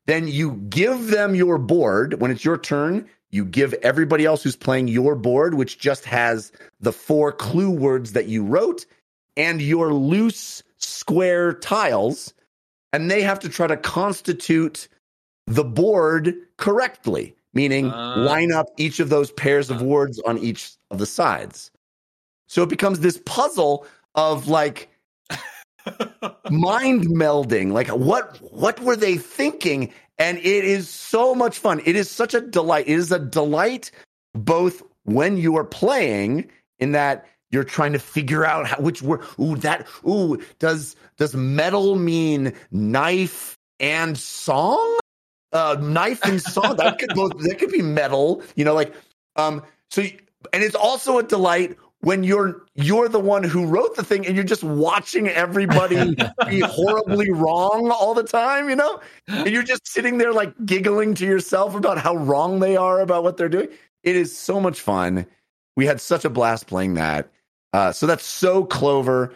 Speaker 1: Then you give them your board. When it's your turn, you give everybody else who's playing your board, which just has the four clue words that you wrote and your loose square tiles. And they have to try to constitute the board correctly, meaning
Speaker 4: Ah.
Speaker 1: line up each of those pairs of words on each of the sides. So it becomes this puzzle of like mind melding like what what were they thinking and it is so much fun. It is such a delight. It is a delight both when you are playing in that you're trying to figure out how, which word ooh that ooh does does metal mean knife and song? Uh knife and song that could both that could be metal you know like um So, and it's also a delight when you're you're the one who wrote the thing and you're just watching everybody be horribly wrong all the time, you know? And you're just sitting there like giggling to yourself about how wrong they are about what they're doing. It is so much fun. We had such a blast playing that. Uh, so that's so clover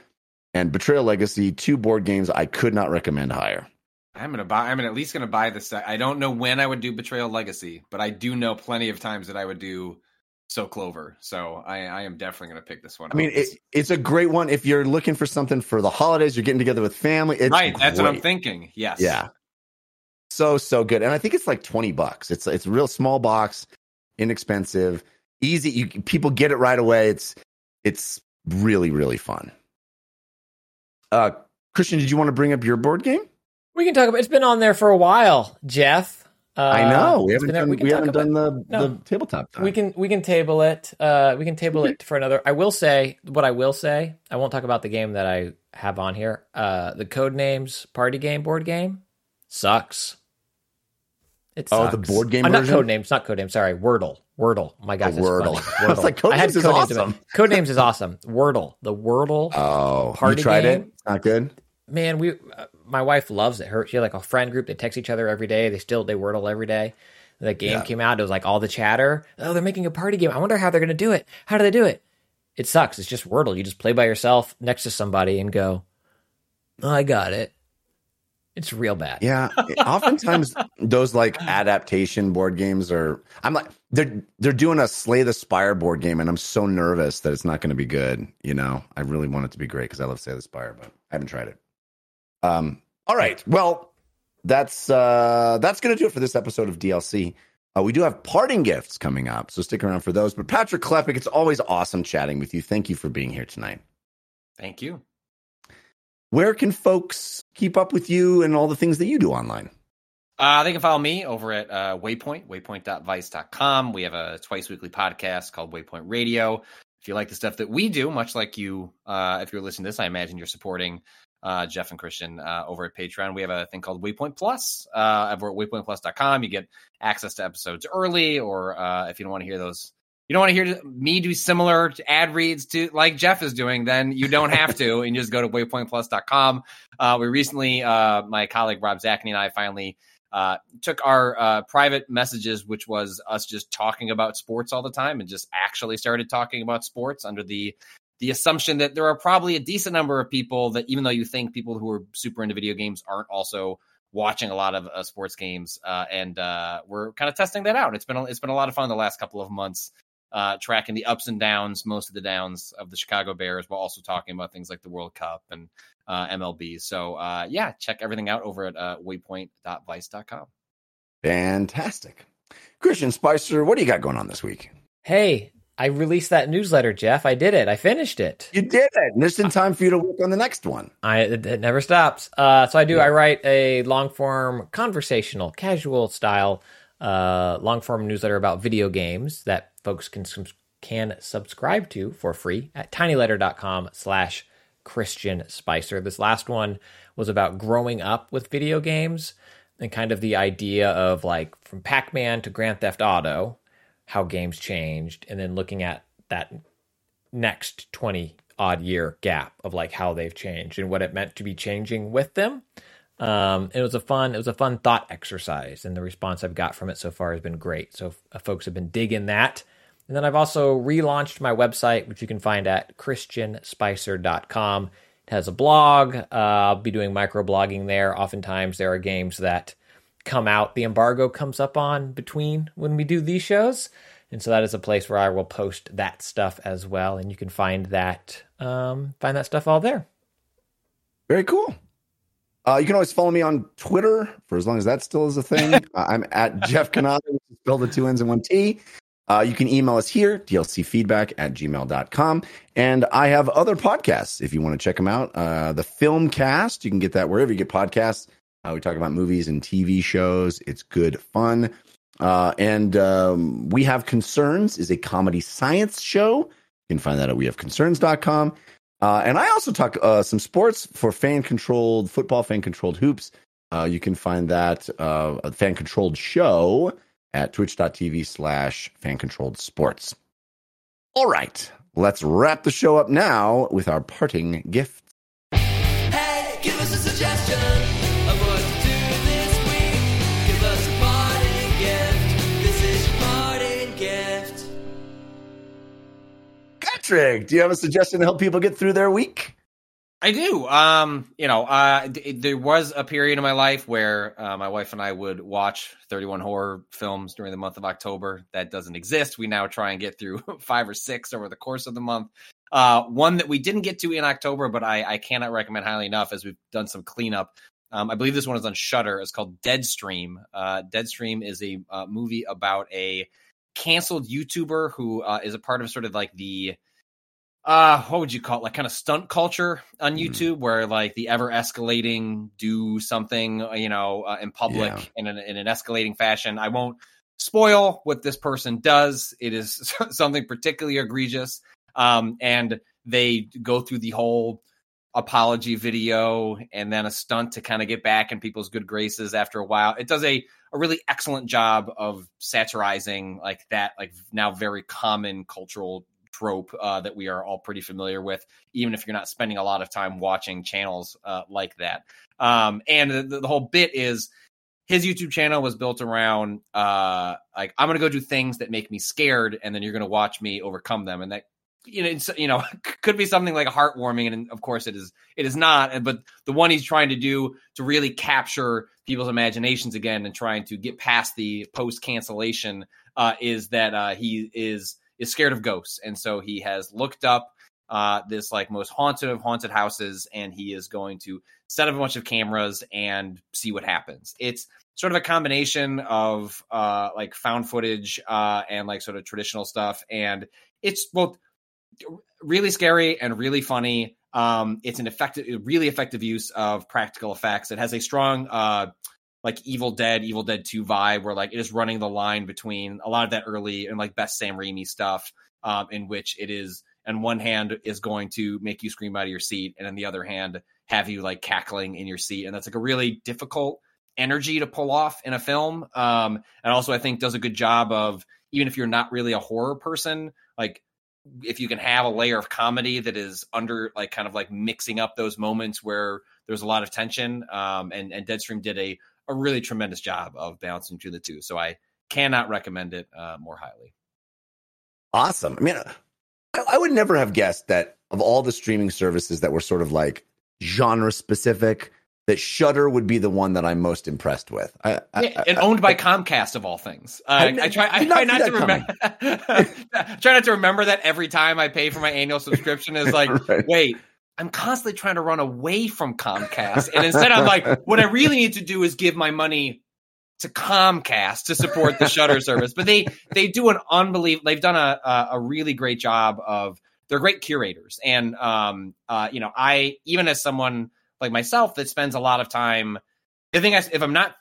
Speaker 1: and Betrayal Legacy, two board games I could not recommend higher.
Speaker 4: I'm gonna buy. I'm at least gonna buy this. I don't know when I would do Betrayal Legacy, but I do know plenty of times that I would do So Clover. So I, I am definitely gonna pick this one.
Speaker 1: I mean, it, it's a great one if you're looking for something for the holidays. You're getting together with family. It's
Speaker 4: right. That's what I'm thinking. Yes.
Speaker 1: Yeah, so so good, and I think it's like twenty bucks. It's it's a real small box, inexpensive, easy. You people get it right away. It's it's really really fun. Uh, Christian, did you want to bring up your board game?
Speaker 3: We can talk about. It's been on there for a while, Jeff. Uh,
Speaker 1: I know we haven't done, we,
Speaker 3: talk
Speaker 1: haven't done the
Speaker 3: No.
Speaker 1: the tabletop time.
Speaker 3: We can we can table it. Uh, we can table it for another. I will say what I will say. I won't talk about the game that I have on here. Uh, the code names party game board game sucks. It
Speaker 1: Oh, the board game
Speaker 3: Uh, not code names. Not code names. Sorry, Wordle. Wordle. My God,
Speaker 1: Oh,
Speaker 3: it's
Speaker 1: Wordle. I was like, Codenames
Speaker 3: I had
Speaker 1: is
Speaker 3: Codenames in it.
Speaker 1: awesome.
Speaker 3: Codenames is awesome. Wordle. The Wordle.
Speaker 1: oh,
Speaker 3: Party
Speaker 1: you tried
Speaker 3: game?
Speaker 1: it? Not good.
Speaker 3: man, we uh, my wife loves it. Her she had like a friend group. They text each other every day. They still they wordle every day. The game
Speaker 1: Yeah.
Speaker 3: came out. It was like all the chatter. Oh, they're making a party game. I wonder how they're going to do it. How do they do it? It sucks. It's just Wordle. You just play by yourself next to somebody and go, oh, I got it. It's real bad.
Speaker 1: Yeah, oftentimes those like adaptation board games are. I'm like they're they're doing a Slay the Spire board game, and I'm so nervous that it's not going to be good. You know, I really want it to be great because I love Slay the Spire, but I haven't tried it. Um. All right. Well, that's uh that's going to do it for this episode of DLC. Uh, we do have parting gifts coming up, so stick around for those. But Patrick Klepek, it's always awesome chatting with you. Thank you for being here tonight.
Speaker 4: Thank you.
Speaker 1: Where can folks keep up with you and all the things that you do online?
Speaker 4: Uh, they can follow me over at uh, Waypoint, waypoint.vice.com. We have a twice weekly podcast called Waypoint Radio. If you like the stuff that we do, much like you, uh, if you're listening to this, I imagine you're supporting uh, Jeff and Christian uh, over at Patreon. We have a thing called Waypoint Plus uh, over at waypointplus.com. You get access to episodes early, or uh, if you don't want to hear those, you don't want to hear me do similar ad reads to like Jeff is doing, then you don't have to, and you just go to waypointplus.com. Uh, we recently, uh, my colleague Rob Zacny and I finally uh, took our uh, private messages, which was us just talking about sports all the time, and just actually started talking about sports under the the assumption that there are probably a decent number of people that, even though you think people who are super into video games aren't also watching a lot of uh, sports games, uh, and uh, we're kind of testing that out. It's been a, it's been a lot of fun the last couple of months. Uh, tracking the ups and downs, most of the downs of the Chicago Bears, while also talking about things like the World Cup and uh, MLB. So uh, yeah, check everything out over at uh, waypoint.vice.com.
Speaker 1: Fantastic. Christian Spicer, what do you got going on this week?
Speaker 3: Hey, I released that newsletter, Jeff. I did it. I finished it.
Speaker 1: You did it. And just in time for you to work on the next one.
Speaker 3: I it, it never stops. Uh, so I do. I write a long form, conversational, casual style, uh, long form newsletter about video games that folks can can subscribe to for free at tinyletter.com slash Christian Spicer. This last one was about growing up with video games and kind of the idea of like from Pac Man to Grand Theft Auto, how games changed, and then looking at that next 20 odd year gap of like how they've changed and what it meant to be changing with them. Um, it was a fun, it was a fun thought exercise, and the response I've got from it so far has been great. So uh, folks have been digging that. And then I've also relaunched my website, which you can find at christianspicer.com. It has a blog. Uh, I'll be doing microblogging there. Oftentimes there are games that come out, the embargo comes up on between when we do these shows. And so that is a place where I will post that stuff as well. And you can find that um, find that stuff all there.
Speaker 1: Very cool. Uh, you can always follow me on Twitter for as long as that still is a thing. uh, I'm at Jeff Cannata, which is spelled with two N's and one T. Uh, you can email us here, dlcfeedback at gmail.com. And I have other podcasts if you want to check them out. Uh, the Filmcast, you can get that wherever you get podcasts. Uh, we talk about movies and TV shows. It's good fun. Uh, and um, We Have Concerns is a comedy science show. You can find that at wehaveconcerns.com. Uh, and I also talk uh, some sports for fan controlled football, fan controlled hoops. Uh, you can find that uh, fan controlled show at twitch.tv slash fan controlled sports. All right, let's wrap the show up now with our parting gift.
Speaker 6: Hey, give us a suggestion
Speaker 1: Patrick, do you have a suggestion to help people get through their week?
Speaker 4: I do. Um, you know, uh, d- there was a period in my life where uh, my wife and I would watch 31 horror films during the month of October. That doesn't exist. We now try and get through five or six over the course of the month. Uh, one that we didn't get to in October, but I, I cannot recommend highly enough as we've done some cleanup. Um, I believe this one is on Shudder. It's called Deadstream. Uh, Deadstream is a uh, movie about a canceled YouTuber who uh, is a part of sort of like the uh what would you call it? Like kind of stunt culture on
Speaker 1: Mhm.
Speaker 4: youtube where like the ever escalating do something uh, you know uh, in public
Speaker 1: Yeah.
Speaker 4: in, an, in an escalating fashion. I won't spoil what this person does. It is something particularly egregious. Um and they go through the whole apology video and then a stunt to kind of get back in people's good graces after a while. It does a a really excellent job of satirizing like that like now very common cultural trope uh, that we are all pretty familiar with, even if you're not spending a lot of time watching channels uh, like that. Um, and the, the whole bit is his YouTube channel was built around uh, like I'm going to go do things that make me scared, and then you're going to watch me overcome them, and that you know, you know, could be something like heartwarming, and of course it is. It is not. But the one he's trying to do to really capture people's imaginations again, and trying to get past the post cancellation, uh, is that uh, he is is scared of ghosts, and so he has looked up uh, this like most haunted of haunted houses, and he is going to set up a bunch of cameras and see what happens. It's sort of a combination of uh, like found footage uh, and like sort of traditional stuff, and it's both really scary and really funny. Um, it's an effective, really effective use of practical effects. It has a strong, uh, like Evil Dead, Evil Dead Two vibe, where like it is running the line between a lot of that early and like best Sam Raimi stuff, um, in which it is on one hand is going to make you scream out of your seat, and on the other hand have you like cackling in your seat, and that's like a really difficult energy to pull off in a film. Um, and also I think does a good job of even if you're not really a horror person, like if you can have a layer of comedy that is under like kind of like mixing up those moments where there's a lot of tension um and and deadstream did a a really tremendous job of balancing between the two so i cannot recommend it uh more highly
Speaker 1: Awesome. I mean, I, I would never have guessed that of all the streaming services that were sort of like genre specific, that Shudder would be the one that I'm most impressed with. I, I,
Speaker 4: Yeah, and owned by Comcast of all things. Uh,
Speaker 1: I
Speaker 4: I, try. I
Speaker 1: not
Speaker 4: try not to remember. try not to remember that every time I pay for my annual subscription is like,
Speaker 1: Right.
Speaker 4: wait, I'm constantly trying to run away from Comcast, and instead I'm like, what I really need to do is give my money to Comcast to support the Shudder service. But they they do an unbelievable. They've done a, a really great job of. They're great curators, and um, uh, you know, I even as someone like myself that spends a lot of time. The thing is, if I'm not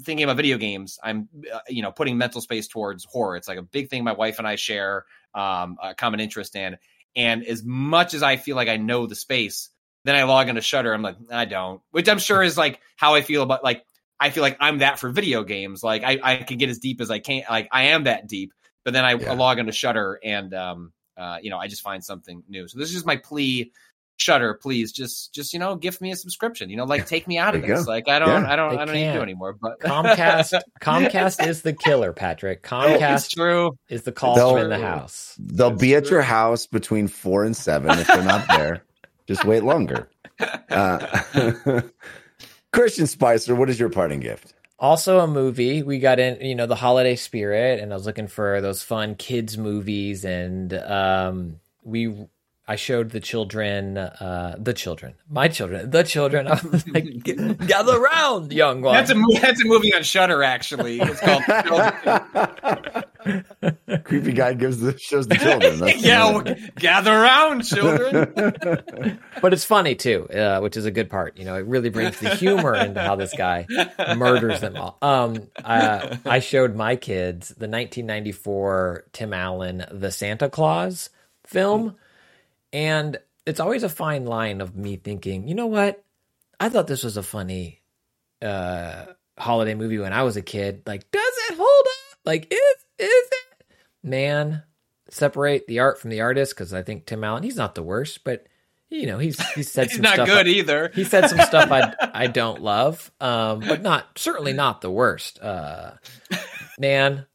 Speaker 4: thinking about video games, I'm uh, you know putting mental space towards horror. It's like a big thing my wife and I share um, a common interest in. And as much as I feel like I know the space, then I log into Shudder. I'm like, I don't, which I'm sure is like how I feel about like I feel like I'm that for video games. Like I, I can get as deep as I can. Like I am that deep, but then I,
Speaker 1: Yeah.
Speaker 4: I log into Shudder and um uh you know I just find something new. So this is just my plea. Shudder, please, just just you know, give me a subscription. You know, like take me out of this.
Speaker 1: go.
Speaker 4: Like I don't,
Speaker 1: Yeah.
Speaker 4: I don't, I don't need to do anymore. But
Speaker 3: Comcast Comcast is the killer, Patrick.
Speaker 4: it's
Speaker 3: Comcast
Speaker 4: true.
Speaker 3: is the call in the
Speaker 4: They'll-
Speaker 3: house.
Speaker 1: they'll
Speaker 4: That's
Speaker 1: be at
Speaker 4: true.
Speaker 1: your house between four and seven. If they're not there, just wait longer. Uh, Christian Spicer, what is your parting gift?
Speaker 3: Also a movie. We got in, you know, the holiday spirit, and I was looking for those fun kids movies, and um, we, I showed the children, uh, the children, my children, the children. I was like, gather round, young one.
Speaker 4: That's a mo- that's a movie on Shudder. Actually, it's called.
Speaker 1: Creepy guy gives the shows the children. That's
Speaker 4: yeah, well, gather around, children.
Speaker 3: but it's funny too, uh, which is a good part. You know, it really brings the humor into how this guy murders them all. Um, uh, I showed my kids the 1994 Tim Allen The Santa Claus film, and it's always a fine line of me thinking, you know what? I thought this was a funny uh, holiday movie when I was a kid. Like, does it hold up? Like, is is it? Man, separate the art from the artist because I think Tim Allen, he's not the worst, but you know, he's he's said
Speaker 4: He's
Speaker 3: some
Speaker 4: not
Speaker 3: stuff.
Speaker 4: good either.
Speaker 3: He said some stuff I I don't love, um, but not certainly not the worst. Uh, man,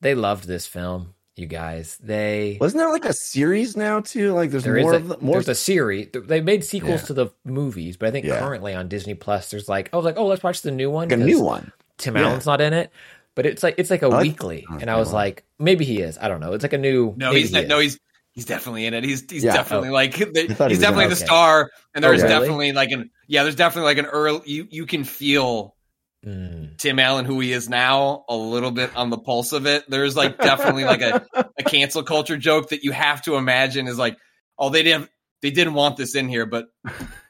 Speaker 3: they loved this film, you guys. They
Speaker 1: Wasn't there like a series now too? Like there's
Speaker 3: there is
Speaker 1: more
Speaker 3: a,
Speaker 1: of the, more.
Speaker 3: there's a series. They made sequels
Speaker 1: Yeah.
Speaker 3: to the movies, but I think
Speaker 1: Yeah.
Speaker 3: currently on Disney Plus, there's like I was like, oh, let's watch the new one.
Speaker 1: like a
Speaker 3: 'cause
Speaker 1: new one.
Speaker 3: Tim
Speaker 1: Yeah.
Speaker 3: Allen's not in it, but it's like it's like a weekly,
Speaker 1: oh,
Speaker 3: and I was
Speaker 1: okay.
Speaker 3: like, maybe he is. I don't know. It's like a new.
Speaker 4: No,
Speaker 3: maybe
Speaker 4: he's
Speaker 3: he
Speaker 4: not, no, he's he's definitely in it. He's he's
Speaker 1: Yeah.
Speaker 4: definitely like the,
Speaker 1: thought he
Speaker 4: he's
Speaker 1: in
Speaker 4: definitely the
Speaker 3: Okay.
Speaker 4: star, and
Speaker 3: Oh,
Speaker 4: there's
Speaker 3: really?
Speaker 4: definitely like an yeah, there's definitely like an early you you can feel
Speaker 3: Mm.
Speaker 4: Tim Allen who he is now a little bit on the pulse of it. There's like definitely like a, a cancel culture joke that you have to imagine is like, oh, they didn't they didn't want this in here, but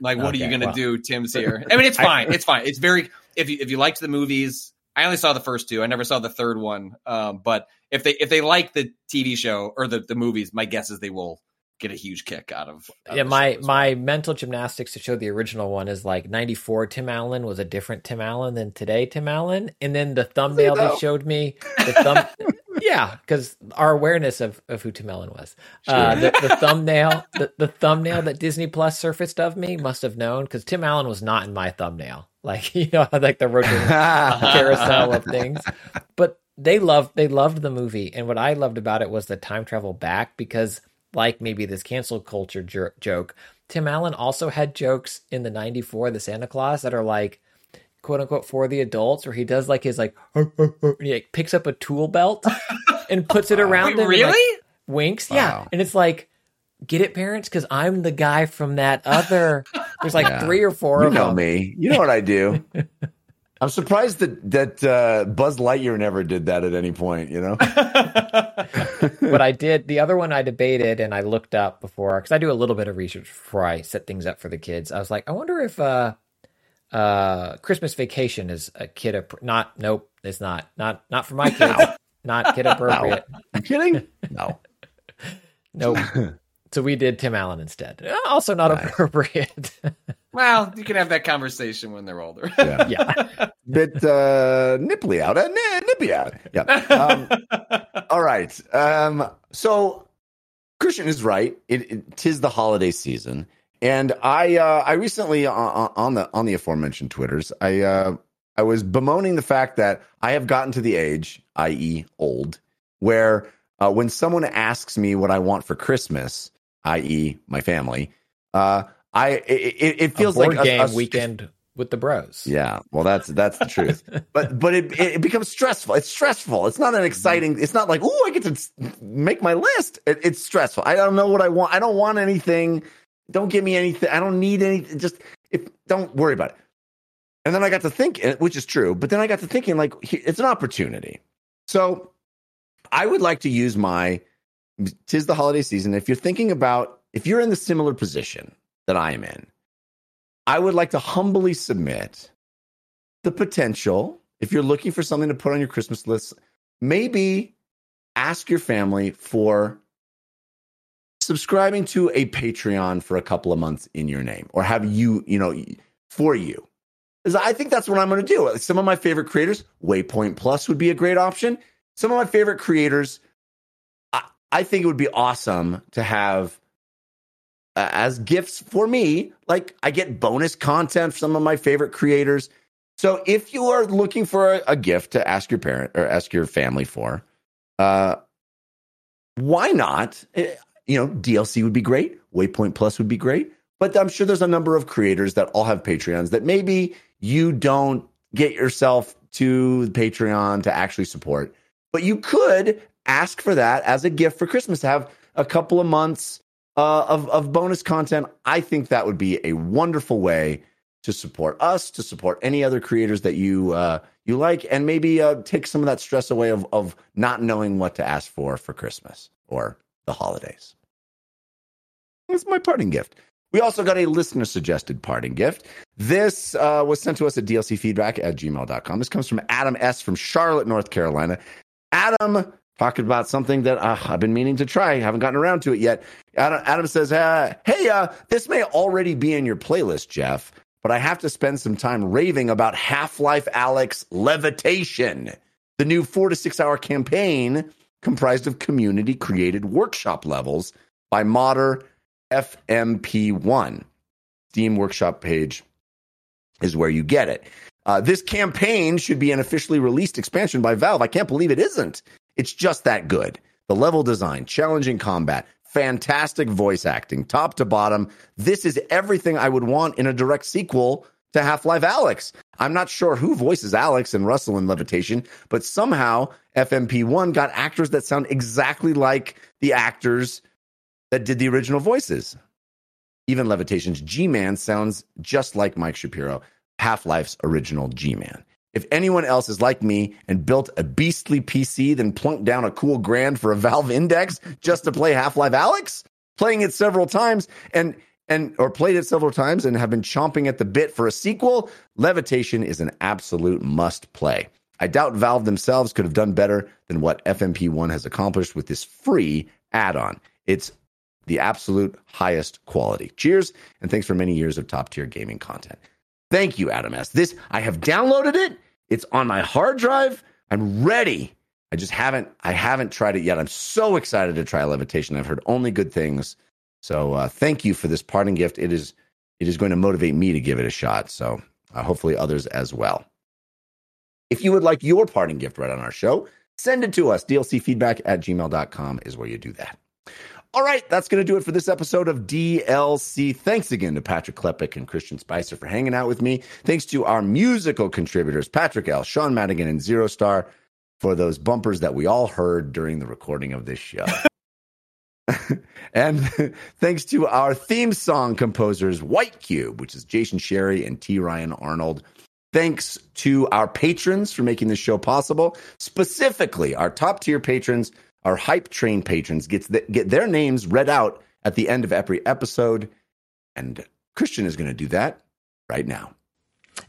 Speaker 4: like, what are you gonna
Speaker 3: well.
Speaker 4: do? Tim's here. I mean, it's
Speaker 3: I-
Speaker 4: fine. it's fine. It's very if you if you liked the movies. I only saw the first two. I never saw the third one. Um, but if they if they like the TV show or the, the movies, my guess is they will get a huge kick out of. out
Speaker 3: Yeah,
Speaker 4: of the
Speaker 3: my
Speaker 4: show
Speaker 3: my mental gymnastics to show the original one is like '94. Tim Allen was a different Tim Allen than today Tim Allen, and then the thumbnail they
Speaker 1: know?
Speaker 3: showed me, the thumb, yeah, because our awareness of, of who Tim Allen was, uh, the, the thumbnail, the, the thumbnail that Disney Plus surfaced of me must have known because Tim Allen was not in my thumbnail, like you know, like the rotating carousel of things. But they loved they loved the movie, and what I loved about it was the time travel back because, like maybe this cancel culture jer- joke, Tim Allen also had jokes in the '94 the Santa Claus that are like quote unquote for the adults, where he does like his like and he like, picks up a tool belt and puts it around
Speaker 4: Wait,
Speaker 3: him, and, like,
Speaker 4: really?
Speaker 3: winks, yeah, and it's like. Get it, parents? Because I'm the guy from that other. There's like
Speaker 1: Yeah.
Speaker 3: three or four
Speaker 1: You
Speaker 3: of
Speaker 1: know
Speaker 3: them.
Speaker 1: me. You know what I do. I'm surprised that that uh, Buzz Lightyear never did that at any point. You know,
Speaker 3: but I did the other one I debated and I looked up before because I do a little bit of research before I set things up for the kids. I was like, I wonder if uh uh Christmas Vacation is a kid appro- not nope, it's not. Not not for my kids. Not kid appropriate.
Speaker 1: you kidding? No.
Speaker 3: Nope. so we did Tim Allen instead. Also not
Speaker 1: Nice.
Speaker 3: appropriate.
Speaker 4: Well, you can have that conversation when they're older.
Speaker 1: Yeah.
Speaker 3: yeah.
Speaker 1: Bit uh, nipply out. Uh, n- nippy out. Yeah. Um, all right. Um, so Christian is right. It, it tis the holiday season, and I uh, I recently on, on the on the aforementioned twitters I uh, I was bemoaning the fact that I have gotten to the age, i.e., old, where uh, when someone asks me what I want for Christmas, i.e., my family, uh, I it, it, feels like a-
Speaker 3: game
Speaker 1: a-
Speaker 3: weekend with the bros.
Speaker 1: yeah, well, that's that's the truth. but but it it becomes stressful. It's stressful. It's not an mm-hmm. exciting. It's not like oh, I get to make my list. It, it's stressful. I don't know what I want. I don't want anything. Don't give me anything. I don't need anything. Just if don't worry about it. And then I got to think, which is true. But then I got to thinking, like it's an opportunity. So I would like to use my. Tis the holiday season. If you're thinking about, if you're in the similar position that I am in, I would like to humbly submit the potential, if you're looking for something to put on your Christmas list, maybe ask your family for subscribing to a Patreon for a couple of months in your name or have you, you know, for you. 'Cause I think that's what I'm going to do. Some of my favorite creators, Waypoint Plus would be a great option. Some of my favorite creators, I, I think it would be awesome to have uh, as gifts for me. Like I get bonus content from some of my favorite creators. So if you are looking for a, a gift to ask your parent or ask your family for, uh, why not? Eh, You know, DLC would be great. Waypoint Plus would be great. But I'm sure there's a number of creators that all have Patreons that maybe you don't get yourself to Patreon to actually support. But you could ask for that as a gift for Christmas have a couple of months uh, of, of bonus content. I think that would be a wonderful way to support us, to support any other creators that you uh, you like, and maybe uh, take some of that stress away of, of not knowing what to ask for for Christmas or the holidays. That's my parting gift. We also got a listener suggested parting gift. This uh, was sent to us at dlcfeedback at gmail.com. This comes from Adam S. from Charlotte, North Carolina. Adam talking about something that uh, I've been meaning to try. Haven't gotten around to it yet. Adam, Adam says, uh, Hey, uh, this may already be in your playlist, Jeff, but I have to spend some time raving about Half-Life Alyx Levitation, the new four to six hour campaign comprised of community created workshop levels by Modder FMP1. Steam workshop page is where you get it. Uh, this campaign should be an officially released expansion by Valve. I can't believe it isn't. It's just that good. The level design, challenging combat, fantastic voice acting, top to bottom. This is everything I would want in a direct sequel to Half-Life Alyx. I'm not sure who voices Alyx and Russell in Levitation, but somehow FMP1 got actors that sound exactly like the actors that did the original voices. Even Levitation's G Man sounds just like Mike Shapiro, Half Life's original G Man. If anyone else is like me and built a beastly PC, then plunked down a cool grand for a Valve Index just to play Half-Life Alyx, playing it several times and and or played it several times and have been chomping at the bit for a sequel, Levitation is an absolute must play. I doubt Valve themselves could have done better than what FMP1 has accomplished with this free add-on. It's the absolute highest quality. Cheers, and thanks for many years of top tier gaming content. Thank you, Adam S. This I have downloaded it. It's on my hard drive. I'm ready. I just haven't I haven't tried it yet. I'm so excited to try Levitation. I've heard only good things. So uh, thank you for this parting gift. It is it is going to motivate me to give it a shot. So uh, hopefully others as well. If you would like your parting gift right on our show, send it to us. DLCfeedback at gmail.com is where you do that. All right, that's going to do it for this episode of DLC. Thanks again to Patrick Klepek and Christian Spicer for hanging out with me. Thanks to our musical contributors, Patrick L., Sean Madigan, and Zero Star, for those bumpers that we all heard during the recording of this show. and thanks to our theme song composers, White Cube, which is Jason Sherry and T. Ryan Arnold. Thanks to our patrons for making this show possible, specifically our top tier patrons, our hype train patrons, gets the, get their names read out at the end of every episode. And Christian is going to do that right now.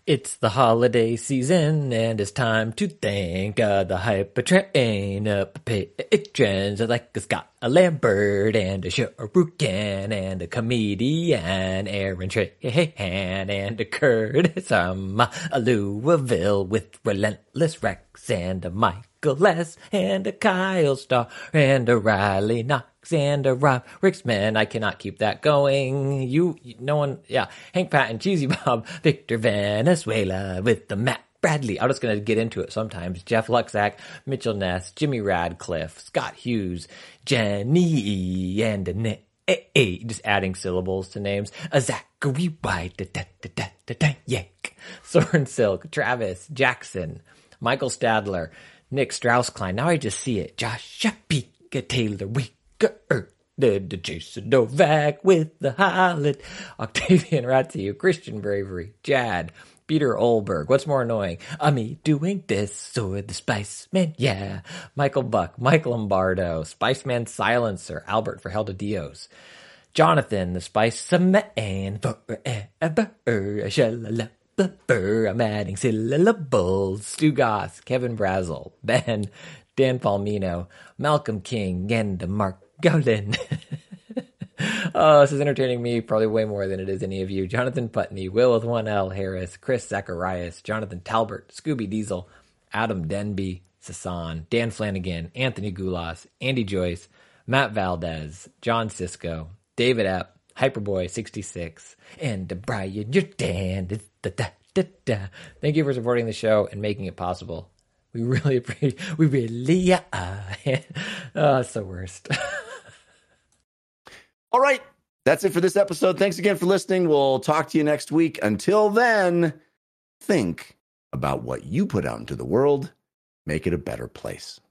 Speaker 3: It's the holiday season, and it's time to thank uh, the hype train up patrons like a Scott, a Lambert, and a Shuriken, and a comedian, Aaron Trahan, and a Curtis, um, a Louisville with Relentless Rex, and a Michael S., and a Kyle Starr, and a Riley Knox and a Rob Ricksman. I cannot keep that going. You, no one, yeah. Hank Patton, Cheesy Bob, Victor Venezuela with the Matt Bradley. I'm just going to get into it sometimes. Jeff Luxack, Mitchell Ness, Jimmy Radcliffe, Scott Hughes, Jenny, and Nick. Just adding syllables to names. A Zachary White, da, da, da, da, da, da, yank. Soren Silk, Travis Jackson, Michael Stadler, Nick Strauss-Klein. Now I just see it. Josh Shapika, Taylor did Jason Novak with the Holland, Octavian Ratzi, Christian Bravery, Jad, Peter Olberg. What's more annoying? Uh, me doing this or the Spice Man? Yeah. Michael Buck, Mike Lombardo, Spice Man Silencer, Albert for Hell to Dios. Jonathan, the Spice Man forever. Shalalabber. I'm adding syllables. Stu Goss, Kevin Brazel, Ben, Dan Palmino, Malcolm King, and Mark Golden. oh, this is entertaining me probably way more than it is any of you. Jonathan Putney, Will with one L, Harris, Chris Zacharias, Jonathan Talbert, Scooby Diesel, Adam Denby, Sasan, Dan Flanagan, Anthony Gulas, Andy Joyce, Matt Valdez, John Cisco, David Epp, Hyperboy66, and Brian Jordan. Da, da, da, da. Thank you for supporting the show and making it possible. We really appreciate. We really are. oh, it's the worst.
Speaker 1: All right. That's it for this episode. Thanks again for listening. We'll talk to you next week. Until then, think about what you put out into the world, make it a better place.